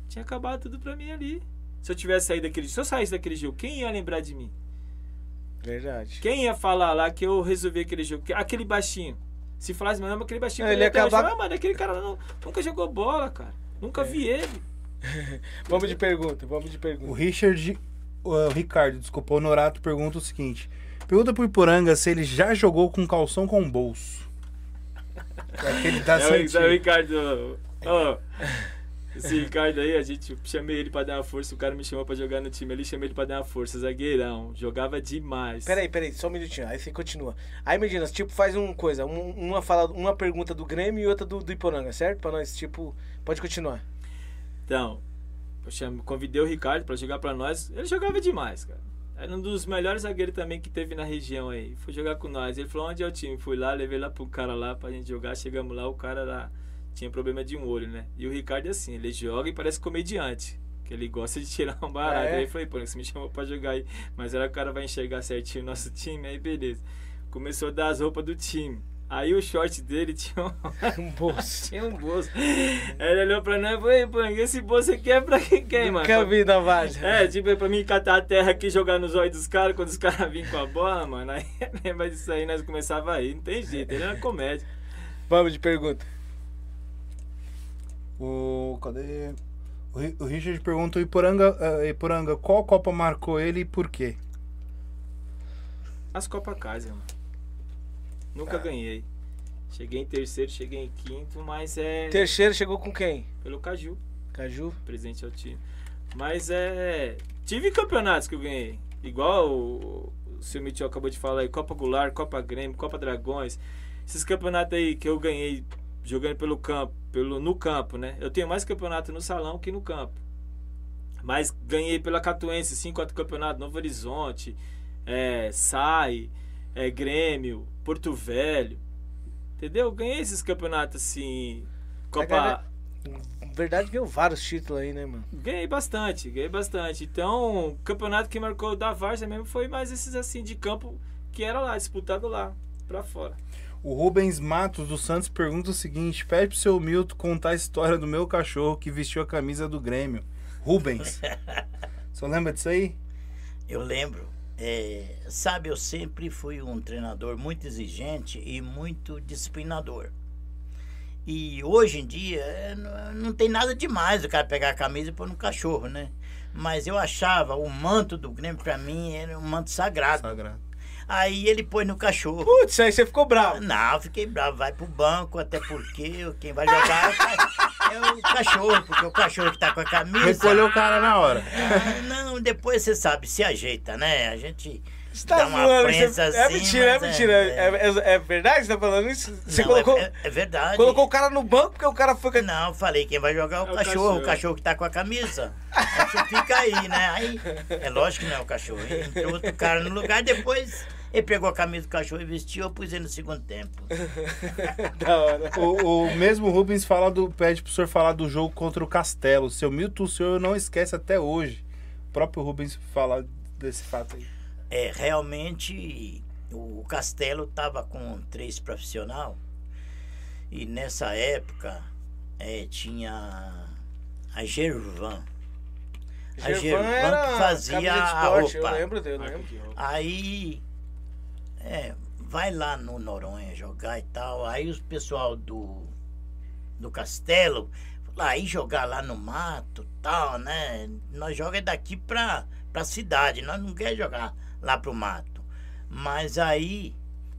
tinha acabado tudo pra mim ali. Se eu tivesse saído daquele se eu saísse daquele jogo, quem ia lembrar de mim? Verdade. Quem ia falar lá que eu resolvi aquele jogo? Que- Aquele baixinho. Se falasse meu nome, aquele baixinho. É, ele ele até acaba- hoje, ah, mano, aquele cara não- nunca jogou bola, cara. Nunca É. vi ele. Vamos de pergunta, vamos de O pergunta. Richard, o Ricardo, desculpa, o Norato pergunta o seguinte: pergunta pro Iporanga se ele já jogou com calção com bolso. Aquele da É o, é o. Ricardo. Ó, esse Ricardo aí, a gente chamei ele pra dar uma força. O cara me chamou pra jogar no time ali, chamei ele pra dar uma força. Zagueirão, jogava demais. Peraí, peraí, só um minutinho. Aí você continua. Aí, Medinas, tipo, faz uma coisa. um- uma, fala, uma pergunta do Grêmio e outra do, do Iporanga, certo? Pra nós, tipo, pode continuar. Então, eu chamo, convidei o Ricardo pra jogar pra nós. Ele jogava demais, cara. Era um dos melhores zagueiros também que teve na região aí. Foi jogar com nós. Ele falou: onde é o time? Fui lá, levei lá pro cara lá pra gente jogar. Chegamos lá, o cara lá tinha problema de um olho, né? E o Ricardo é assim: ele joga e parece comediante. Que ele gosta de tirar um barato. É? Aí eu falei: pô, você me chamou pra jogar aí. Mas era o cara vai enxergar certinho o nosso time. Aí beleza. Começou a dar as roupas do time. Aí o short dele tinha um Um bolso. tinha um bolso. Aí ele olhou pra nós e falou, "Ei, pô, esse bolso aqui é pra quem, quem mano? Nunca vi na Várzea. É, tipo, é pra mim catar a terra aqui e jogar nos olhos dos caras quando os caras vinham com a bola, mano. Aí lembra disso aí, nós começava a rir, não tem jeito, ele era comédia. Vamos de pergunta. O, cadê? O, Ri- o Richard pergunta: o Iporanga, ah, Iporanga, qual Copa marcou ele e por quê? As Copa Kaiser, mano. Nunca ganhei. Cheguei em terceiro, cheguei em quinto, mas é Terceiro chegou com quem? pelo Caju, Caju? presente ao time. Mas é. Tive campeonatos que eu ganhei. Igual o, o seu Mitchell acabou de falar aí, Copa Goulart, Copa Grêmio, Copa Dragões. Esses campeonatos aí que eu ganhei jogando pelo campo, pelo, no campo, né? Eu tenho mais campeonato no salão que no campo. Mas ganhei pela Catuense, 5, 4 campeonatos, Novo Horizonte, é, SAI, é, Grêmio, Porto Velho. Entendeu? Ganhei esses campeonatos assim. Copa. galera- Na verdade, ganhou vários títulos aí, né, mano? Ganhei bastante, ganhei bastante. Então, o campeonato que marcou da Várzea mesmo foi mais esses assim de campo que era lá, disputado lá, pra fora. O Rubens Matos dos Santos pergunta o seguinte: pede pro seu Milton contar a história do meu cachorro que vestiu a camisa do Grêmio. Rubens. Só lembra disso aí? Eu lembro. É, sabe, eu sempre fui um treinador muito exigente e muito disciplinador. E hoje em dia é, não, tem nada demais o cara pegar a camisa e pôr no cachorro, né? Mas eu achava o manto do Grêmio, pra mim, era um manto sagrado. Sagrado. Aí ele pôs no cachorro. Putz, aí você ficou bravo. Não, fiquei bravo. Vai pro banco, até porque quem vai jogar é o cachorro, porque o cachorro que tá com a camisa. Recolheu o cara na hora. Ah, não, depois você sabe, se ajeita, né? A gente Você tá dá uma zoando, prensa você- É assim, mentira, é mas mentira. É, é- é verdade que você tá falando isso? Você Não, colocou, é, é verdade. colocou o cara no banco porque o cara foi. com- Não, falei, quem vai jogar é o, É o cachorro, cachorro. o cachorro que tá com a camisa. Aí você fica aí, né? Aí, é lógico que não é o cachorro. Entrou outro cara no lugar, depois ele pegou a camisa do cachorro e vestiu, eu pus ele no segundo tempo. da hora. O, o mesmo Rubens fala do, pede pro senhor falar do jogo contra o Castelo. Seu Milton, o senhor não esquece até hoje. O próprio Rubens fala desse fato aí. É, realmente o Castelo tava com três profissional e nessa época é, tinha a Gervan. A Gervan que fazia de a esporte, roupa. Eu lembro dele, eu lembro. Aí, é, vai lá no Noronha jogar e tal. Aí os pessoal do, do Castelo, lá aí jogar lá no mato tal, né? Nós joga daqui pra, pra cidade, nós não quer jogar lá pro mato. Mas aí,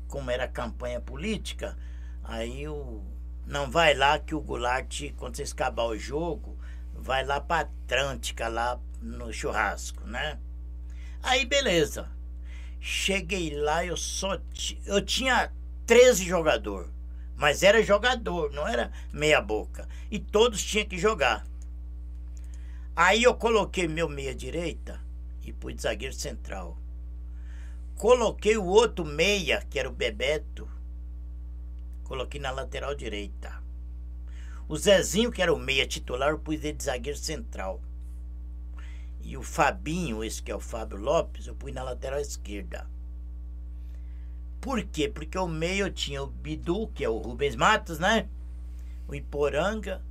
como era campanha política, aí o. Não vai lá que o Goulart, quando vocês acabar o jogo, vai lá pra Atlântica, lá no churrasco, né? Aí beleza. Cheguei lá, eu só ti- eu tinha 13 jogador, mas era jogador, não era meia boca. E todos tinham que jogar. Aí eu coloquei meu meia direita e pus zagueiro central. Coloquei o outro meia, que era o Bebeto, coloquei na lateral direita. O Zezinho, que era o meia titular, eu pus ele de zagueiro central. E o Fabinho, esse que é o Fábio Lopes, eu pus na lateral esquerda. Por quê? Porque o meio eu tinha o Bidu, que é o Rubens Matos, né? O Iporanga,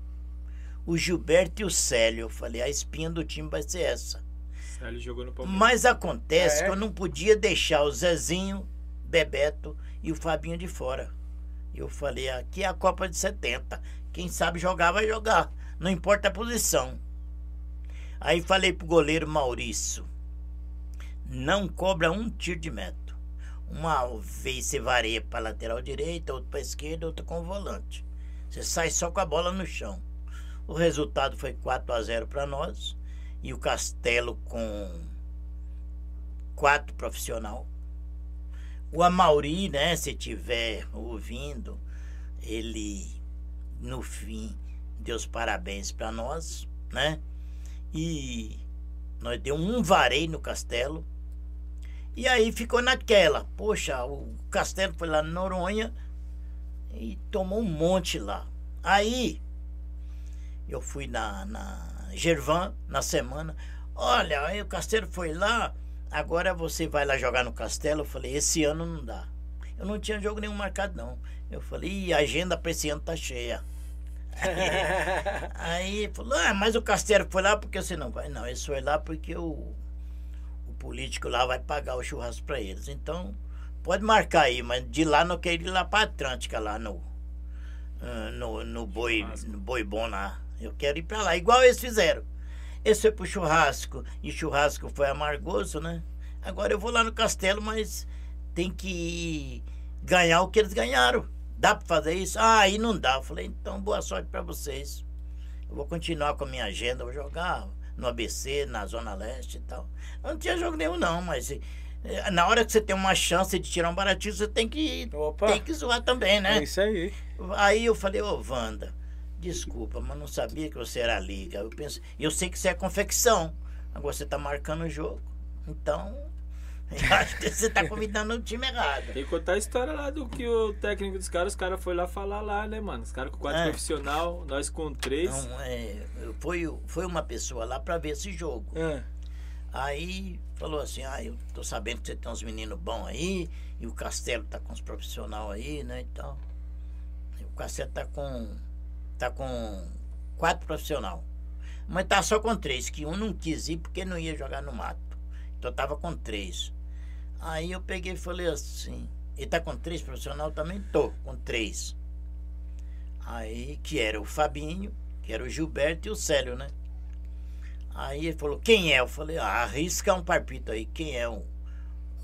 o Gilberto e o Célio. Eu falei, a espinha do time vai ser essa. Ele jogou no Palmeiras. Mas acontece É? que eu não podia deixar o Zezinho, Bebeto e o Fabinho de fora. Eu falei, aqui é a Copa de 70. Quem sabe jogar, vai jogar. Não importa a posição. Aí falei pro goleiro Maurício, não cobra um tiro de meta. Uma vez você vareia para lateral direita, outra para esquerda, outra com o volante. Você sai só com a bola no chão. O resultado foi 4 a 0 para nós e o Castelo com quatro profissional. O Amauri, né, se tiver ouvindo, ele no fim deu os parabéns para nós, né? E nós deu um vareio no castelo. E aí ficou naquela. Poxa, o castelo foi lá na Noronha e tomou um monte lá. Aí eu fui na, na Gervan na semana. Olha, aí o castelo foi lá. Agora você vai lá jogar no castelo. Eu falei, esse ano não dá. Eu não tinha jogo nenhum marcado, não. Eu falei, a agenda para esse ano tá cheia. Aí falou, ah, mas o Castelo foi lá porque você não vai. Não, ele foi lá porque o, o político lá vai pagar o churrasco para eles. Então, pode marcar aí, mas de lá não quero ir lá para Atlântica, lá no, ah, no, no, boi, no boi bom lá. Eu quero ir para lá, igual eles fizeram. Esse foi pro churrasco, e churrasco foi amargoso, né? Agora eu vou lá no castelo, mas tem que ganhar o que eles ganharam. Dá para fazer isso? Ah, aí não dá. Eu falei, então boa sorte para vocês. Eu vou continuar com a minha agenda, vou jogar no ABC, na Zona Leste e tal. Eu não tinha jogo nenhum, não, mas eh, na hora que você tem uma chance de tirar um baratinho, você tem que, Opa. tem que zoar também, né? É isso aí. Aí eu falei, ô Wanda, desculpa, mas não sabia que você era liga. Eu penso, eu sei que você é confecção. Agora você tá marcando o jogo. Então, acho que você tá convidando o time errado. Tem que contar a história lá do que o técnico dos caras, os caras foi lá falar lá, né, mano? Os caras com quatro É. profissional, nós com três. Então, é, foi, foi uma pessoa lá pra ver esse jogo. Ah, Aí falou assim, ah, eu tô sabendo que você tem uns meninos bons aí, e o Castelo tá com os profissionais aí, né, e tal. E o Castelo tá com, tá com quatro profissional. Mas tá só com três, que um não quis ir porque não ia jogar no mato. Então tava com três. Aí eu peguei e falei assim, ele tá com três profissional? Também tô, com três. Aí, que era o Fabinho, que era o Gilberto e o Célio, né? Aí ele falou, quem é? Eu falei, ah, arrisca um parpito aí, quem é o,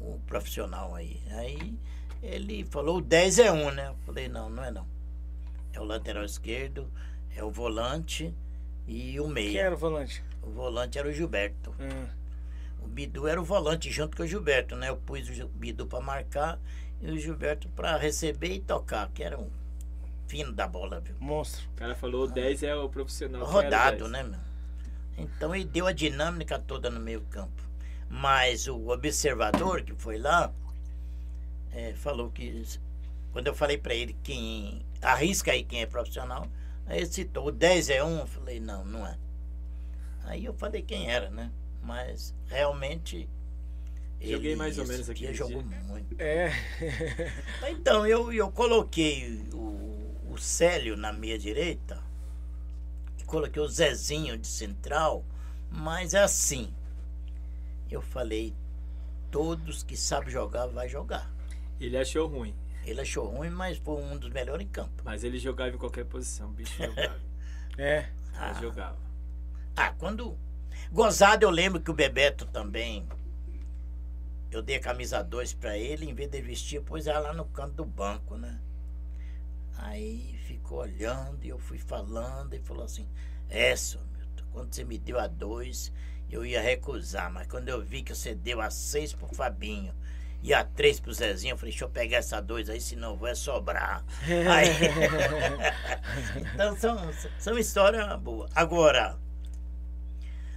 o profissional aí? Aí ele falou, o 10 é um, né? Eu falei, não, não é não. É o lateral esquerdo, é o volante e o quem meia. era o volante? O volante era o Gilberto. O Bidu era o volante junto com o Gilberto, né? Eu pus o Bidu para marcar e o Gilberto para receber e tocar, que era um fino da bola, viu? monstro. O cara falou, o 10 é o profissional. rodado, 10? né, meu? Então ele deu a dinâmica toda no meio campo. Mas o observador que foi lá é, falou que quando eu falei pra ele quem arrisca aí quem é profissional, aí ele citou o 10 é um, eu falei, não, não é. Aí eu falei quem era, né? Mas realmente Joguei mais ou menos dia jogou dia. muito. É. Então, eu, eu coloquei o, o Célio na meia direita, e coloquei o Zezinho de central, mas é assim. Eu falei, todos que sabem jogar, vai jogar. Ele achou ruim, Ele achou ruim, mas foi um dos melhores em campo. mas ele jogava em qualquer posição, o bicho jogava. É. Ah. Ele jogava. Ah, quando. Gozado, eu lembro que o Bebeto também. Eu dei a camisa 2 pra ele, em vez de vestir, pôs ela lá no canto do banco, né? Aí ficou olhando e eu fui falando e falou assim: É, seu Milton, quando você me deu a 2, eu ia recusar, mas quando eu vi que você deu a 6 pro Fabinho e a 3 pro Zezinho, eu falei: Deixa eu pegar essa 2 aí, senão vai sobrar. Aí... então são, são histórias boas. Agora.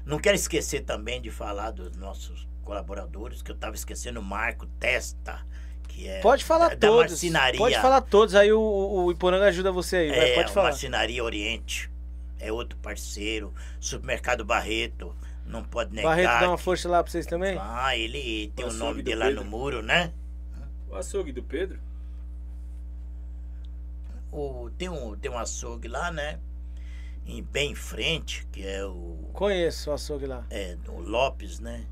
Não quero esquecer também de falar dos nossos colaboradores, que eu estava esquecendo o Marco Testa, que é Pode falar da, da todos. marcenaria. Pode falar todos. Aí o, o Iporanga ajuda você aí. vai, É, pode falar. Marcenaria Oriente. É outro parceiro. Supermercado Barreto. Não pode negar. Barreto dá uma que- força lá pra vocês também? Ah, ele tem O o nome dele lá no muro, né? O açougue do Pedro? O, tem, um, tem um açougue lá, né? Em, bem em frente, que é o, Conheço o açougue lá. é, o Lopes, né?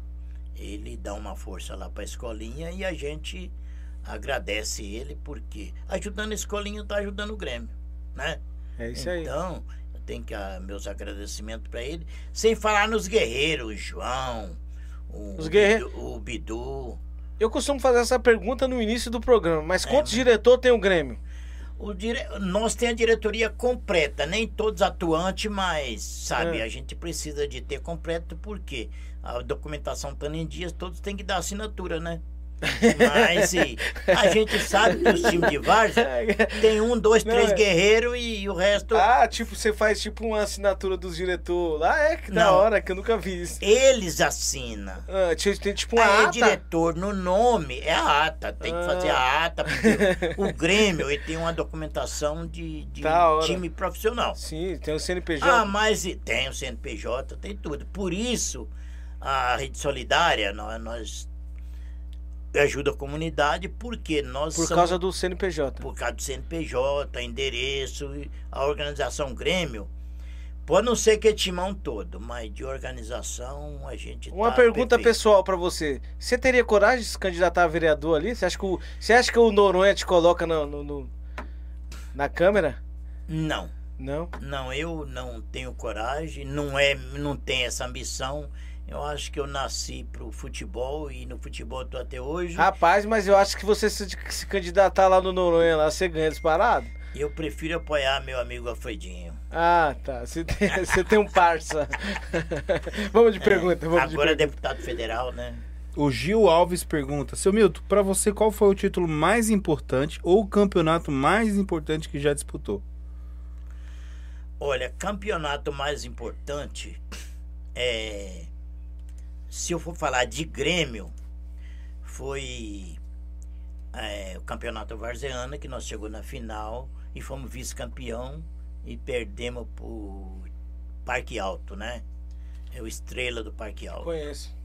Ele dá uma força lá pra escolinha e a gente agradece ele porque ajudando a escolinha tá ajudando o Grêmio, né? É isso aí. Então, eu tenho que ah, meus agradecimentos para ele, sem falar nos guerreiros, o João, o, Os guerre- Bidu, o Bidu. Eu costumo fazer essa pergunta no início do programa, mas quantos mas- diretor tem o Grêmio? Dire... Nós temos a diretoria completa, nem todos atuantes, mas, sabe, É. a gente precisa de ter completo porque a documentação estando em dias, todos têm que dar assinatura, né? Mas e, a gente sabe que os times de Várzea tem um, dois, três é. guerreiros e, o resto. Ah, tipo, você faz tipo uma assinatura dos diretores lá. É, que da hora, que eu nunca vi isso. Eles assinam. Ah, tem tipo uma Aí, ata. diretor, no nome, é a ata. Tem que Ah. fazer a ata, porque o Grêmio ele tem uma documentação de, de hora. time profissional. Sim, tem o CNPJ. Ah, mas tem o CNPJ, tem tudo. Por isso, a Rede Solidária, nós, nós ajuda a comunidade, porque nós por somos- causa do CNPJ. por causa do CNPJ, endereço, a organização Grêmio. Pode não ser que é timão todo, mas de organização a gente Uma tá pergunta perfeito. pessoal pra você. Você teria coragem de se candidatar a vereador ali? Você acha que o, você acha que o Noronha te coloca no, no- no- na câmera? Não. Não. Não, eu não tenho coragem, não é, não tenho essa ambição. Eu acho que eu nasci pro futebol e no futebol tô até hoje. Rapaz, mas eu acho que você se, se candidatar lá no Noronha, lá você ganha disparado. Eu prefiro apoiar meu amigo Alfredinho. Ah, tá. Você tem, você tem um parça. vamos de pergunta, vamos de Agora é pergunta. deputado federal, né? O Gil Alves pergunta: Seu Milton, pra você qual foi o título mais importante ou o campeonato mais importante que já disputou? Olha, campeonato mais importante é. Se eu for falar de Grêmio, foi é, o campeonato varzeano, que nós chegou na final e fomos vice-campeão e perdemos por Parque Alto, né? É o estrela do Parque Alto. Conheço.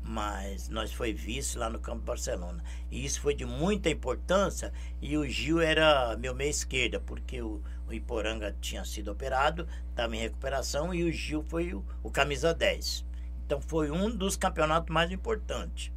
mas nós foi vice lá no Campo Barcelona. E isso foi de muita importância e o Gil era meu meia esquerda, porque o, o Iporanga tinha sido operado, estava em recuperação e o Gil foi o, o camisa 10. Então foi um dos campeonatos mais importantes.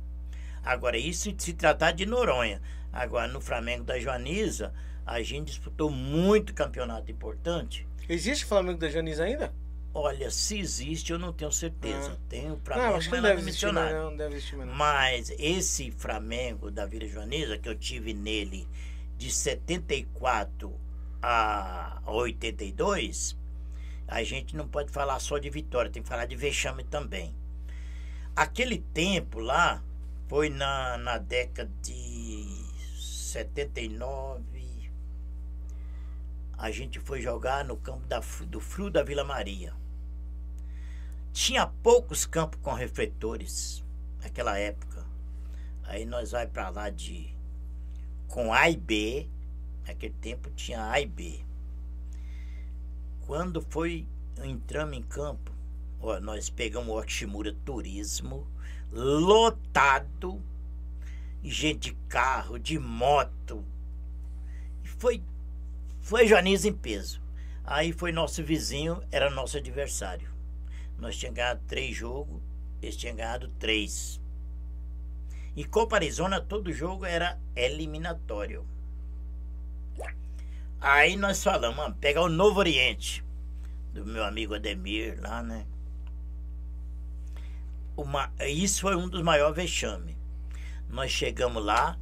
Agora, isso se tratar de Noronha. Agora, no Flamengo da Joaniza, a gente disputou muito campeonato importante. Existe Flamengo da Janice ainda? Olha, se existe, eu não tenho certeza. Ah. Tem o Não, Flamengo, acho que não deve existir, não, não deve existir não. Mas esse Flamengo da Vila Joaniza, que eu tive nele de 74 a 82, a gente não pode falar só de vitória, tem que falar de vexame também. Aquele tempo lá foi na, na década de 79. A gente foi jogar no campo da, do Fru da Vila Maria. Tinha poucos campos com refletores naquela época. Aí nós vai para lá de com A e B. Naquele tempo tinha A e B. Quando foi entramos em campo, nós pegamos o Oximura Turismo lotado, gente de carro, de moto. Foi foi Joaniz em peso. Aí foi nosso vizinho, era nosso adversário. Nós tínhamos ganhado três jogos, eles tinham ganhado três. E Copa Arizona, todo jogo era eliminatório. Aí nós falamos, pegar o Novo Oriente, do meu amigo Ademir lá, né? Uma, isso foi um dos maiores vexames. Nós chegamos lá,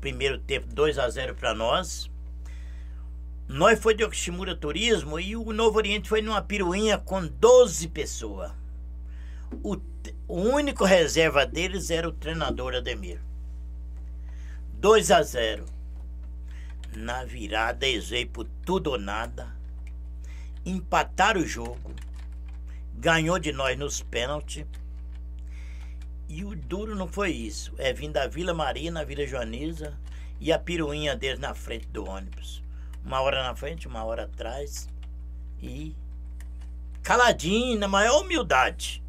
primeiro tempo 2 a 0 para nós. Nós foi de Oximura Turismo e o Novo Oriente foi numa piruinha com 12 pessoas. O, o único reserva deles era o treinador Ademir. 2 a 0. Na virada, veio por tudo ou nada. Empataram o jogo. Ganhou de nós nos pênaltis. E o duro não foi isso. É vir da Vila Maria, na Vila Joaniza, e a piruinha deles na frente do ônibus. Uma hora na frente, uma hora atrás. E caladinho, na maior humildade.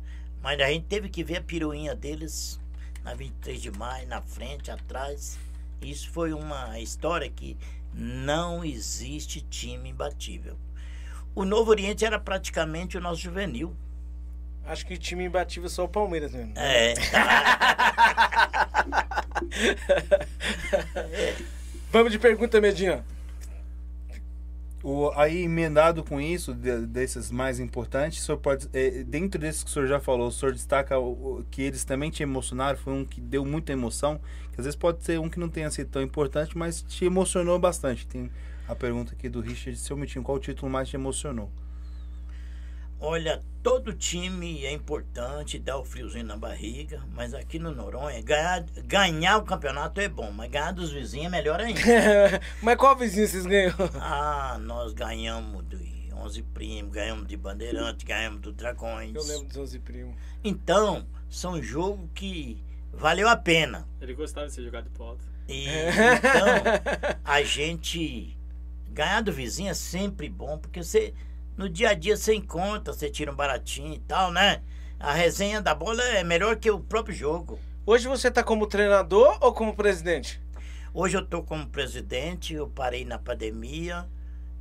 Mas a gente teve que ver a piruinha deles na 23 de maio, na frente, atrás. Isso foi uma história que não existe time imbatível. O Novo Oriente era praticamente o nosso juvenil. Acho que time imbatível é só o Palmeiras mesmo. É, tá. Vamos de pergunta, Medinha. O, aí, emendado com isso, de- desses mais importantes, o senhor pode, eh, dentro desses que o senhor já falou, o senhor destaca o- o- que eles também te emocionaram, foi um que deu muita emoção, que às vezes pode ser um que não tenha sido tão importante, mas te emocionou bastante. Tem a pergunta aqui do Richard, seu Mitinho, qual o título mais te emocionou? Olha, todo time é importante, dá o friozinho na barriga, mas aqui no Noronha, ganhar, ganhar o campeonato é bom, mas ganhar dos vizinhos é melhor ainda. Mas qual vizinho vocês ganhou? ah, nós ganhamos de 11 primos, ganhamos de Bandeirante, ganhamos do Dragões. Eu lembro dos 11 primos. Então, são jogos que valeu a pena. Ele gostava de ser jogado pro alto. E, então, a gente ganhar do vizinho é sempre bom, porque você no dia a dia você encontra, você tira um baratinho e tal, né? A resenha da bola é melhor que o próprio jogo. Hoje você tá como treinador ou como presidente? Hoje eu tô como presidente, eu parei na pandemia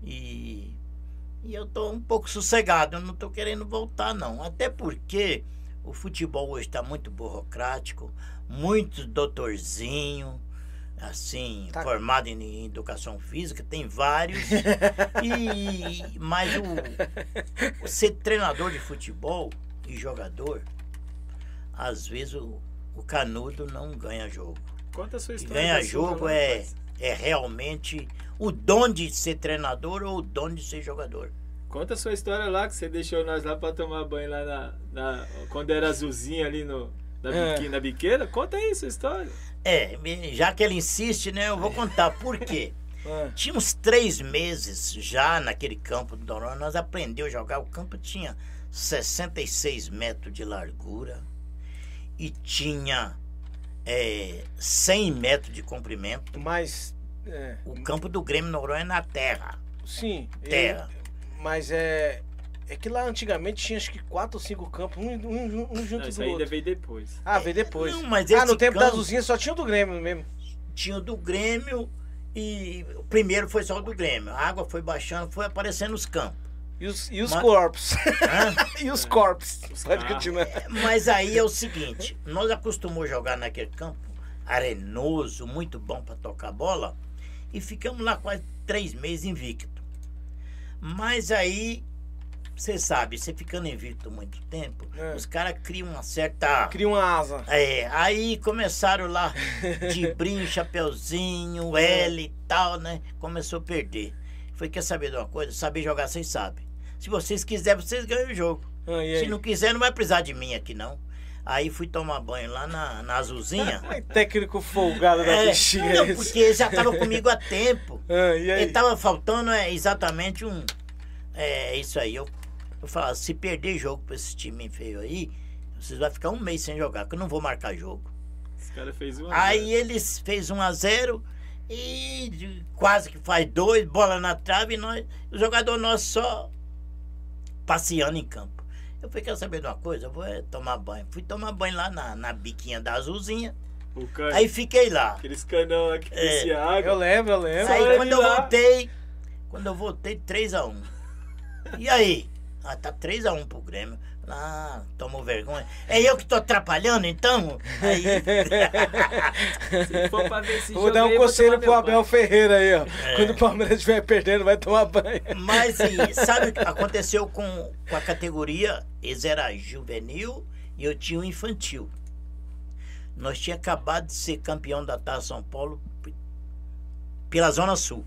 e, e eu tô um pouco sossegado, eu não tô querendo voltar não. Até porque o futebol hoje está muito burocrático, muito doutorzinho, assim, Tá. formado em, educação física, tem vários. e mas o, o ser treinador de futebol e jogador, às vezes o, o canudo não ganha jogo. Conta a sua E história. ganhar da sua, jogo é, é realmente o dom de ser treinador ou o dom de ser jogador. Conta a sua história lá, que você deixou nós lá pra tomar banho lá na. na- quando era azulzinho ali no, na, É. biqui- na biqueira. Conta aí sua história. É, já que ele insiste, né, eu vou contar por quê. Ah, Tinha uns três meses já naquele campo do Noronha, nós aprendemos a jogar. O campo tinha 66 metros de largura e tinha é, 100 metros de comprimento. mas. é, O campo do Grêmio Noronha é na terra. sim. Terra. mas é. É que lá antigamente tinha acho que quatro ou cinco campos, um, um- um junto Não, isso do ainda outro. veio depois. Ah, veio depois. Não, mas ah, no tempo da campo- Azulzinha só tinha o do Grêmio mesmo. tinha o do Grêmio e o primeiro foi só o do Grêmio. A água foi baixando, foi aparecendo os campos. E os, e os Mas- corpos. Hã? e os corpos. Pode carros. continuar. Mas aí é o seguinte, nós acostumamos jogar naquele campo arenoso, muito bom para tocar bola, e ficamos lá quase três meses invicto. Mas aí, você sabe, você ficando invicto muito tempo, É. os caras criam uma certa. Cria uma asa. É, aí começaram lá de brinco, chapeuzinho, L e tal, né? Começou a perder. Foi, quer saber de uma coisa? Saber jogar, vocês sabem. Se vocês quiserem, vocês ganham o jogo. Ah, e Se não quiser, não vai precisar de mim aqui, não. Aí fui tomar banho lá na, na Azulzinha. Técnico folgado da É, não, esse. porque ele já estava comigo há tempo. Ah, e aí? Ele tava faltando é, exatamente um. É isso aí. Eu, eu falava, se perder jogo pra esse time feio aí, vocês vão ficar um mês sem jogar, que eu não vou marcar jogo. Esse cara fez uma. Aí eles fez 1 a 0 e quase que faz dois, bola na trave, e nós, o jogador nosso só passeando em campo. Eu falei, quer saber de uma coisa? Eu vou é, tomar banho. Fui tomar banho lá na, na biquinha da azulzinha. O cara, Aí fiquei lá. aqueles canão lá que É. água. Eu lembro, eu lembro. Aí quando eu lá. voltei, quando eu voltei, 3x1. E aí? Ah, tá 3x1 pro Grêmio. Ah, tomou vergonha. É eu que tô atrapalhando, então? Aí, Se for pra ver esse Vou jogo dar um conselho pro Abel banho. Ferreira aí, ó. É. Quando o Palmeiras estiver perdendo, vai tomar banho. mas e, sabe o que aconteceu com, com a categoria? Eles eram juvenil e eu tinha o infantil. Nós tinha acabado de ser campeão da Taça São Paulo pela Zona Sul.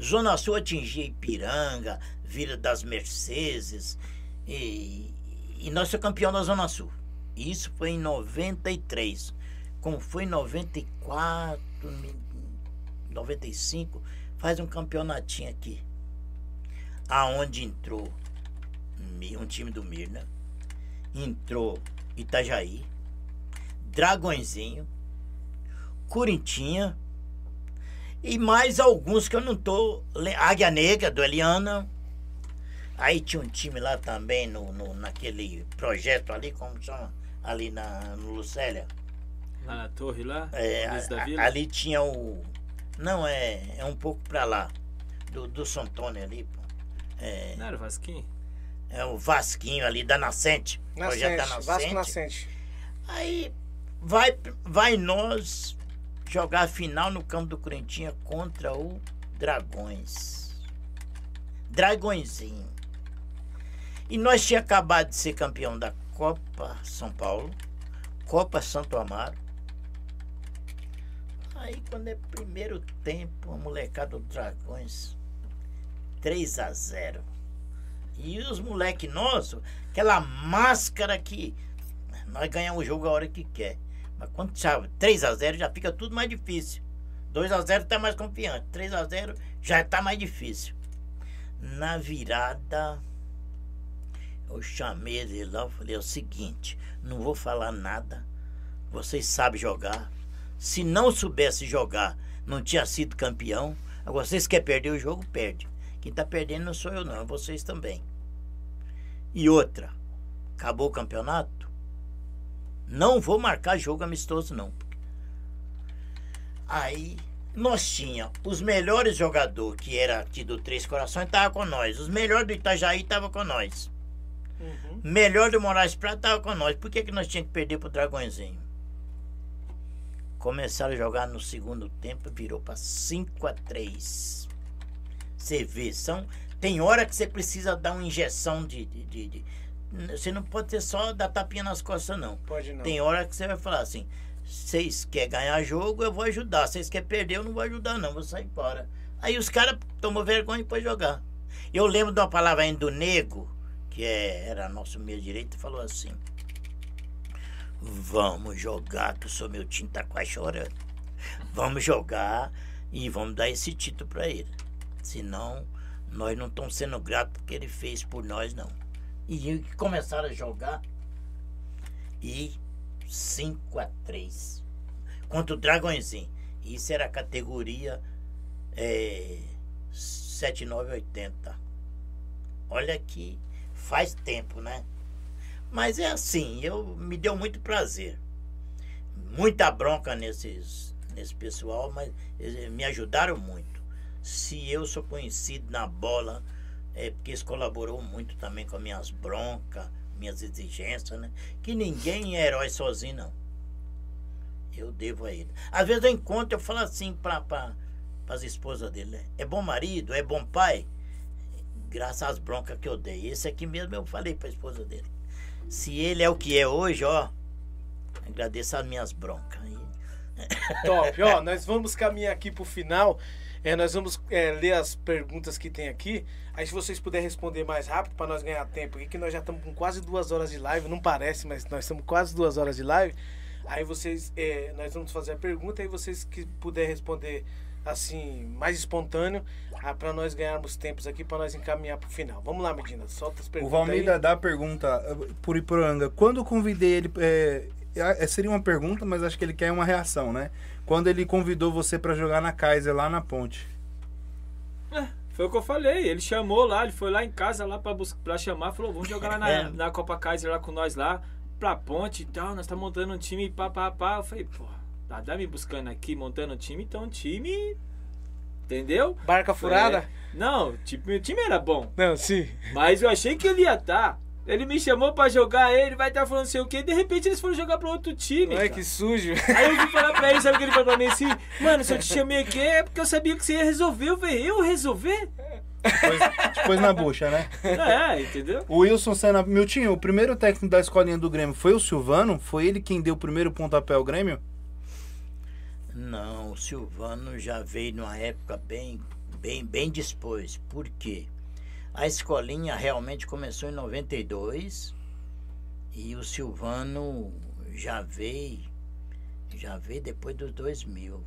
Zona Sul atingia Ipiranga, Vila das Mercedes e, e nós somos campeão da Zona Sul. Isso foi em 93. Como foi em 94, me- 95, faz um campeonatinho aqui. Aonde entrou um time do Mirna, entrou Itajaí, Dragõezinho, Curintinha e mais alguns que eu não tô. Águia Negra, do Eliana. Aí tinha um time lá também no, no- naquele projeto ali, como chama? Ali na, no Lucélia. Lá na torre lá? É, Luiz da a- Vila? ali tinha o. Não, é, é um pouco pra lá. Do, do Santônio ali, pô. É, Não era o Vasquinho? é o Vasquinho ali da Nascente. projeto da Nascente, Vasco Nascente. Aí vai, vai nós jogar a final no campo do Corinthians contra o Dragões. Dragõezinho. E nós tinha acabado de ser campeão da Copa São Paulo, Copa Santo Amaro. Aí quando é primeiro tempo, a molecada do Dragões 3 a 0. E os moleque nossos, aquela máscara que nós ganhamos o jogo a hora que quer. Mas quando sabe, 3 a 0 já fica tudo mais difícil. 2 a 0 tá mais confiante. 3 a 0 já tá mais difícil. Na virada, eu chamei ele lá, eu falei é o seguinte, não vou falar nada. Vocês sabem jogar. Se não soubesse jogar, não tinha sido campeão. Agora, vocês querem perder o jogo, perde. Quem tá perdendo não sou eu não, é vocês também. E outra, acabou o campeonato? Não vou marcar jogo amistoso, não. Aí nós tinha os melhores jogadores, que era aqui do Três Corações, estavam com nós. Os melhores do Itajaí estavam com nós. Uhum. Melhor do Moraes Prata estava com nós. Por que, que nós tínhamos que perder pro Dragõezinho? Começaram a jogar no segundo tempo, virou para 5 a 3 Você vê, são, tem hora que você precisa dar uma injeção de, de, de, de- Você não pode ter só dar tapinha nas costas, não. Pode não. Tem hora que você vai falar assim: vocês querem ganhar jogo, eu vou ajudar. Vocês querem perder, eu não vou ajudar, não. Vou sair fora. Aí os caras tomam vergonha e depois jogar. Eu lembro de uma palavra ainda do nego, que é, era nosso meio direito, falou assim: Vamos jogar, que o seu meu time tá quase chorando. Vamos jogar e vamos dar esse título pra ele. Senão, nós não estamos sendo gratos porque ele fez por nós, não. E começaram a jogar e 5 a 3 contra o Dragõezinho. Isso era a categoria é, 7980. Olha que faz tempo, né? Mas é assim, eu me deu muito prazer. Muita bronca nesses, nesse pessoal, mas eles me ajudaram muito. Se eu sou conhecido na bola, é porque eles colaborou muito também com as minhas broncas, minhas exigências, né? Que ninguém é herói sozinho, não. Eu devo a ele. Às vezes eu encontro, eu falo assim para pra, as esposas dele, né? É bom marido, é bom pai? Graças às broncas que eu dei. Esse aqui mesmo eu falei pra esposa dele. Se ele é o que é hoje, ó, agradeço as minhas broncas. Top. Ó, nós vamos caminhar aqui pro final. É, nós vamos é, ler as perguntas que tem aqui. Aí, se vocês puderem responder mais rápido para nós ganhar tempo aqui, que nós já estamos com quase duas horas de live. Não parece, mas nós estamos quase duas horas de live. Aí vocês, é, nós vamos fazer a pergunta e vocês que puderem responder assim mais espontâneo, para nós ganharmos tempos aqui para nós encaminhar pro final. Vamos lá, Medina, solta as O perguntas Valmir aí. dá a pergunta eh, por Iporanga. Quando eu convidei ele. é, é, seria uma pergunta, mas acho que ele quer uma reação, né? Quando ele convidou você pra jogar na Kaiser lá na ponte. Foi o que eu falei. Ele chamou lá, ele foi lá em casa lá pra chamar, falou, vamos jogar lá na, É. na Copa Kaiser lá com nós lá, pra ponte e tal, nós tá montando um time, pá, pá, pá. Eu falei, pô, tá, tá me buscando aqui, montando um time, então time. Entendeu? Barca furada? É, não, tipo, meu time era bom. Não, sim. Mas eu achei que ele ia estar. Ele me chamou pra jogar, ele vai estar falando sei o quê. De repente eles foram jogar pra outro time. Não é cara. que sujo. Aí eu fui falar pra ele, sabe o que ele falou pra mim assim? Mano, se eu te chamei aqui é porque eu sabia que você ia resolver. Eu falei, eu resolver? Depois, depois na bucha, né? É, entendeu? O Wilson Senna. Miltinho, o primeiro técnico da escolinha do Grêmio foi o Silvano? Foi ele quem deu o primeiro pontapé ao Grêmio? Não, o Silvano já veio numa época bem, bem, bem depois. Por quê? A escolinha realmente começou em 92 e o Silvano já veio, já veio depois dos 2000.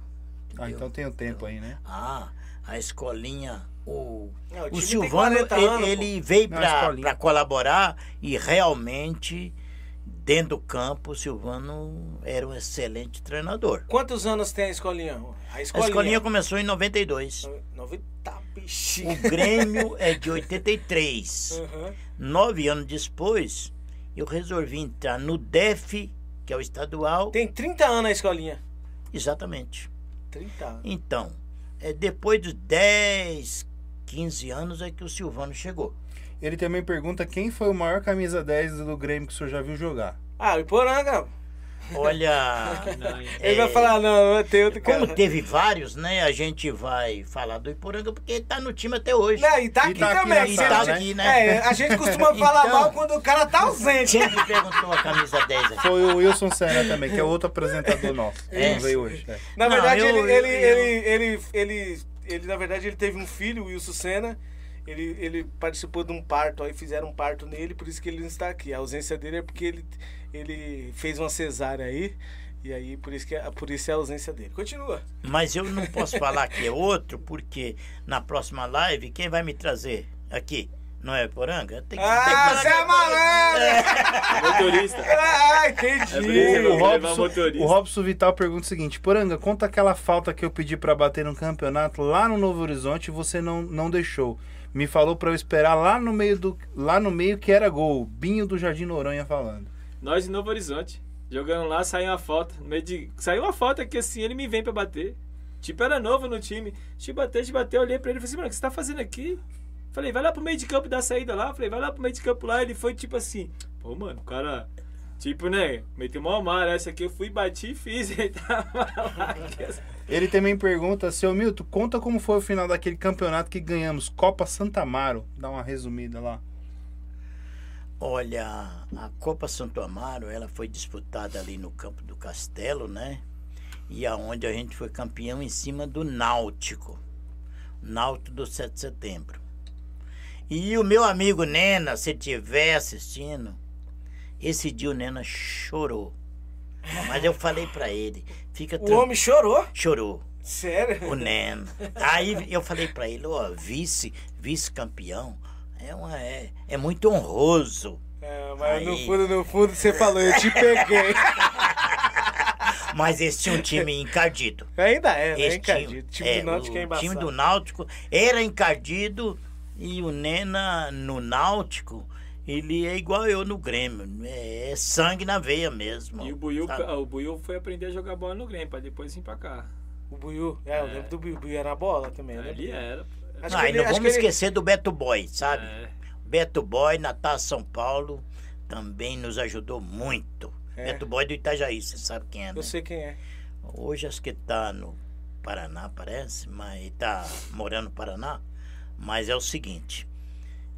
Ah, entendeu? então tem o tempo aí, né? Ah, a escolinha, o, Não, o o Silvano, 40 ele, anos, pô. ele veio para colaborar e realmente, dentro do campo, o Silvano era um excelente treinador. Quantos anos tem a escolinha? A A escolinha. escolinha começou em 92. Noventa, O bichinho. Grêmio é de 83. Uhum. Nove anos depois, eu resolvi entrar no DEF, que é o estadual. Tem 30 anos a escolinha. Exatamente. 30 anos. Então, é depois dos 10, 15 anos é que o Silvano chegou. Ele também pergunta quem foi o maior camisa 10 do Grêmio que o senhor já viu jogar. Ah, o Iporanga. Olha, Não, hein? Ele vai falar, não, tem outro cara. como teve vários, né? A gente vai falar do Iporanga porque ele tá no time até hoje. Não, e tá E aqui tá aqui também. E você tá não- aqui, né? É, a gente costuma falar Então- mal quando o cara tá ausente. Quem que perguntou a camisa 10 aqui? Foi o Wilson Senna também, que é outro apresentador nosso. que É. não veio hoje. é. Na Não, verdade, eu- ele, eu- ele, eu- ele, ele, ele, ele, na verdade, ele teve um filho, o Wilson Senna. Ele, ele participou de um parto, aí fizeram um parto nele, por isso que ele não está aqui. A ausência dele é porque ele, ele fez uma cesárea aí, e aí por isso, que, é- por isso é a ausência dele. Continua. Mas eu não posso falar que é outro, porque na próxima live, quem vai me trazer aqui? Não é Poranga? Tem que, tem que Ah, você que é malandro! Motorista. Ah, É isso que entendi. eu O Robson, motorista. o Robson Vital pergunta o seguinte: Poranga, conta aquela falta que eu pedi pra bater no campeonato lá no Novo Horizonte e você não, não deixou. Me falou pra eu esperar lá no meio do lá no meio que era gol. Binho do Jardim Noronha falando. Nós de Novo Horizonte. Jogando lá, saiu uma falta. No meio de... Saiu uma falta que assim, ele me vem pra bater. Tipo, era novo no time. Te bater, te bater, eu olhei pra ele e falei assim, mano, o que você tá fazendo aqui? Falei, vai lá pro meio de campo dar saída lá. Falei, vai lá pro meio de campo lá. Ele foi tipo assim, pô, mano, o cara. Tipo, né? Meteu uma mar, essa aqui eu fui, bati e fiz. Ele tava lá. Ele também pergunta, seu Milton, conta como foi o final daquele campeonato que ganhamos, Copa Santa Amaro. Dá uma resumida lá. Olha, a Copa Santo Amaro, ela foi disputada ali no campo do Castelo, né? E aonde a gente foi campeão em cima do Náutico. Náutico do 7 de setembro. E o meu amigo Nena, se estiver assistindo, esse dia o Nena chorou. Mas eu falei pra ele, fica O homem chorou? Chorou. Sério? O Neno. Aí eu falei pra ele, ó, vice, vice-campeão, é, uma, é, é muito honroso. É, mas no Aí. fundo, no fundo, você falou, eu te peguei. Mas esse tinha um time encardido. Ainda é, né? Encardido. O time é, do Náutico é o time do Náutico era encardido e o Nena no Náutico, ele é igual eu no Grêmio. É, é sangue na veia mesmo. E o Buiu, sabe? o Buiu foi aprender a jogar bola no Grêmio, pra depois vir pra cá. O Buiu, é, eu lembro do Buiu. O Buiu era na bola também. Ali dele. era. Acho Ah, que e ele- não acho vamos que ele- esquecer do Beto Boy, sabe? É. Beto Boy, na Taça São Paulo, também nos ajudou muito. É. Beto Boy do Itajaí, você sabe quem é, né? Eu sei quem é. Hoje acho que tá no Paraná, parece, mas tá morando no Paraná. Mas é o seguinte.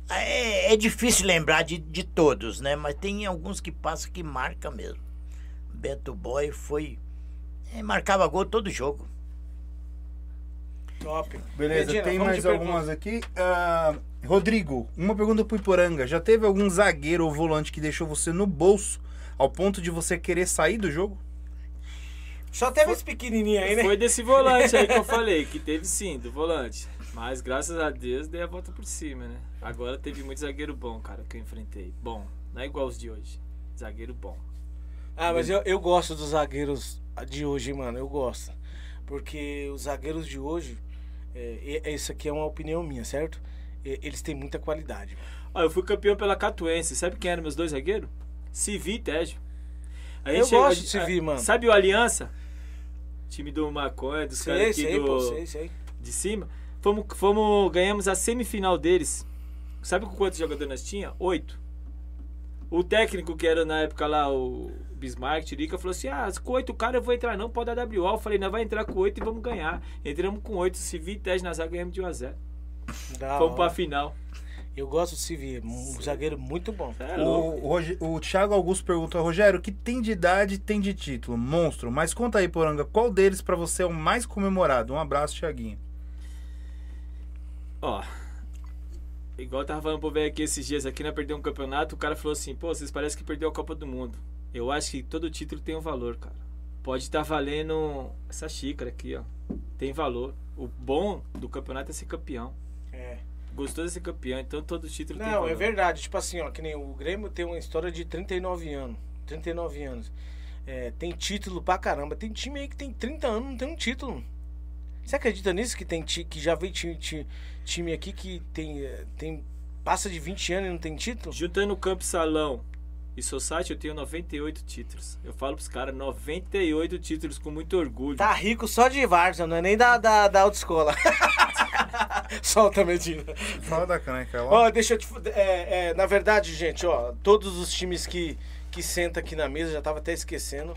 É, é difícil lembrar de, de todos, né? Mas tem alguns que passam que marca mesmo. Beto Boy foi. é, marcava gol todo jogo. Top. Beleza, Medina, tem mais algumas aqui. Ah, Rodrigo, uma pergunta pro Iporanga. Já teve algum zagueiro ou volante que deixou você no bolso ao ponto de você querer sair do jogo? Só teve esse pequenininho aí, né? Foi desse volante aí que eu falei, que teve sim, do volante. Mas graças a Deus dei a volta por cima, né? Agora teve muito zagueiro bom, cara, que eu enfrentei. Bom, não é igual os de hoje. Zagueiro bom. Ah, mas eu, eu gosto dos zagueiros de hoje, mano. Eu gosto. Porque os zagueiros de hoje, é, e- isso aqui é uma opinião minha, certo? E- Eles têm muita qualidade. Ó, eu fui campeão pela Catuense. Sabe quem eram meus dois zagueiros? Civi e Tejo. A Eu chegou- gosto de Civi, mano. Sabe o Aliança? Time do Maconha, dos caras aqui sei, do, pô, sei, sei. de cima. Fomos, fomos, ganhamos a semifinal deles. Sabe com quantos jogadores nós tinha? Oito. O técnico que era na época lá, o Bismarck, Tirica, falou assim: Ah, com oito caras eu vou entrar, não, pode dar WO. Eu falei: Nós vai entrar com oito e vamos ganhar. Entramos com oito, se vi teste na zaga, ganhamos de 1 a 0 Da Fomos pra hora. final. Eu gosto do Civi, um zagueiro muito bom. É. O, o, o Thiago Augusto pergunta, Rogério, que tem de idade tem de título? Monstro. Mas conta aí, Poranga, qual deles pra você é o mais comemorado? Um abraço, Thiaguinho. Ó. Igual eu tava falando pro velho aqui esses dias aqui, né? Perdeu um campeonato, o cara falou assim, pô, vocês parecem que perdeu a Copa do Mundo. Eu acho que todo título tem um valor, cara. Pode estar valendo essa xícara aqui, ó. Tem valor. O bom do campeonato é ser campeão. É. Gostou de ser campeão, então todo título tem Não, valor. é verdade. Tipo assim, ó, que nem o Grêmio tem uma história de 39 anos. 39 anos. É, tem título pra caramba. Tem time aí que tem 30 anos, não tem um título. Você acredita nisso? Que tem que já veio ti- ti- time aqui que tem, tem. passa de 20 anos e não tem título? Juntando o Campo Salão e Society, eu tenho 98 títulos. Eu falo pros caras, 98 títulos com muito orgulho. Tá rico só de Varsa, não é nem da, da, da autoescola. Solta, Medina. Fala da caneca, ó. Ó, deixa eu te. É, é, na verdade, gente, ó, todos os times que, que sentam aqui na mesa, já tava até esquecendo.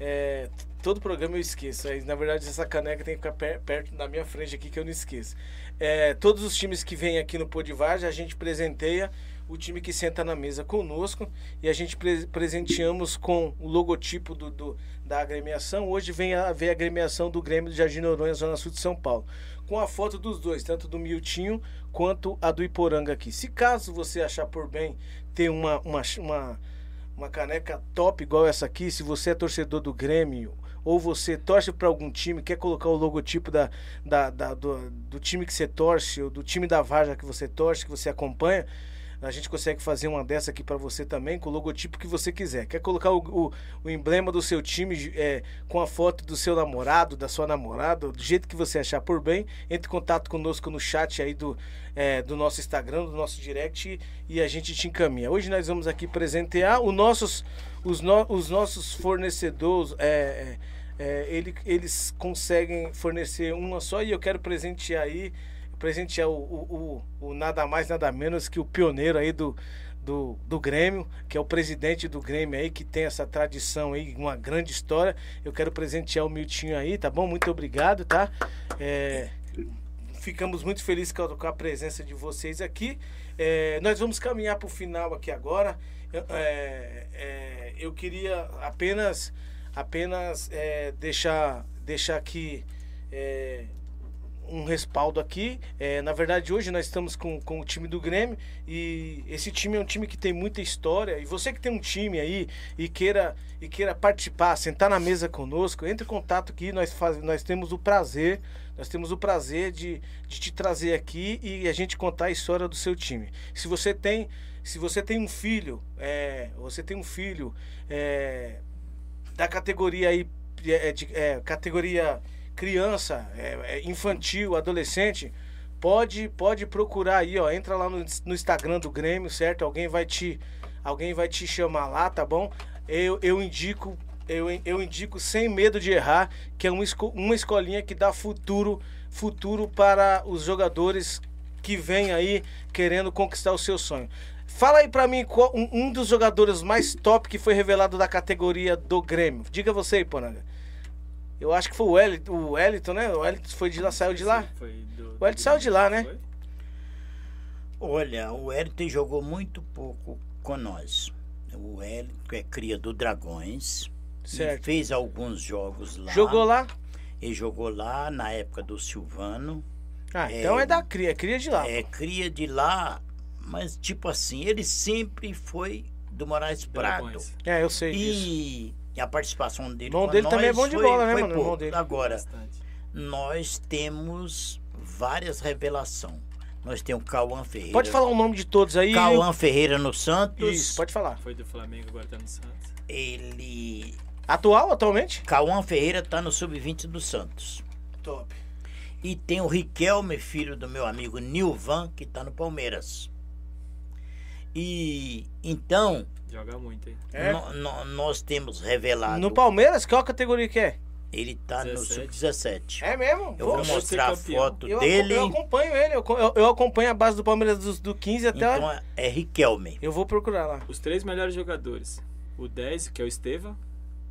É, todo programa eu esqueço. Aí, na verdade, essa caneca tem que ficar per- perto da minha frente aqui que eu não esqueço. É, todos os times que vêm aqui no Podivarja, a gente presenteia o time que senta na mesa conosco e a gente pre- presenteamos com o logotipo do, do- da agremiação. Hoje vem a, vem a agremiação do Grêmio do Jardim Noronha, Zona Sul de São Paulo. Com a foto dos dois, tanto do Miltinho quanto a do Iporanga aqui. Se caso você achar por bem ter uma, uma, uma, uma caneca top igual essa aqui, se você é torcedor do Grêmio ou você torce para algum time, quer colocar o logotipo da, da, da- do, do time que você torce, ou do time da Varja que você torce, que você acompanha, a gente consegue fazer uma dessa aqui para você também, com o logotipo que você quiser. Quer colocar o, o, o emblema do seu time é, com a foto do seu namorado, da sua namorada, do jeito que você achar por bem, entre em contato conosco no chat aí do, é, do nosso Instagram, do nosso direct e a gente te encaminha. Hoje nós vamos aqui presentear os nossos, os, no, os nossos fornecedores. É, é, ele, eles conseguem fornecer uma só e eu quero presentear aí presentear o, o, o, o nada mais, nada menos que o pioneiro aí do, do, do Grêmio, que é o presidente do Grêmio aí, que tem essa tradição aí, uma grande história. Eu quero presentear o Miltinho aí, tá bom? Muito obrigado, tá? É, ficamos muito felizes com a, com a presença de vocês aqui. É, nós vamos caminhar para o final aqui agora. É, é, eu queria apenas, apenas é, deixar, deixar aqui é, um respaldo aqui. É, na verdade, hoje nós estamos com, com o time do Grêmio e esse time é um time que tem muita história. E você que tem um time aí e queira, e queira participar, sentar na mesa conosco, entre em contato aqui. Nós, faz, nós temos o prazer, nós temos o prazer de, de te trazer aqui e a gente contar a história do seu time. Se você tem, se você tem um filho, é, você tem um filho é, da categoria aí, é, de, é, categoria criança, é, é, infantil, adolescente, pode pode procurar aí, ó, entra lá no, no, Instagram do Grêmio, certo? Alguém vai te alguém vai te chamar lá, tá bom? Eu, eu indico eu, eu indico sem medo de errar que é uma, esco, uma escolinha que dá futuro futuro para os jogadores que vêm aí querendo conquistar o seu sonho. Fala aí pra mim qual, um, um, dos jogadores mais top que foi revelado da categoria do Grêmio. Diga você aí, Poranga. Eu acho que foi o Wellington, o Wellington né? O Wellington foi de lá, saiu de lá? Foi do, o Wellington saiu de lá, né? Foi? Olha, o Wellington jogou muito pouco com nós. O Wellington é cria do Dragões. Certo. fez alguns jogos lá. Jogou lá? Ele jogou lá na época do Silvano. Ah, então é, é da cria, é cria de lá. É cria de lá, mas tipo assim, ele sempre foi do Moraes Prado. Dragões. É, eu sei disso. E a participação dele O irmão com dele nós também é bom de foi- bola, né, foi mano? O irmão pouco. dele. Agora, Bastante. nós temos várias revelações. Nós temos o Cauã Ferreira. Pode falar o nome de todos aí. Cauã Ferreira no Santos. Isso, pode falar. Foi do Flamengo, agora tá no Santos. Ele. Atual, atualmente? Cauã Ferreira tá no sub-20 do Santos. Top. E tem o Riquelme, filho do meu amigo Nilvan, que tá no Palmeiras. E então, Joga muito, hein? É? no- no- nós temos revelado. No Palmeiras, qual categoria que é? Ele tá 17. no sub-17. É mesmo? Eu Pô, vou mostrar a foto eu, dele. eu acompanho ele, eu, eu, eu acompanho a base do Palmeiras do, do 15 até. Então é- é Riquelme. Eu vou procurar lá. Os três melhores jogadores. O 10, que é o Esteva.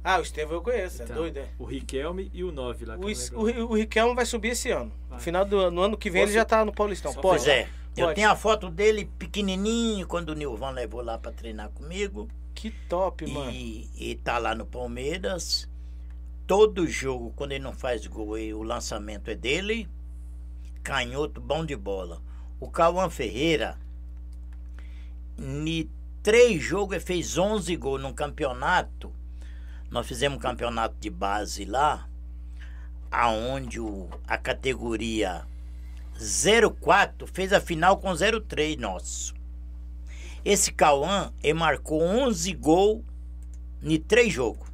Ah, o Estevão eu conheço, Então, é doido, é. O Riquelme e o 9 lá. que O, o, o Riquelme vai subir esse ano. No final do no ano que vem ele Posso- já tá no Paulistão. Só Pode. Pois é. Eu Pode. tenho a foto dele pequenininho quando o Nilvan levou lá pra treinar comigo. Que top, mano. E, e tá lá no Palmeiras. Todo jogo, quando ele não faz gol, e o lançamento é dele. Canhoto, bom de bola. O Cauã Ferreira, em três jogos, ele fez 11 gols num campeonato. Nós fizemos um campeonato de base lá, aonde o, a categoria 04 fez a final com 03 nosso. Esse Cauã, marcou 11 gols em três jogos.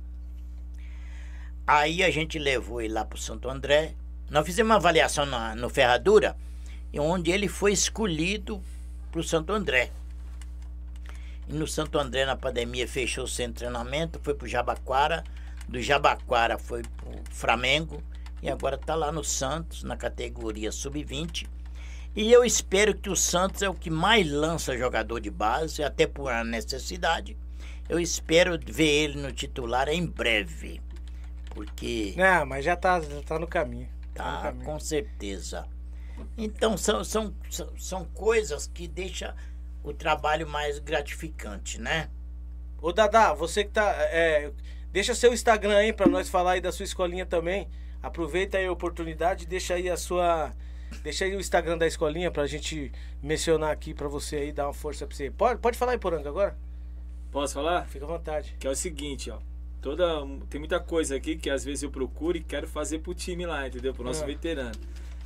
Aí a gente levou ele lá pro Santo André. Nós fizemos uma avaliação na, no Ferradura, onde ele foi escolhido pro Santo André. E no Santo André, na pandemia, fechou o centro de treinamento, foi pro Jabaquara. Do Jabaquara foi pro Flamengo. E agora tá lá no Santos, na categoria sub-20. E eu espero que o Santos é o que mais lança jogador de base, até por uma necessidade. Eu espero ver ele no titular em breve. Porque Não, mas já tá, já tá no caminho. Tá no tá, caminho. com certeza. Então são, são, são, coisas que deixam o trabalho mais gratificante, né? Ô Dadá, você que tá. é, deixa seu Instagram aí pra nós falar aí da sua escolinha também. Aproveita aí a oportunidade, deixa aí a sua. Deixa aí o Instagram da escolinha pra gente mencionar aqui pra você aí, dar uma força pra você. Pode, pode falar aí, Poranga, agora? Posso falar? Fica à vontade. Que é o seguinte, ó. Toda, tem muita coisa aqui que às vezes eu procuro e quero fazer pro time lá, entendeu? Pro nosso Ah. veterano.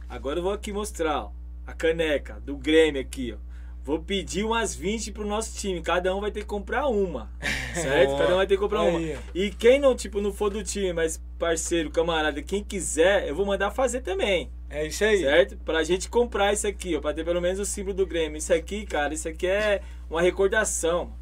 Agora eu vou aqui mostrar, ó, a caneca do Grêmio aqui, ó. Vou pedir umas 20 pro nosso time. Cada um vai ter que comprar uma. Certo? Cada um vai ter que comprar uma. E quem não, tipo, não for do time, mas parceiro, camarada, quem quiser, eu vou mandar fazer também. É isso aí. Certo? Pra gente comprar isso aqui, ó. Pra ter pelo menos o símbolo do Grêmio. Isso aqui, cara, isso aqui é uma recordação.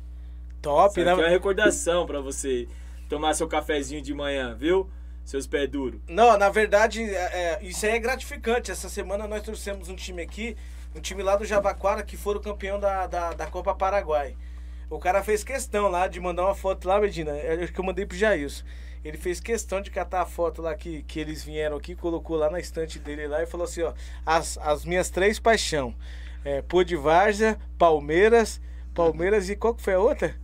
Top, Isso aqui é uma né? recordação pra você tomar seu cafezinho de manhã, viu? Seus pés duros. Não, na verdade, é, é, isso aí é gratificante. Essa semana nós trouxemos um time aqui, um time lá do Jabaquara, que foram campeão da, da, da Copa Paraguai. O cara fez questão lá de mandar uma foto lá, Medina, é que eu mandei pro Jailson. Ele fez questão de catar a foto lá que, que eles vieram aqui, colocou lá na estante dele lá e falou assim, ó, as, as minhas três paixão. É, Pô de Várzea, Palmeiras, Palmeiras e qual que foi a outra?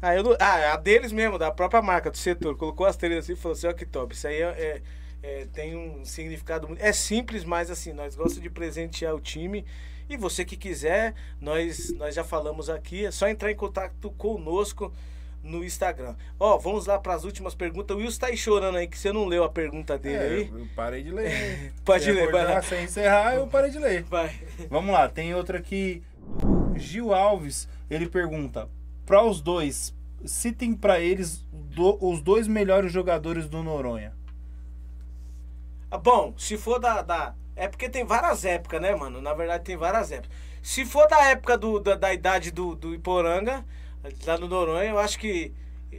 Ah, eu não- ah, a deles mesmo, da própria marca, do setor. Colocou as três assim e falou assim, ó que top. Isso aí é, é- é, tem um significado muito... É simples, mas assim, nós gostamos de presentear o time. E você que quiser, nós, nós já falamos aqui, é só entrar em contato conosco no Instagram. Ó, vamos lá para as últimas perguntas. O Wilson tá aí chorando aí, que você não leu a pergunta dele É, aí. eu, parei de ler. Pode ler, vai lá. Sem encerrar, eu parei de ler. Vai. Vamos lá, tem outra aqui. Gil Alves, ele pergunta: para os dois, citem para eles do- os dois melhores jogadores do Noronha. Ah, Bom, se for da, da. É porque tem várias épocas, né, mano? Na verdade, tem várias épocas. Se for da época do, da, da idade do, do Iporanga, lá no Noronha, eu acho que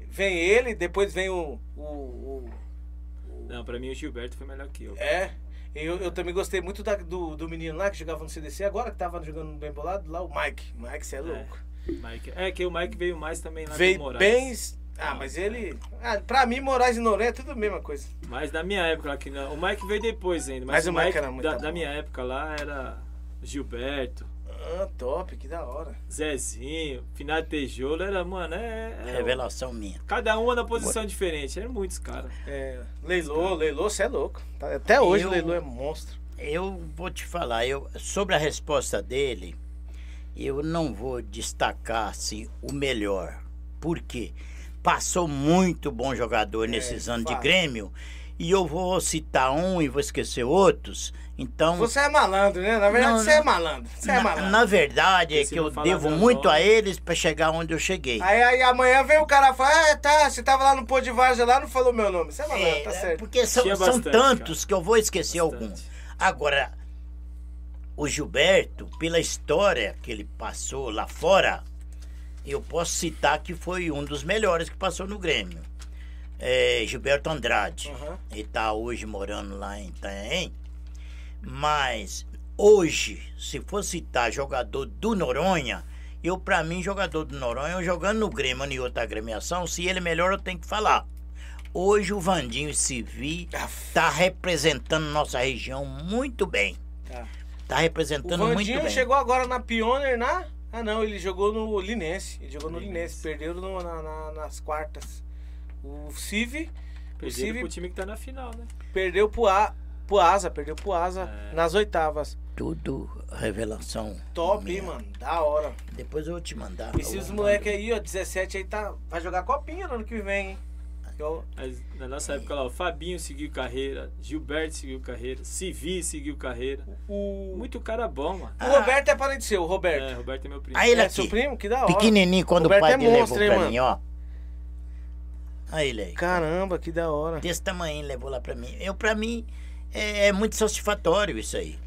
vem ele, depois vem o. o, o- Não, pra mim o Gilberto foi melhor que eu. é. Eu, eu também gostei muito da- do, do menino lá que jogava no CDC, agora que tava jogando no bem bolado, lá o Mike. Mike, você é louco. Mike. É que o Mike veio mais também lá do Veio Moraes. bem. Ah, mas ele. Ah, pra mim, Moraes e Noronha é tudo a mesma coisa. Mas na minha época lá que não. O Mike veio depois ainda. Mas Mas, o o Mike Mike, era muito da, da minha época lá era Gilberto, Ah, top, que da hora. Zezinho, Finado Tejolo, era, mano, é. é Revelação minha. cada uma na posição diferente. Eram muitos, cara. É, Leilô, Leilô, você é louco. Tá- Até hoje Eu- o Leilô é monstro. Eu vou te falar, eu, sobre a resposta dele, eu não vou destacar assim, o melhor. Por quê? Passou muito bom jogador nesses anos de fato. Grêmio e eu vou citar um e vou esquecer outros. Então, Você é malandro, né? Na verdade, Não, você não. é malandro. Você é na, malandro. na verdade é que eu fala devo muito nome. a eles para chegar onde eu cheguei. Aí, aí amanhã vem o cara e fala: Ah, tá, você tava lá no Pô de Várzea lá, não falou meu nome. Você é malandro, É, tá certo. porque são, Tinha são bastante, tantos que eu vou esquecer Bastante. alguns. Agora, o Gilberto, pela história que ele passou lá fora, eu posso citar que foi um dos melhores que passou no Grêmio. É, Gilberto Andrade. Aham. Ele está hoje morando lá em Itanhaém. Mas hoje, se for citar jogador do Noronha, eu, pra mim, jogador do Noronha, eu jogando no Grêmio em outra agremiação, se ele é melhor, eu tenho que falar. Hoje o Vandinho Civi Aff. tá representando nossa região muito bem. Tá. Tá O representando muito Vandinho bem. chegou agora na Pioneer, na. Ah, não, ele jogou no Linense. Ele jogou no Linense. Perdeu no- na- na- nas quartas. O Civi o Perderam Civi pro time que tá na final, né? perdeu pro, A, pro Asa, perdeu pro Asa É. nas oitavas. Tudo revelação. Top, minha. hein, mano? Da hora. Depois eu vou te mandar. Esses moleques aí, ó, 17 aí, tá, vai jogar copinha no ano que vem, hein? Na nossa época lá, o Fabinho seguiu carreira, Gilberto seguiu carreira, Civi seguiu carreira. o, Muito cara bom, mano. o Roberto é parente seu, o Roberto. É, Roberto é meu primo. Aí ele é aqui. seu primo? Que da hora. Pequenininho, quando Roberto o pai é dele monstro, levou hein, pra mano? mim, ó. Aí ele aí. Caramba, que da hora. Desse tamanho levou lá pra mim. Eu, pra mim, é, é muito satisfatório isso aí.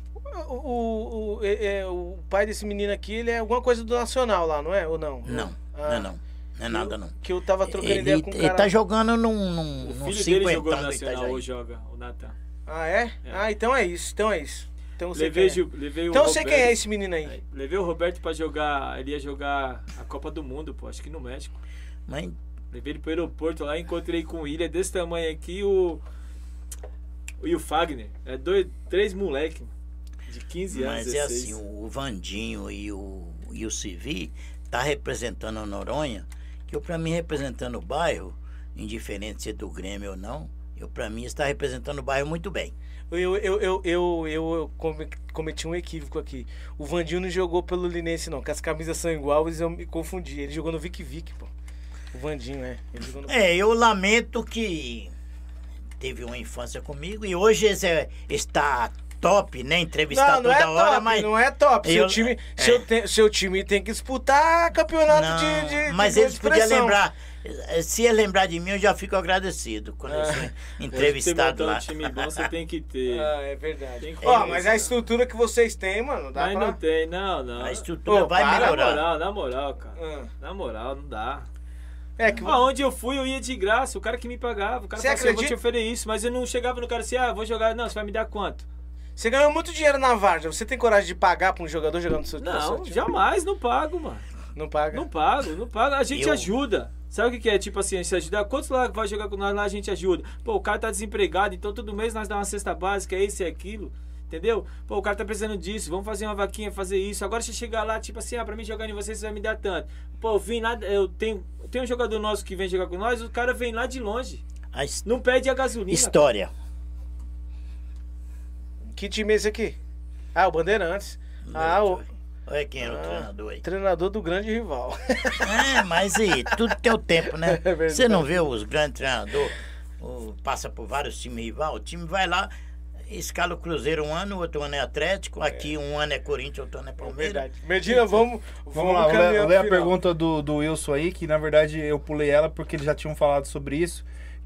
O, o, o, é- é, o pai desse menino aqui, ele é alguma coisa do Nacional lá, não é? Ou não? Não, Ah, não é não. Não é nada, não. Que eu tava trocando Ele, ideia com o ele cara. tá jogando num, num, O num filho dele jogou no Nacional hoje, joga, o Natan. Ah, é? É. Ah, então é isso, então é isso. Então sei Levei, quem é. Levei o Então Roberto- quem é esse menino aí. É, Levei o Roberto pra jogar, ele ia jogar a Copa do Mundo, pô, acho que no México. Mas Levei ele pro aeroporto lá, encontrei com o William desse tamanho aqui, o. E o Fagner. É dois, três moleque, de 15 anos. Mas é assim, o Vandinho e o, e o Civi tá representando a Noronha, que eu, pra mim, representando o bairro, indiferente se é do Grêmio ou não, eu, pra mim, está representando o bairro muito bem. Eu, eu, eu, eu, eu come- cometi um equívoco aqui. O Vandinho não jogou pelo Linense, não, que as camisas são iguais eu me confundi. Ele jogou no Vic Vic, pô. O Vandinho, é. No... É, eu lamento que teve uma infância comigo e hoje esse- está top, né? Entrevistar Não, não toda é hora, top, mas. não é top. Seu, Eu- time, é. seu, te- seu time tem que disputar campeonato Não, de, de, de mas grande eles podiam lembrar. Se ele lembrar de mim, eu já fico agradecido quando eu Ah. sou Hoje, entrevistado lá. um time bom, você tem que ter. Ah, é verdade. Tem que Ó, ter mas a estrutura que vocês têm, mano, dá Mas pra... não tem, não, não. A estrutura Ô, vai para, Na melhorar. moral, na moral, cara. Ah. Na moral, não dá. É que... Aonde eu fui, eu ia de graça. O cara que me pagava. O cara Você falava assim, eu vou te oferecer isso. Mas eu não chegava no cara assim, ah, vou jogar. Não, você vai me dar quanto? Você ganhou muito dinheiro na Varja. Você tem coragem de pagar pra um jogador jogando no seu Não, time? jamais, não pago, mano. Não paga? Não pago, não pago. A gente Eu- ajuda. Sabe o que, que é? Tipo assim, a gente ajuda. Quantos lá que vai jogar com nós lá, a gente ajuda? Pô, o cara tá desempregado, então todo mês nós dá uma cesta básica, é isso e aquilo. Entendeu? Pô, o cara tá precisando disso, vamos fazer uma vaquinha, fazer isso. Agora você chegar lá, tipo assim, ah, pra mim jogar em vocês, você vai me dar tanto. Pô, eu vim lá, eu tenho, tem um jogador nosso que vem jogar com nós, o cara vem lá de longe. Não pede a gasolina. história. Que time é esse aqui? Ah, o Bandeirantes. Ah, o Olha quem era o Ah. treinador aí. treinador do grande rival. É, mas aí, tudo tem o tempo, né? É verdade. Você não vê os grandes treinadores, o- passa por vários times rival, o time vai lá, escala o Cruzeiro um ano, outro ano é Atlético, aqui um ano é Corinthians, outro ano é Palmeiras. Verdade. Medina, vamos, Vamos lá, caminhar vou ler a pergunta do, do Wilson aí, que na verdade eu pulei ela porque eles já tinham falado sobre isso.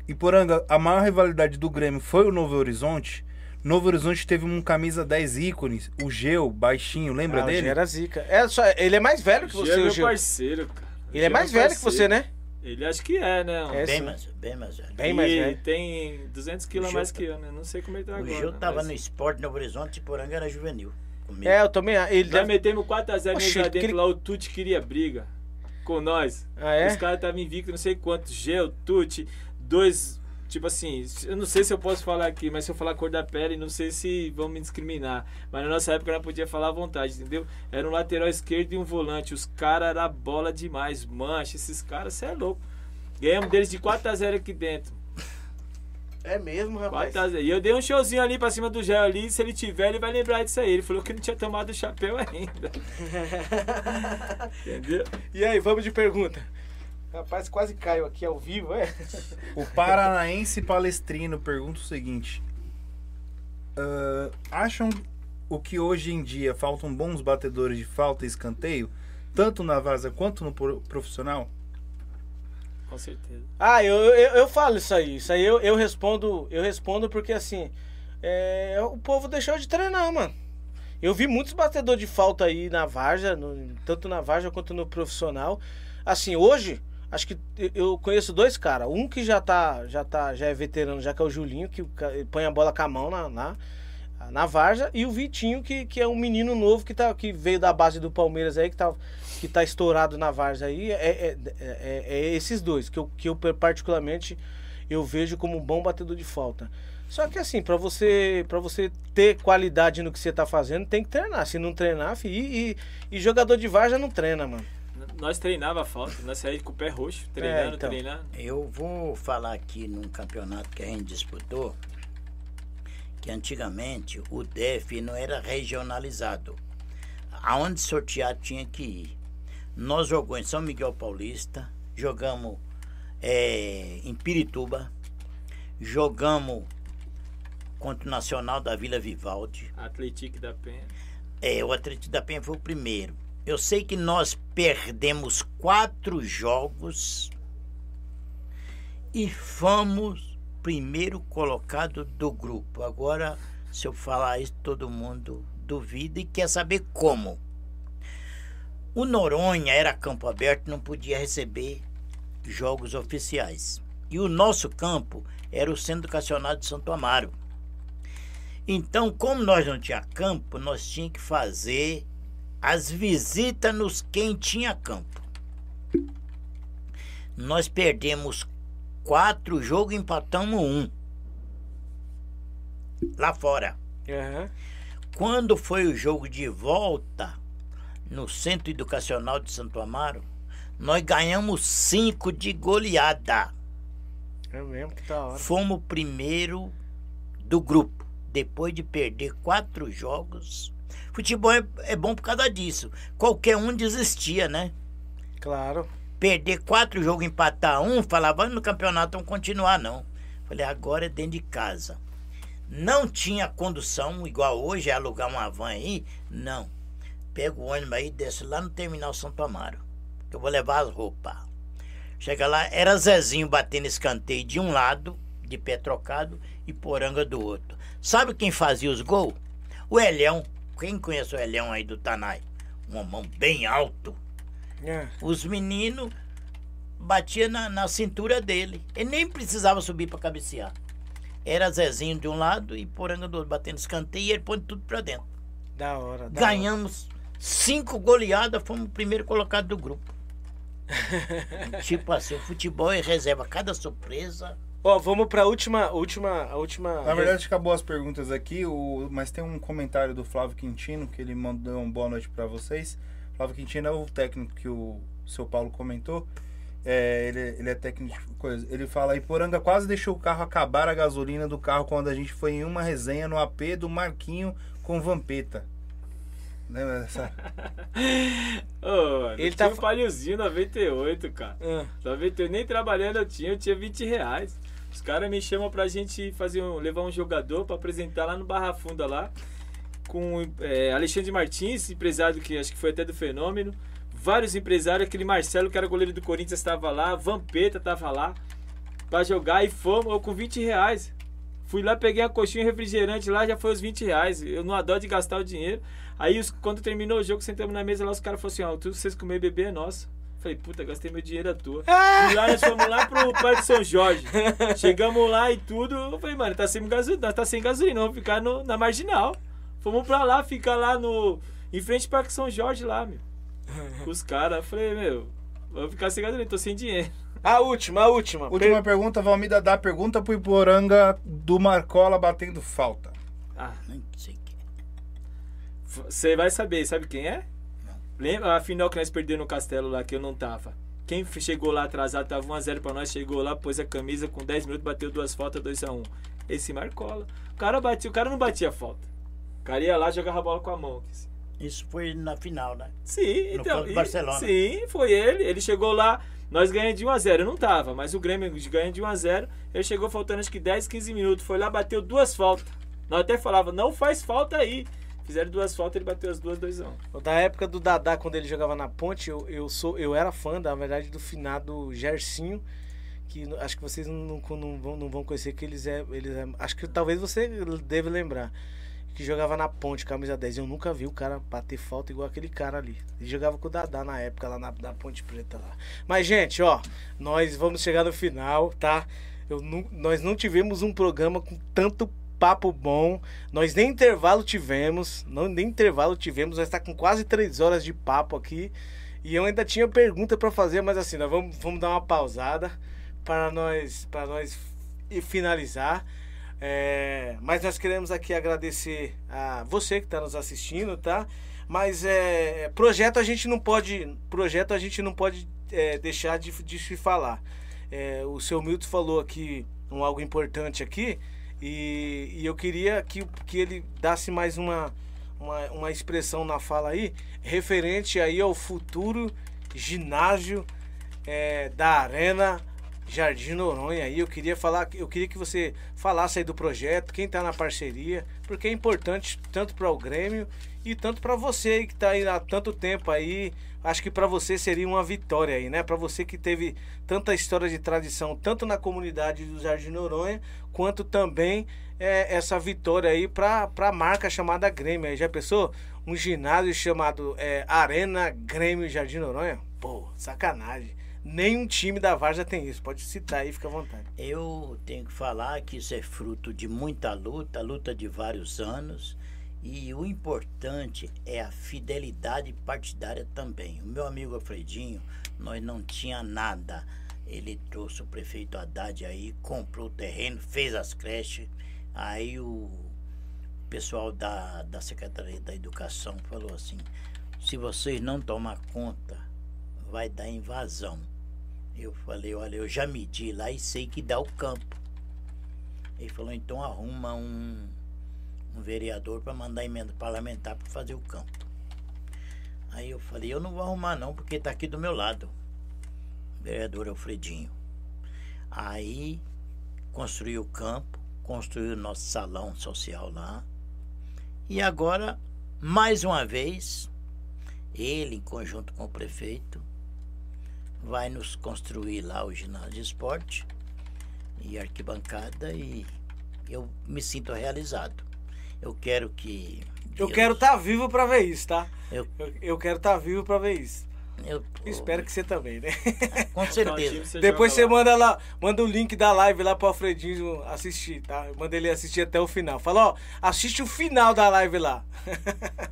E Poranga, a maior rivalidade do Grêmio foi o Novo Horizonte. Novo Horizonte teve um camisa 10 ícones, o Geu, baixinho, lembra Ah, o dele? Gê era zica. É só, ele é mais velho que Gê você, é o parceiro, cara. Ele Gê é mais velho que você, parceiro. né? Ele acho que é, né? É, Bem mais, bem mais velho. Bem mais e velho. tem 200 quilos mais tá- que eu, né? Não sei como ele tá O agora. Gil né? tava Mas- no esporte Novo Horizonte e Poranga era juvenil. Comigo. É, eu também. Ele Já deve... metemos 4x0 Oxi, lá dentro, aquele- lá o Tuti queria briga com nós. Ah, é? Os caras estavam invictos, não sei quantos. Gel, Tuti, dois. Tipo assim, eu não sei se eu posso falar aqui, mas se eu falar cor da pele, não sei se vão me discriminar. Mas na nossa época não podia falar à vontade, entendeu? Era um lateral esquerdo e um volante. Os caras era bola demais, mancha. Esses caras, você é louco. Ganhamos deles de 4x0 aqui dentro. É mesmo, rapaz. 4x0. E eu dei um showzinho ali pra cima do Gel ali. Se ele tiver, ele vai lembrar disso aí. Ele falou que não tinha tomado o chapéu ainda. Entendeu? E aí, vamos de pergunta. Rapaz, quase caiu aqui ao vivo, é? O Paranaense Palestrino pergunta o seguinte: ah, Acham o que hoje em dia faltam bons batedores de falta e escanteio, tanto na vaza quanto no pro- profissional? Com certeza. Ah, eu, eu, eu falo isso aí. Isso aí eu, eu respondo, eu respondo porque assim, é, o povo deixou de treinar, mano. Eu vi muitos batedores de falta aí na Varja, no- tanto na Varja quanto no profissional. Assim, hoje, acho que eu- conheço dois caras. Um que já tá, já tá, já é veterano, já que é o Julinho, que põe a bola com a mão na, na, na Varja, e o Vitinho, que, que é um menino novo que, tá, que veio da base do Palmeiras aí, que tá, que tá estourado na Varja aí. É, é, é- é esses dois, que eu, que eu particularmente eu vejo como um bom batedor de falta. Só que assim, pra você para você ter qualidade no que você tá fazendo, tem que treinar. Se não treinar, e, e, e jogador de Varja não treina, mano. Nós treinava a falta, nós saímos com o pé roxo, treinando, então. treinando. Eu vou falar aqui num campeonato que a gente disputou, que antigamente o DF não era regionalizado. Aonde sortear tinha que ir. Nós jogamos em São Miguel Paulista, jogamos eh, em Pirituba, jogamos contra o Nacional da Vila Vivaldi. Atlético da Penha. É, o Atlético da Penha foi o primeiro. Eu sei que nós perdemos quatro jogos e fomos primeiro colocado do grupo. Agora, se eu falar isso, todo mundo duvida e quer saber como. O Noronha era campo aberto, não podia receber jogos oficiais. E o nosso campo era o Centro Educacional de Santo Amaro. Então, como nós não tinha campo, nós tínhamos que fazer as visitas nos quem tinha campo. Nós perdemos quatro jogos e empatamos um. Lá fora. Aham. Quando foi o jogo de volta no Centro Educacional de Santo Amaro, nós ganhamos cinco de goleada. É mesmo, que da hora. Fomos o primeiro do grupo. Depois de perder quatro jogos. Futebol é, é bom por causa disso. Qualquer um desistia, né? Claro. Perder quatro jogos, empatar um, falava no campeonato vamos continuar, não. Falei, agora é dentro de casa. Não tinha condução, igual hoje, é alugar uma van aí. Não. Pega o ônibus aí e desce lá no terminal Santo Amaro. Que eu vou levar as roupas. Chega lá, era Zezinho batendo escanteio de um lado, de pé trocado, e Poranga do outro. Sabe quem fazia os gols? O Elhão. Quem conhece o Elhão aí do Tanai? Um homão bem alto. É. Os meninos batiam na, na cintura dele. Ele nem precisava subir para cabecear. Era Zezinho de um lado e Poranga do outro, batendo escanteio e ele põe tudo pra dentro. Da hora. Da Ganhamos cinco goleadas, fomos o primeiro colocado do grupo. tipo assim, o futebol é reserva cada surpresa. Ó, vamos pra última, última, a última. Na verdade, acabou as perguntas aqui, o, mas tem um comentário do Flávio Quintino, que ele mandou uma boa noite pra vocês. Flávio Quintino é o técnico que o seu Paulo comentou. É, ele, ele é técnico de coisa. Ele fala aí, Poranga quase deixou o carro acabar a gasolina do carro quando a gente foi em uma resenha no AP do Marquinho com Vampeta. Lembra dessa? Ô, Ele tá tinha um paliozinho 98, cara. Ah, 98, nem trabalhando eu tinha, eu tinha 20 reais. Caras me chamam pra gente fazer um, levar um jogador pra apresentar lá no Barra Funda lá. Com é, Alexandre Martins, empresário que acho que foi até do Fenômeno. Vários empresários, aquele Marcelo que era goleiro do Corinthians estava lá, Vampeta estava lá pra jogar e fomos, eu com 20 reais. Fui lá, peguei a coxinha e refrigerante lá, já foi os 20 reais. Eu não adoro de gastar o dinheiro. Aí os- quando terminou o jogo, sentamos na mesa lá, os caras falaram assim, ó, tudo que vocês comer e beber é nosso. Falei, puta, gastei meu dinheiro à toa. E lá nós fomos lá pro Parque São Jorge. Chegamos lá e tudo. Eu falei, mano, tá sem gasolina, tá sem gasolina, vamos ficar no- na marginal. Fomos pra lá, ficar lá no. Em frente ao Parque São Jorge lá, meu. Com os caras. Eu falei, meu, vamos ficar sem gasolina, tô sem dinheiro. A última, a última. Última Per- pergunta, Valmida dá pergunta pro Iporanga do Marcola batendo falta. Ah, Nem sei que. você vai saber, sabe quem é? Lembra a final que nós perdemos no castelo lá, que eu não tava? Quem chegou lá atrasado, tava 1x0 pra nós, chegou lá, pôs a camisa com 10 minutos, bateu duas faltas, 2x1. Esse Marcola. O cara, batia, o cara não batia falta. O cara ia lá jogava a bola com a mão. Isso foi na final, né? Sim, No então. e- Barcelona. Sim, foi ele. Ele chegou lá, nós ganhamos de 1x0. Eu não tava, mas o Grêmio ganha de 1x0. Ele chegou faltando acho que 10, 15 minutos. Foi lá, bateu duas faltas. Nós até falava, não faz falta aí. Fizeram duas faltas, ele bateu as duas, 2x1. Da época do Dadá, quando ele jogava na ponte, eu, eu, sou, eu era fã, da verdade, do finado Gersinho. Que acho que vocês não, não, não vão, não vão conhecer, que eles é, eles é. Acho que talvez você deve lembrar. Que jogava na ponte, camisa 10. Eu nunca vi o cara bater falta igual aquele cara ali. Ele jogava com o Dadá na época, lá na, na Ponte Preta lá. Mas, gente, ó, nós vamos chegar no final, tá? Eu nu- nós não tivemos um programa com tanto papo bom. Nós nem intervalo tivemos. Não, nem intervalo tivemos. Nós está com quase três horas de papo aqui. E eu ainda tinha pergunta para fazer, mas assim, nós vamos, vamos dar uma pausada para nós, para nós finalizar. É, mas nós queremos aqui agradecer a você que está nos assistindo, tá? Mas é, projeto a gente não pode, projeto a gente não pode é, deixar de, de se falar. É, o seu Milton falou aqui um algo importante aqui e, e eu queria que, que ele dasse mais uma, uma, uma expressão na fala aí referente aí ao futuro ginásio é, da Arena Jardim Noronha aí. Eu queria falar, eu queria que você falasse aí do projeto, quem tá na parceria, porque é importante tanto para o Grêmio e tanto para você que tá aí há tanto tempo aí. Acho que para você seria uma vitória aí, né? Para você que teve tanta história de tradição, tanto na comunidade do Jardim Noronha, quanto também é, essa vitória aí para a marca chamada Grêmio. Aí já pensou? Um ginásio chamado é, Arena Grêmio Jardim Noronha? Pô, sacanagem. Nenhum time da Varsa tem isso. Pode citar aí, fica à vontade. Eu tenho que falar que isso é fruto de muita luta, luta de vários anos. E o importante é a fidelidade partidária também. O meu amigo Alfredinho, nós não tinha nada. Ele trouxe o prefeito Haddad aí, comprou o terreno, fez as creches. Aí o pessoal da, da Secretaria da Educação falou assim: se vocês não tomar conta, vai dar invasão. Eu falei: olha, eu já medi lá e sei que dá o campo. Ele falou: então arruma um, um vereador para mandar emenda parlamentar para fazer o campo. Aí eu falei: eu não vou arrumar não, porque está aqui do meu lado vereador Alfredinho. Aí construiu o campo, construiu o nosso salão social lá. E agora, mais uma vez, ele, em conjunto com o prefeito, vai nos construir lá o ginásio de esporte e arquibancada e eu me sinto realizado. Eu quero que. Eu Deus- quero estar vivo pra ver isso, tá? Eu, Eu, eu quero estar vivo pra ver isso. Eu, Espero que você também, né? Com certeza. Depois você lá? manda lá, manda o link da live lá pro Alfredinho assistir, tá? Manda ele assistir até o final. Fala, ó, assiste o final da live lá.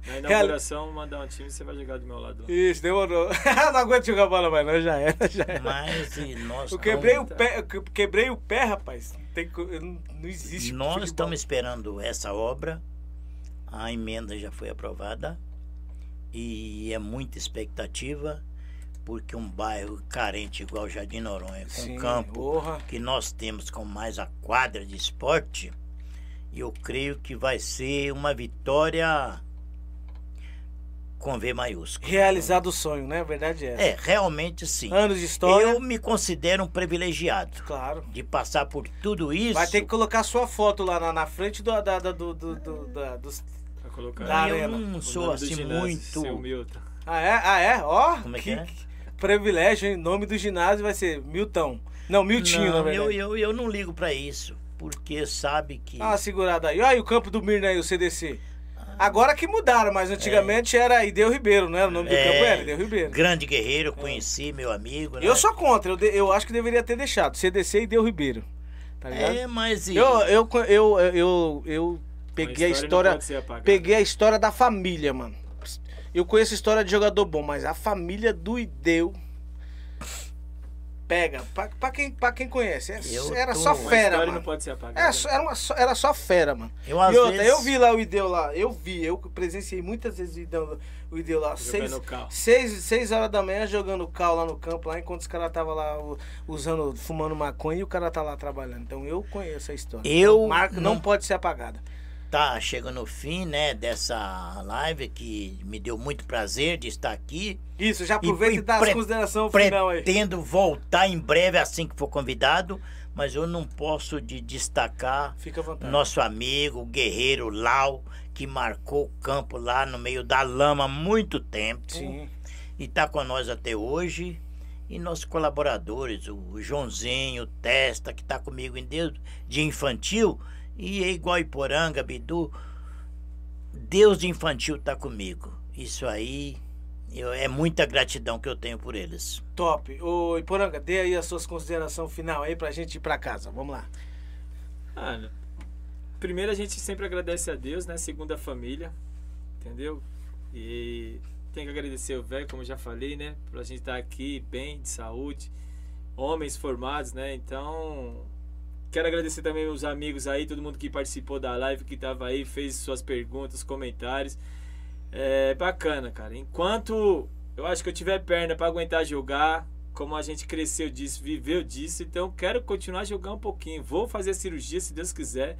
Na inauguração, mandar um time, você vai jogar do meu lado. lá. Isso, demorou. não aguento jogar bola mais, não, já era, já era. Mas e nós Eu quebrei o estamos- pé, quebrei o pé, rapaz. Não, tem não, não existe. Nós estamos esperando essa obra. A emenda já foi aprovada e é muita expectativa, porque um bairro carente igual Jardim Noronha, com Sim, campo porra. que nós temos com mais a quadra de esporte, eu creio que vai ser uma vitória com V maiúsculo. Realizado o sonho, né? A verdade é. É, realmente sim. Anos de história. Eu me considero um privilegiado Claro. de passar por tudo isso. Vai ter que colocar sua foto lá na, na frente do, da, da- do, do, do- da- dos. Colocar Da eu arena. não sou assim ginásio, muito. Ah, é? Ah, é? Ó. Como é que é? privilégio, hein? Nome do ginásio vai ser Milton. Não, Miltinho, na Não, verdade. eu, eu, eu não ligo pra isso, porque sabe que uma segurada aí. Olha aí o campo do Mirna aí, o CDC. Agora que mudaram, mas antigamente era Ideu Ribeiro, não era? O nome do É. campo era Ideu Ribeiro. grande guerreiro, eu conheci meu amigo. né? Eu sou contra, eu, de- eu acho que deveria ter deixado. CDC e Ideu Ribeiro. Tá ligado? É, mas e- Eu, eu, eu, eu, eu peguei a história. apagada. Peguei a história da família, mano. Eu conheço a história de jogador bom, mas a família do Ideu. Pega, pra, pra quem, pra quem conhece. é- Eu era tô- só fera, história mano. não pode ser apagada. Era só, era, uma só- era só fera, mano. eu, e outra, vezes, eu vi lá o Ideu lá, eu vi, eu presenciei muitas vezes o Ideu, o Ideu lá, seis, seis, seis horas da manhã jogando cal lá no campo, lá enquanto os caras estavam lá usando, fumando maconha e o cara tá lá trabalhando. Então eu conheço a história. Eu Marca não não- pode ser apagada. Tá chegando no fim, né, dessa live que me deu muito prazer de estar aqui. Isso, já aproveita e, e dá as considerações final aí. Pretendo voltar em breve assim que for convidado, mas eu não posso de destacar nosso amigo, o guerreiro Lau, que marcou o campo lá no meio da lama há muito tempo. Sim. e está com nós até hoje. E nossos colaboradores, o Joãozinho, o Testa, que está comigo em Deus de infantil, e é igual Iporanga, Bidu, Deus de infantil está comigo. Isso aí eu- é muita gratidão que eu tenho por eles. Top. Ô, Iporanga, dê aí as suas considerações final aí pra gente ir pra casa. Vamos lá. Ah, primeiro a gente sempre agradece a Deus, né? Segunda a família, entendeu? E tem que agradecer o velho, como eu já falei, né? Pra gente estar aqui bem, de saúde, homens formados, né? Então, quero agradecer também os amigos aí, todo mundo que participou da live, que tava aí, fez suas perguntas, comentários. É bacana, cara. Enquanto eu acho que eu tiver perna pra aguentar jogar, como a gente cresceu disso, viveu disso, então quero continuar jogar um pouquinho. Vou fazer a cirurgia se Deus quiser.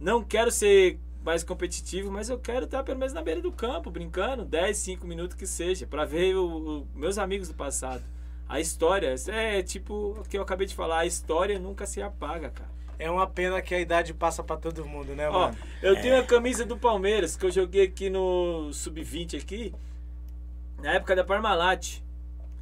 Não quero ser mais competitivo, mas eu quero estar pelo menos na beira do campo, brincando, 10, 5 minutos que seja, para ver o, o- meus amigos do passado. A história, isso é tipo o que eu acabei de falar, a história nunca se apaga, cara. É uma pena que a idade passa pra todo mundo, né, Ó, mano? eu tenho a camisa do Palmeiras que eu joguei aqui no Sub-20 aqui, na época da Parmalat.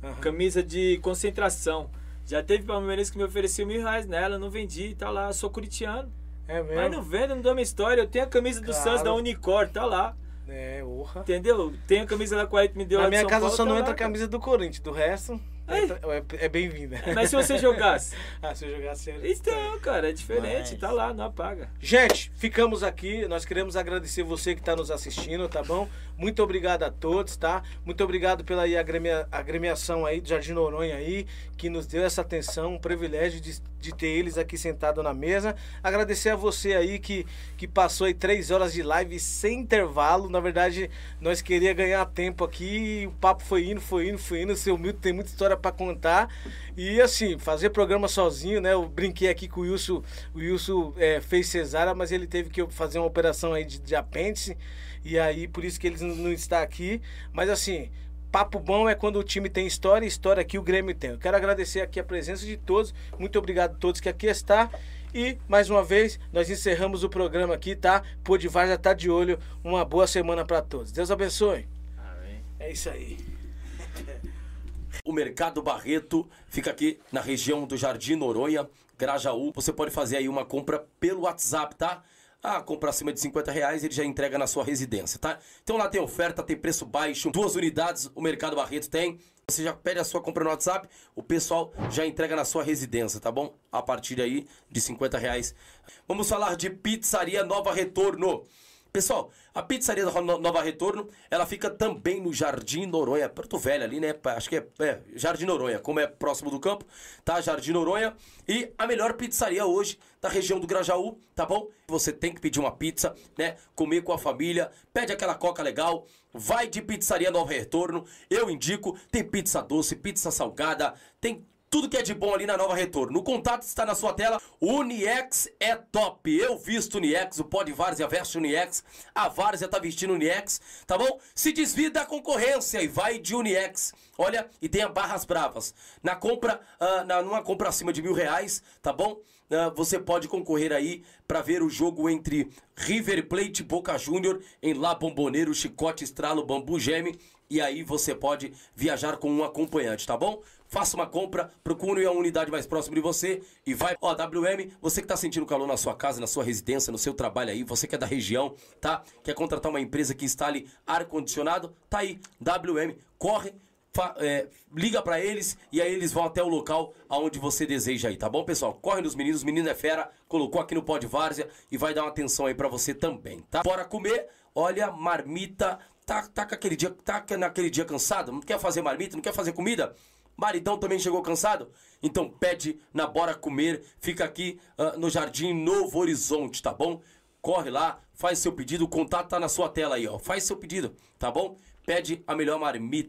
Aham. Camisa de concentração. Já teve palmeirense que me ofereceu mil reais nela, não vendi, tá lá, sou curitiano. É mesmo? Mas não vendo, não dou minha história. Eu tenho a camisa do Claro. Santos da Unicor, tá lá. É, orra. Entendeu? Tenho a camisa da 40 me deu Na minha casa Paulo, só tá não lá, entra a camisa do Corinthians, do resto. É, é bem-vinda. Mas se você jogasse? ah, se eu jogasse... é- Então, cara, é diferente. Mas- Tá lá, não apaga. Gente, ficamos aqui. Nós queremos agradecer você que está nos assistindo, tá bom? Muito obrigado a todos, tá? Muito obrigado pela aí, agremia- agremiação aí do Jardim Noronha aí, que nos deu essa atenção, um privilégio de, de ter eles aqui sentados na mesa. Agradecer a você aí que, que passou aí três horas de live sem intervalo. Na verdade, nós queria ganhar tempo aqui. O papo foi indo, foi indo, foi indo. O seu Milton tem muita história para contar. E assim, fazer programa sozinho, né? Eu brinquei aqui com o Wilson. O Wilson é, fez cesárea, mas ele teve que fazer uma operação aí de, de apêndice. E aí, por isso que ele não está aqui. Mas assim, papo bom é quando o time tem história e história aqui o Grêmio tem. Eu quero agradecer aqui a presença de todos. Muito obrigado a todos que aqui está. E, mais uma vez, nós encerramos o programa aqui, tá? Podivar já tá de olho. Uma boa semana para todos. Deus abençoe. É isso aí. O Mercado Barreto fica aqui na região do Jardim Noronha, Grajaú. Você pode fazer aí uma compra pelo WhatsApp, tá? Ah, compra acima de 50 reais, ele já entrega na sua residência, tá? Então lá tem oferta, tem preço baixo, duas unidades o Mercado Barreto tem. Você já pede a sua compra no WhatsApp, o pessoal já entrega na sua residência, tá bom? A partir aí de 50 reais. Vamos falar de Pizzaria Nova Retorno. Pessoal, a pizzaria da No- Nova Retorno, ela fica também no Jardim Noronha, Porto Velho ali, né? Acho que é, é, Jardim Noronha, como é próximo do campo, tá? Jardim Noronha. E a melhor pizzaria hoje da região do Grajaú, tá bom? Você tem que pedir uma pizza, né? Comer com a família, pede aquela coca legal, vai de pizzaria Nova Retorno. Eu indico, tem pizza doce, pizza salgada, tem tudo que é de bom ali na Nova Retorno. O contato está na sua tela. Uniex é top. Eu visto Uniex, o Pod Várzea veste Uniex, a Várzea tá vestindo Uniex, tá bom? Se desvia da concorrência e vai de Uniex. Olha, e tenha barras bravas. Na compra, ah, na, numa compra acima de mil reais, tá bom? Ah, você pode concorrer aí para ver o jogo entre River Plate Boca Júnior em La Bomboneiro, Chicote, Estralo, Bambu Geme. E aí você pode viajar com um acompanhante, tá bom? Faça uma compra, procure a unidade mais próxima de você e vai. Ó, WM, você que tá sentindo calor na sua casa, na sua residência, no seu trabalho aí, você que é da região, tá? Quer contratar uma empresa que instale ar-condicionado? Tá aí, WM, corre. fa- é, liga pra eles e aí eles vão até o local aonde você deseja aí, tá bom, pessoal? Corre nos meninos, menino é fera, colocou aqui no Pod Várzea e vai dar uma atenção aí pra você também, tá? Bora comer, olha, marmita, tá, tá com aquele dia, tá naquele dia cansado, não quer fazer marmita, não quer fazer comida? Maridão também chegou cansado? Então pede na Bora Comer, fica aqui ah, no Jardim Novo Horizonte, tá bom? Corre lá, faz seu pedido, o contato tá na sua tela aí, ó. Faz seu pedido, tá bom? Pede a melhor marmita.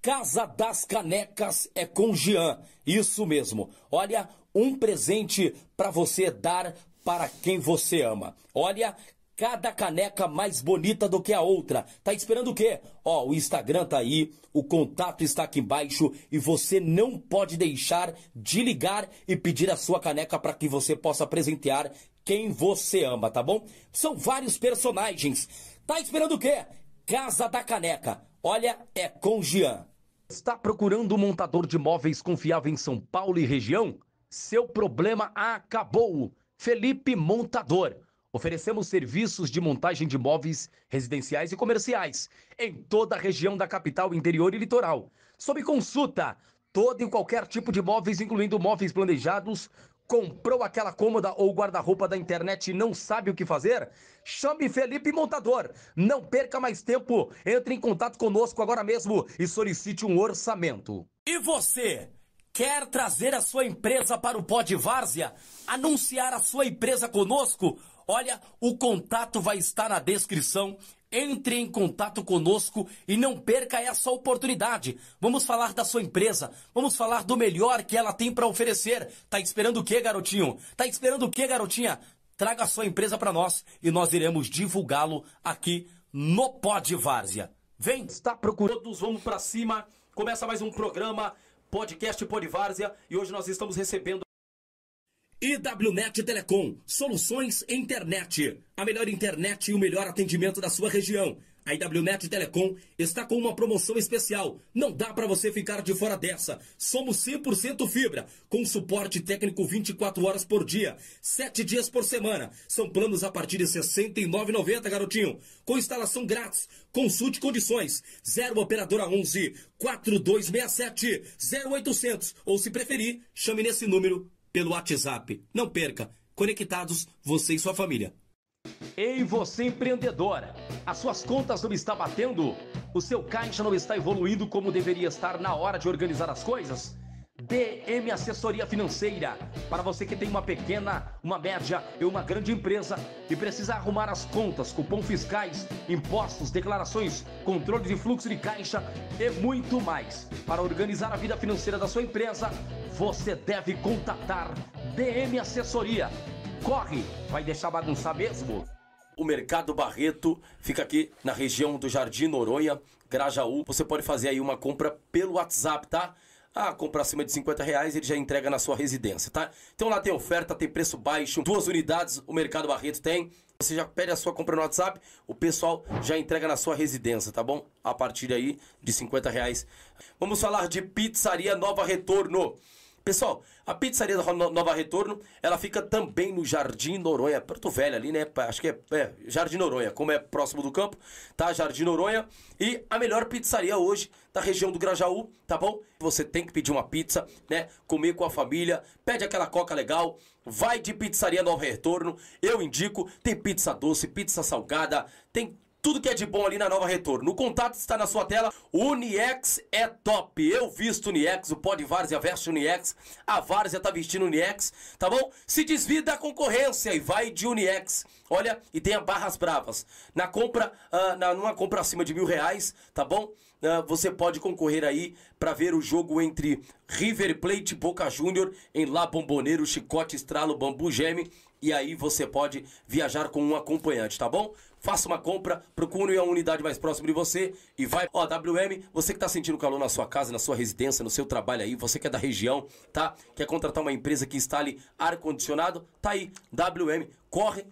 Casa das Canecas é com Jean. Isso mesmo. Olha, um presente para você dar para quem você ama. Olha, cada caneca mais bonita do que a outra. Tá esperando o quê? Ó, o Instagram tá aí, o contato está aqui embaixo e você não pode deixar de ligar e pedir a sua caneca para que você possa presentear quem você ama, tá bom? São vários personagens. Tá esperando o quê? Casa da Caneca. Olha, é com Jean. Está procurando um montador de móveis confiável em São Paulo e região? Seu problema acabou. Felipe Montador. Oferecemos serviços de montagem de móveis residenciais e comerciais em toda a região da capital, interior e litoral. Sob consulta, todo e qualquer tipo de móveis, incluindo móveis planejados. Comprou aquela cômoda ou guarda-roupa da internet e não sabe o que fazer? Chame Felipe Montador. Não perca mais tempo. Entre em contato conosco agora mesmo e solicite um orçamento. E você? Quer trazer a sua empresa para o Pod Várzea? Anunciar a sua empresa conosco? Olha, o contato vai estar na descrição. Entre em contato conosco e não perca essa oportunidade. Vamos falar da sua empresa, vamos falar do melhor que ela tem para oferecer. Tá esperando o quê, garotinho? Tá esperando o quê, garotinha? Traga a sua empresa para nós e nós iremos divulgá-lo aqui no Pod Várzea. Vem, está procurando. Todos vamos para cima. Começa mais um programa, podcast Pod Várzea, e hoje nós estamos recebendo IWNet Telecom, soluções internet. A melhor internet e o melhor atendimento da sua região. A IWNet Telecom está com uma promoção especial. Não dá para você ficar de fora dessa. Somos 100% fibra, com suporte técnico 24 horas por dia, 7 dias por semana. São planos a partir de R$ 69,90, garotinho. Com instalação grátis. Consulte condições. 0 operadora 11 4267 0800 ou se preferir, chame nesse número pelo WhatsApp. Não perca. Conectados, você e sua família. Ei, você empreendedora! As suas contas não estão batendo? O seu caixa não está evoluindo como deveria estar na hora de organizar as coisas? DM Assessoria Financeira. Para você que tem uma pequena, uma média e uma grande empresa e precisa arrumar as contas, cupom fiscais, impostos, declarações, controle de fluxo de caixa e muito mais. Para organizar a vida financeira da sua empresa, você deve contatar DM Assessoria. Corre, vai deixar bagunçar mesmo? O Mercado Barreto fica aqui na região do Jardim Noronha, Grajaú. Você pode fazer aí uma compra pelo WhatsApp, tá? Ah, compra acima de 50 reais, ele já entrega na sua residência, tá? Então lá tem oferta, tem preço baixo, duas unidades o Mercado Barreto tem. Você já pede a sua compra no WhatsApp, o pessoal já entrega na sua residência, tá bom? A partir aí de 50 reais. Vamos falar de Pizzaria Nova Retorno. Pessoal, a pizzaria Nova Retorno, ela fica também no Jardim Noronha, Porto Velho ali, né? Acho que é, é, Jardim Noronha, como é próximo do campo, tá? Jardim Noronha. E a melhor pizzaria hoje da região do Grajaú, tá bom? Você tem que pedir uma pizza, né? Comer com a família, pede aquela coca legal, vai de pizzaria Nova Retorno. Eu indico, tem pizza doce, pizza salgada, tem tudo que é de bom ali na Nova Retorno. O contato está na sua tela. Uniex é top. Eu visto Uniex, o Pod Várzea veste Uniex. A Várzea tá vestindo Uniex, tá bom? Se desvia da concorrência e vai de Uniex. Olha, e tenha barras bravas. Na compra, uh, na, numa compra acima de mil reais, tá bom? Uh, você pode concorrer aí para ver o jogo entre River Plate Boca Júnior em La Bomboneiro, Chicote Estralo, Bambu Geme. E aí você pode viajar com um acompanhante, tá bom? faça uma compra, procure a unidade mais próxima de você e vai. Ó, WM, você que está sentindo calor na sua casa, na sua residência, no seu trabalho aí, você que é da região, tá? Quer contratar uma empresa que instale ar-condicionado? Tá aí, WM, corre.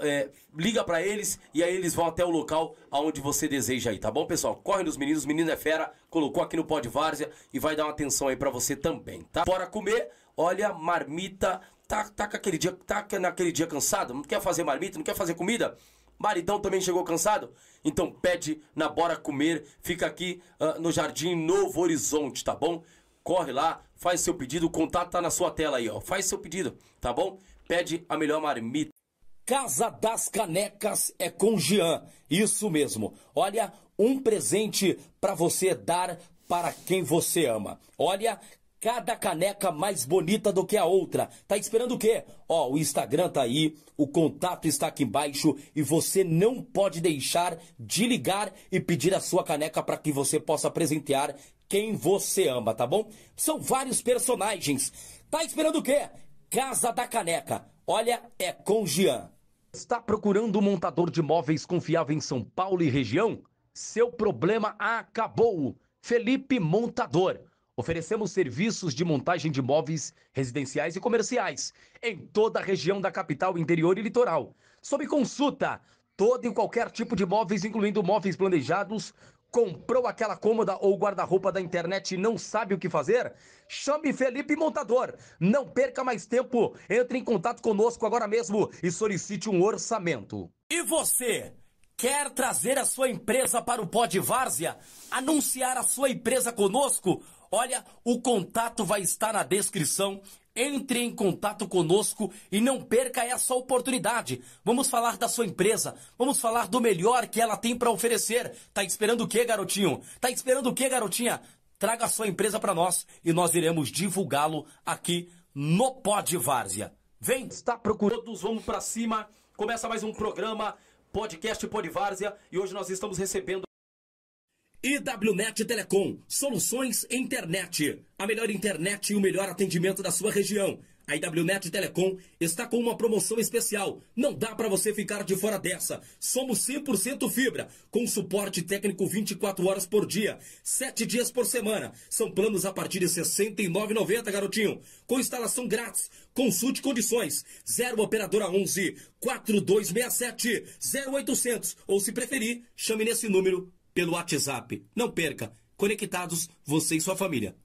É, liga para eles e aí eles vão até o local aonde você deseja aí, tá bom, pessoal? Corre nos meninos, menino é fera, colocou aqui no Pod Várzea e vai dar uma atenção aí para você também, tá? Bora comer, olha, marmita, tá, tá, aquele dia, tá naquele dia cansado, não quer fazer marmita, não quer fazer comida? Maridão também chegou cansado? Então pede na Bora Comer, fica aqui uh, no Jardim Novo Horizonte, tá bom? Corre lá, faz seu pedido, o contato tá na sua tela aí, ó. Faz seu pedido, tá bom? Pede a melhor marmita. Casa das Canecas é com Jean. Isso mesmo. Olha, um presente para você dar para quem você ama. Olha, cada caneca mais bonita do que a outra. Tá esperando o quê? Ó, o Instagram tá aí, o contato está aqui embaixo e você não pode deixar de ligar e pedir a sua caneca para que você possa presentear quem você ama, tá bom? São vários personagens. Tá esperando o quê? Casa da Caneca. Olha, é com Jean. Está procurando um montador de móveis confiável em São Paulo e região? Seu problema acabou. Felipe Montador Oferecemos serviços de montagem de móveis residenciais e comerciais em toda a região da capital, interior e litoral. Sob consulta, todo e qualquer tipo de móveis, incluindo móveis planejados. Comprou aquela cômoda ou guarda-roupa da internet e não sabe o que fazer? Chame Felipe Montador. Não perca mais tempo. Entre em contato conosco agora mesmo e solicite um orçamento. E você? Quer trazer a sua empresa para o Pod Várzea? Anunciar a sua empresa conosco? Olha, o contato vai estar na descrição. Entre em contato conosco e não perca essa oportunidade. Vamos falar da sua empresa, vamos falar do melhor que ela tem para oferecer. Tá esperando o que, garotinho? Tá esperando o que, garotinha? Traga a sua empresa para nós e nós iremos divulgá-lo aqui no Pod Várzea. Vem, está procurando, todos vamos para cima. Começa mais um programa, podcast Pod Várzea, e hoje nós estamos recebendo IWNet Telecom, soluções internet. A melhor internet e o melhor atendimento da sua região. A IWNet Telecom está com uma promoção especial. Não dá para você ficar de fora dessa. Somos 100% fibra, com suporte técnico 24 horas por dia, 7 dias por semana. São planos a partir de R$ 69,90, garotinho. Com instalação grátis. Consulte condições. 0 operadora 11 4267 0800 ou se preferir, chame nesse número pelo WhatsApp. Não perca. Conectados, você e sua família.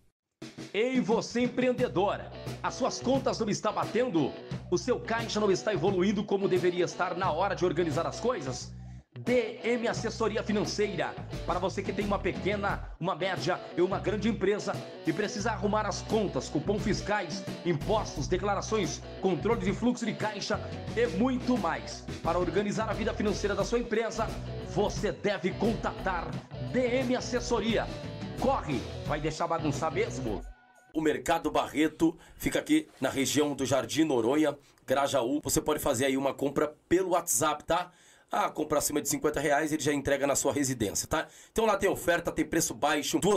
Ei, você empreendedora! As suas contas não estão batendo? O seu caixa não está evoluindo como deveria estar na hora de organizar as coisas? DM Assessoria Financeira. Para você que tem uma pequena, uma média e uma grande empresa e precisa arrumar as contas, cupom fiscais, impostos, declarações, controle de fluxo de caixa e muito mais. Para organizar a vida financeira da sua empresa, você deve contatar DM Assessoria. Corre, vai deixar bagunçar mesmo? O Mercado Barreto fica aqui na região do Jardim Noronha, Grajaú. Você pode fazer aí uma compra pelo WhatsApp, tá? Ah, compra acima de 50 reais, ele já entrega na sua residência, tá? Então lá tem oferta, tem preço baixo, duas